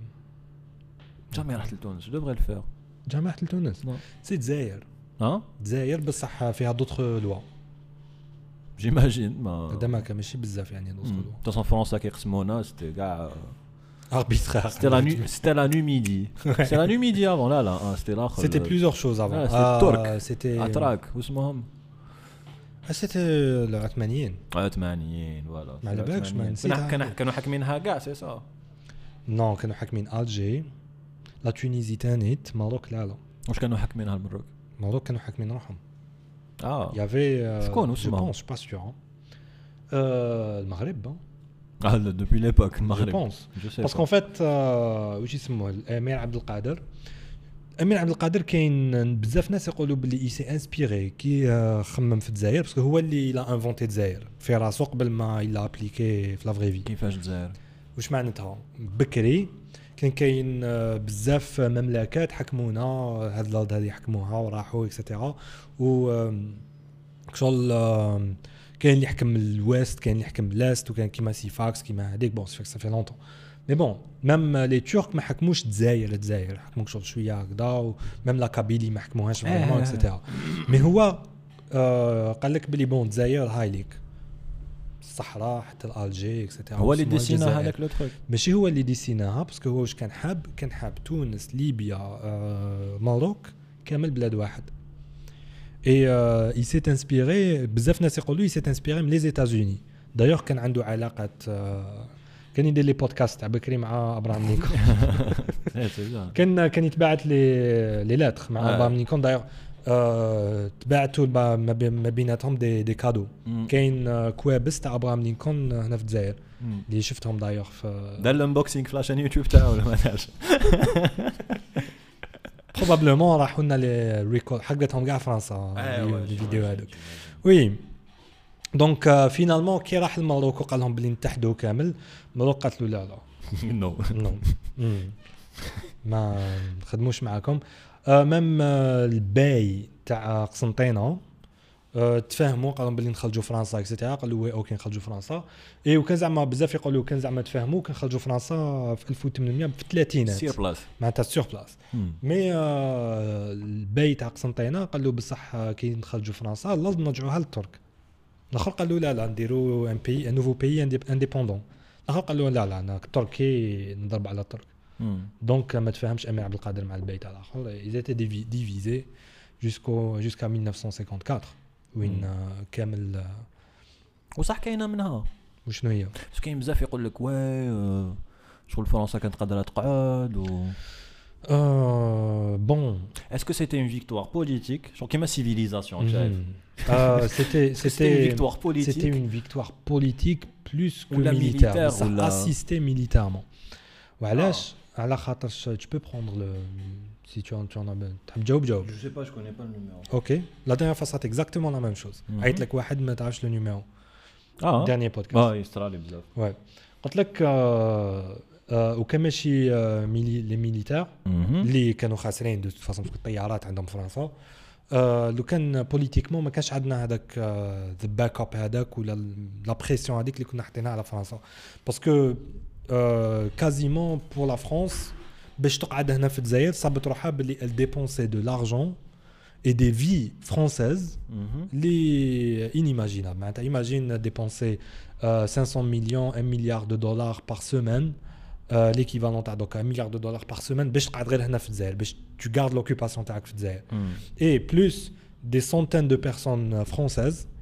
[SPEAKER 2] جامي رحت لتونس. جو دغري الفير
[SPEAKER 3] جامعة لتونس.
[SPEAKER 2] Non.
[SPEAKER 3] سي دزاير
[SPEAKER 2] ها
[SPEAKER 3] دزاير بصح فيها دوطخ لوا
[SPEAKER 2] جيماجين ما
[SPEAKER 3] هذا ما كان ماشي بزاف يعني دوطخ لوا
[SPEAKER 2] توصل فرنسا كيقسمونا سيتي كاع
[SPEAKER 3] اربيترار
[SPEAKER 2] C'était la nuit, c'était la nuit midi. C'est la nuit midi avant là là, hein, c'était là.
[SPEAKER 3] C'était plusieurs choses avant.
[SPEAKER 2] Ah, c'était turc.
[SPEAKER 3] C'était.
[SPEAKER 2] اتراك واسمهم
[SPEAKER 3] Ah, c'était العثمانيين.
[SPEAKER 2] عثمانيين فوالا
[SPEAKER 3] ما على بالكش، ما نسيتها.
[SPEAKER 2] كانوا كانوا كانوا حاكمينها كاع سي سا
[SPEAKER 3] نو كانوا حاكمين الجي لا تونيزي تانيت ماروك لا لا
[SPEAKER 2] واش كانوا حاكمينها المروك
[SPEAKER 3] ماروك كانوا حاكمين روحهم
[SPEAKER 2] آه
[SPEAKER 3] يافي
[SPEAKER 2] شكون
[SPEAKER 3] جو
[SPEAKER 2] واسمهم؟
[SPEAKER 3] بونس با سيور المغرب
[SPEAKER 2] آه دوبي ليبوك
[SPEAKER 3] جو
[SPEAKER 2] المغرب
[SPEAKER 3] بونس
[SPEAKER 2] جو سي
[SPEAKER 3] باسكو فات واش يسموه الامير عبد القادر الامير عبد القادر كاين بزاف ناس يقولوا باللي اي سي انسبيري كي خمم في الجزائر باسكو هو اللي لا انفونتي الجزائر في راسو قبل ما يلا ابليكي في لا فري في
[SPEAKER 2] كيفاش الجزائر
[SPEAKER 3] واش معناتها بكري كان كاين آه، بزاف مملكات حكمونا هاد الأرض هذه حكموها وراحوا اكسيتيرا و شغل كاين اللي يحكم الويست كاين اللي يحكم الاست وكان كيما سيفاكس كيما هذيك بون سيفاكس سافي لونتون مي بون ميم لي تورك ما حكموش الجزائر الجزائر حكموك شغل شوية هكذا وميم لا كابيلي ما حكموهاش فريمون. اكسيتيرا مي هو آه قال لك بلي بون الجزائر هاي ليك. الصحراء حتى الالجي اكسيتيرا
[SPEAKER 2] هو اللي ديسينا. هذاك لو تروك
[SPEAKER 3] ماشي هو اللي ديسيناها باسكو هو واش كان حاب كان حاب تونس ليبيا آه، ماروك كامل بلاد واحد. اي اي سيت انسبيري بزاف ناس يقولوا اي سيت انسبيري من لي زيتازوني دايوغ كان عنده علاقات آه، كان يدير لي بودكاست تاع بكري مع أبراهام نيكون. (laughs) (laughs) كان كان يتبعت لي لي لاتر مع
[SPEAKER 2] آه.
[SPEAKER 3] أبراهام نيكون. دايوغ آه، تبعتوا ما بين- ما بيناتهم دي دي كادو. كاين آه، كوابس تاع أبراهام نيكون هنا في الجزائر اللي شفتهم دايوغ في
[SPEAKER 2] دار الانبوكسينغ في لاشين يوتيوب تاعو ولا ما دارش؟ (laughs)
[SPEAKER 3] بروبابلومون راحوا لنا لي ريكورد حقتهم كاع فرنسا
[SPEAKER 2] آه،
[SPEAKER 3] لي- لي فيديو هذوك وي. دونك آه، فينالمون كي راح لماروكو قال لهم بلي نتحدوا كامل ماروك قالت له لا لا. (laughs)
[SPEAKER 2] نو
[SPEAKER 3] نو. (laughs) ما نخدموش معاكم. آه ميم آه الباي تاع قسنطينة آه تفاهموا قالوا بلي نخرجوا فرنسا اكسيتيرا قالوا وي أوكي نخرجوا فرنسا. إي وكان زعما بزاف يقولوا كان زعما تفاهموا كان خرجوا فرنسا في 1800 في الثلاثينات.
[SPEAKER 2] سير بلاس
[SPEAKER 3] معناتها سور بلاس مي آه الباي تاع قسنطينة قال له بصح آه، كي نخرجوا فرنسا لازم نرجعوها للترك. الآخر قال له لا لا نديروا ان بي ان نوفو بي انديبوندون الآخر قال له لا لا أنا تركي نضرب على الترك. دونك ما تفهمش امير عبد القادر مع البيت على الاخر ils étaient divi- divisés jusqu'au jusqu'à 1954 وين آه، كامل آه،
[SPEAKER 2] وصح كاينه منها
[SPEAKER 3] وشنو هي
[SPEAKER 2] بس كاين بزاف يقول لك واي آه، شغل فرنسا كانت قادره تقعد و
[SPEAKER 3] آه بون
[SPEAKER 2] اسكو سيتي اون فيكتوار بوليتيك شغل كيما سيفيليزاسيون شايف
[SPEAKER 3] Mhm. Euh, c'était
[SPEAKER 2] C'était une
[SPEAKER 3] c'était
[SPEAKER 2] victoire politique.
[SPEAKER 3] C'était une victoire politique plus que
[SPEAKER 2] Ou la
[SPEAKER 3] militaire.
[SPEAKER 2] militaire,
[SPEAKER 3] Ça
[SPEAKER 2] ou la-
[SPEAKER 3] assisté militairement. وعلاش على خاطرش tu peux prendre le si tu en tu en as besoin. تحب تجاوب جاوب.
[SPEAKER 2] Je sais pas, je connais pas le numéro.
[SPEAKER 3] Ok. La dernière fois c'était exactement la même chose.
[SPEAKER 2] Mhm.
[SPEAKER 3] عيط لك واحد ما تعرفش le numéro.
[SPEAKER 2] Ah,
[SPEAKER 3] Dernier podcast.
[SPEAKER 2] اه يصرى لي بزاف.
[SPEAKER 3] Ouais. قلت لك آه، آه، وكان ماشي آه، ميلي لي ميليتير اللي كانوا خاسرين دو فاصون باسكو الطيارات عندهم فرنسا آه لو كان بوليتيكمون ما كانش عندنا هذاك ذا باك اب هذاك ولا لا بريسيون هذيك اللي كنا حطيناها على فرنسا باسكو euh, quasiment pour la France, elle dépensait de l'argent et des vies françaises mhm. les inimaginables. Imagine dépenser euh, 500 millions, 1 milliard de dollars par semaine, euh, l'équivalent à donc 1 milliard de dollars par semaine, tu gardes l'occupation de Et plus des centaines de personnes françaises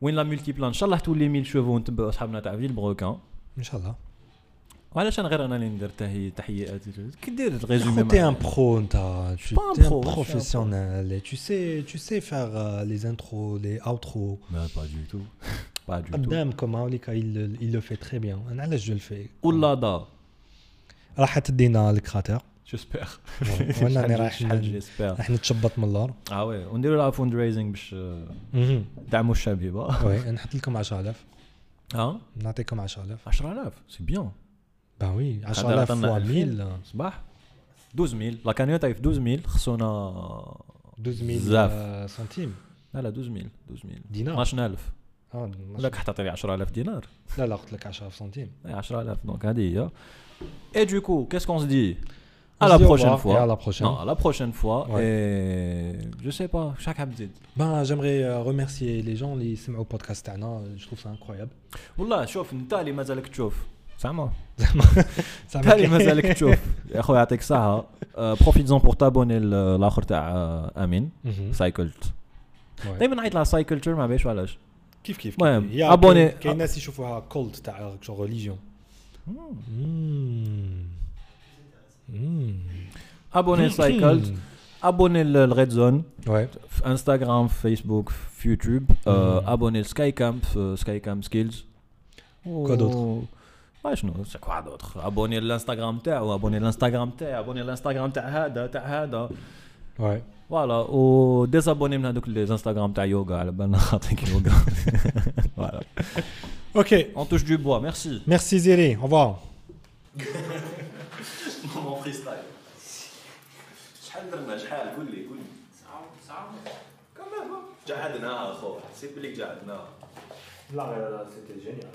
[SPEAKER 2] وين لا مولتي بلان ان شاء الله تولي 1000 شوفو ونتبعوا اصحابنا تاع فيل بروكان
[SPEAKER 3] ان شاء الله
[SPEAKER 2] وعلاش أنا غير أنا اللي ندير تحيه تحيات كي دير الريزومي Pas je suis un
[SPEAKER 3] professionnel et tu sais, tu sais faire euh, les intros, les outros.
[SPEAKER 2] لا با دو تو با دو تو
[SPEAKER 3] قدام كما هوليك il, il le fait très bien. أنا علاش جو le fais.
[SPEAKER 2] ولا دا
[SPEAKER 3] راح تدينا الكراتير
[SPEAKER 2] جيسبيغ
[SPEAKER 3] وأنا راني رايح؟ راح نتشبط من اللور
[SPEAKER 2] آه وي. ونديروا لها فوند ريزينغ باش آه،. دعموا (laughs) الشبيبه
[SPEAKER 3] وي نحط لكم 10000
[SPEAKER 2] آه؟
[SPEAKER 3] نعطيكم 10000
[SPEAKER 2] 10000 سي بيان
[SPEAKER 3] با وي
[SPEAKER 2] هذا
[SPEAKER 3] 10000
[SPEAKER 2] عطانا
[SPEAKER 3] فوا
[SPEAKER 2] 2000.
[SPEAKER 3] 1000
[SPEAKER 2] صباح. 12000 لا كانيوتا في 12000 خصونا
[SPEAKER 3] 12000
[SPEAKER 2] بزاف.
[SPEAKER 3] آه، سنتيم.
[SPEAKER 2] لا لا 12000 12000
[SPEAKER 3] دينار.
[SPEAKER 2] 12000
[SPEAKER 3] آه،
[SPEAKER 2] ولا حتى تعطي 10000 دينار.
[SPEAKER 3] لا لا قلت لك 10 سنتيم.
[SPEAKER 2] اي 10000 دونك هذه هي. Qu'est-ce qu'on se dit?
[SPEAKER 3] On
[SPEAKER 2] À
[SPEAKER 3] se
[SPEAKER 2] la
[SPEAKER 3] dit au
[SPEAKER 2] prochaine
[SPEAKER 3] revoir
[SPEAKER 2] fois.
[SPEAKER 3] et à la prochaine.
[SPEAKER 2] Non, à la prochaine fois.
[SPEAKER 3] Ouais.
[SPEAKER 2] Et je sais pas, chaque habitude.
[SPEAKER 3] Ben, j'aimerais euh, remercier les gens اللي سمعوا البودكاست تاعنا je trouve ça incroyable
[SPEAKER 2] والله شوف انت اللي مازالك تشوف سامع (laughs)
[SPEAKER 3] Ça
[SPEAKER 2] انت اللي مازالك تشوف (laughs) يا خويا يعطيك الصحة بروفيتزون بور تابوني الاخر تاع آه، امين
[SPEAKER 3] مهم.
[SPEAKER 2] سايكلت
[SPEAKER 3] Ouais.
[SPEAKER 2] دائما نعيط لها سايكلتشر ما بيش علاش
[SPEAKER 3] كيف كيف
[SPEAKER 2] المهم،
[SPEAKER 3] كيف. يا
[SPEAKER 2] abonné-
[SPEAKER 3] كاين- كاين ناس يشوفوها كولت تاع شو ريليجيون
[SPEAKER 2] Mmh. Abonnez hmm. Cycled.
[SPEAKER 3] Abonnez
[SPEAKER 2] le Red Zone. Ouais. Instagram, Facebook, YouTube.
[SPEAKER 3] Euh,
[SPEAKER 2] hmm. abonnez Skycamp, euh, Skycamp Skills.
[SPEAKER 3] Quoi d'autre?
[SPEAKER 2] Oh. Ouais, je c'est quoi d'autre? Abonnez l'Instagram ou abonnez l'Instagram abonnez l'Instagram Hada, ah, ah,
[SPEAKER 3] Ouais.
[SPEAKER 2] Voilà, ou désabonnez-moi les Instagram ta yoga, le ben (laughs) yoga. (laughs) voilà.
[SPEAKER 3] OK.
[SPEAKER 2] On touche du bois, merci.
[SPEAKER 3] Merci Ziri, au revoir. (laughs)
[SPEAKER 2] مومون فري ستايل شحال درنا؟ شحال قول لي قول لي
[SPEAKER 4] ساعة ساعة
[SPEAKER 2] كمان جهدناها اخو سيب لك جهدناها
[SPEAKER 3] Là, c'était génial.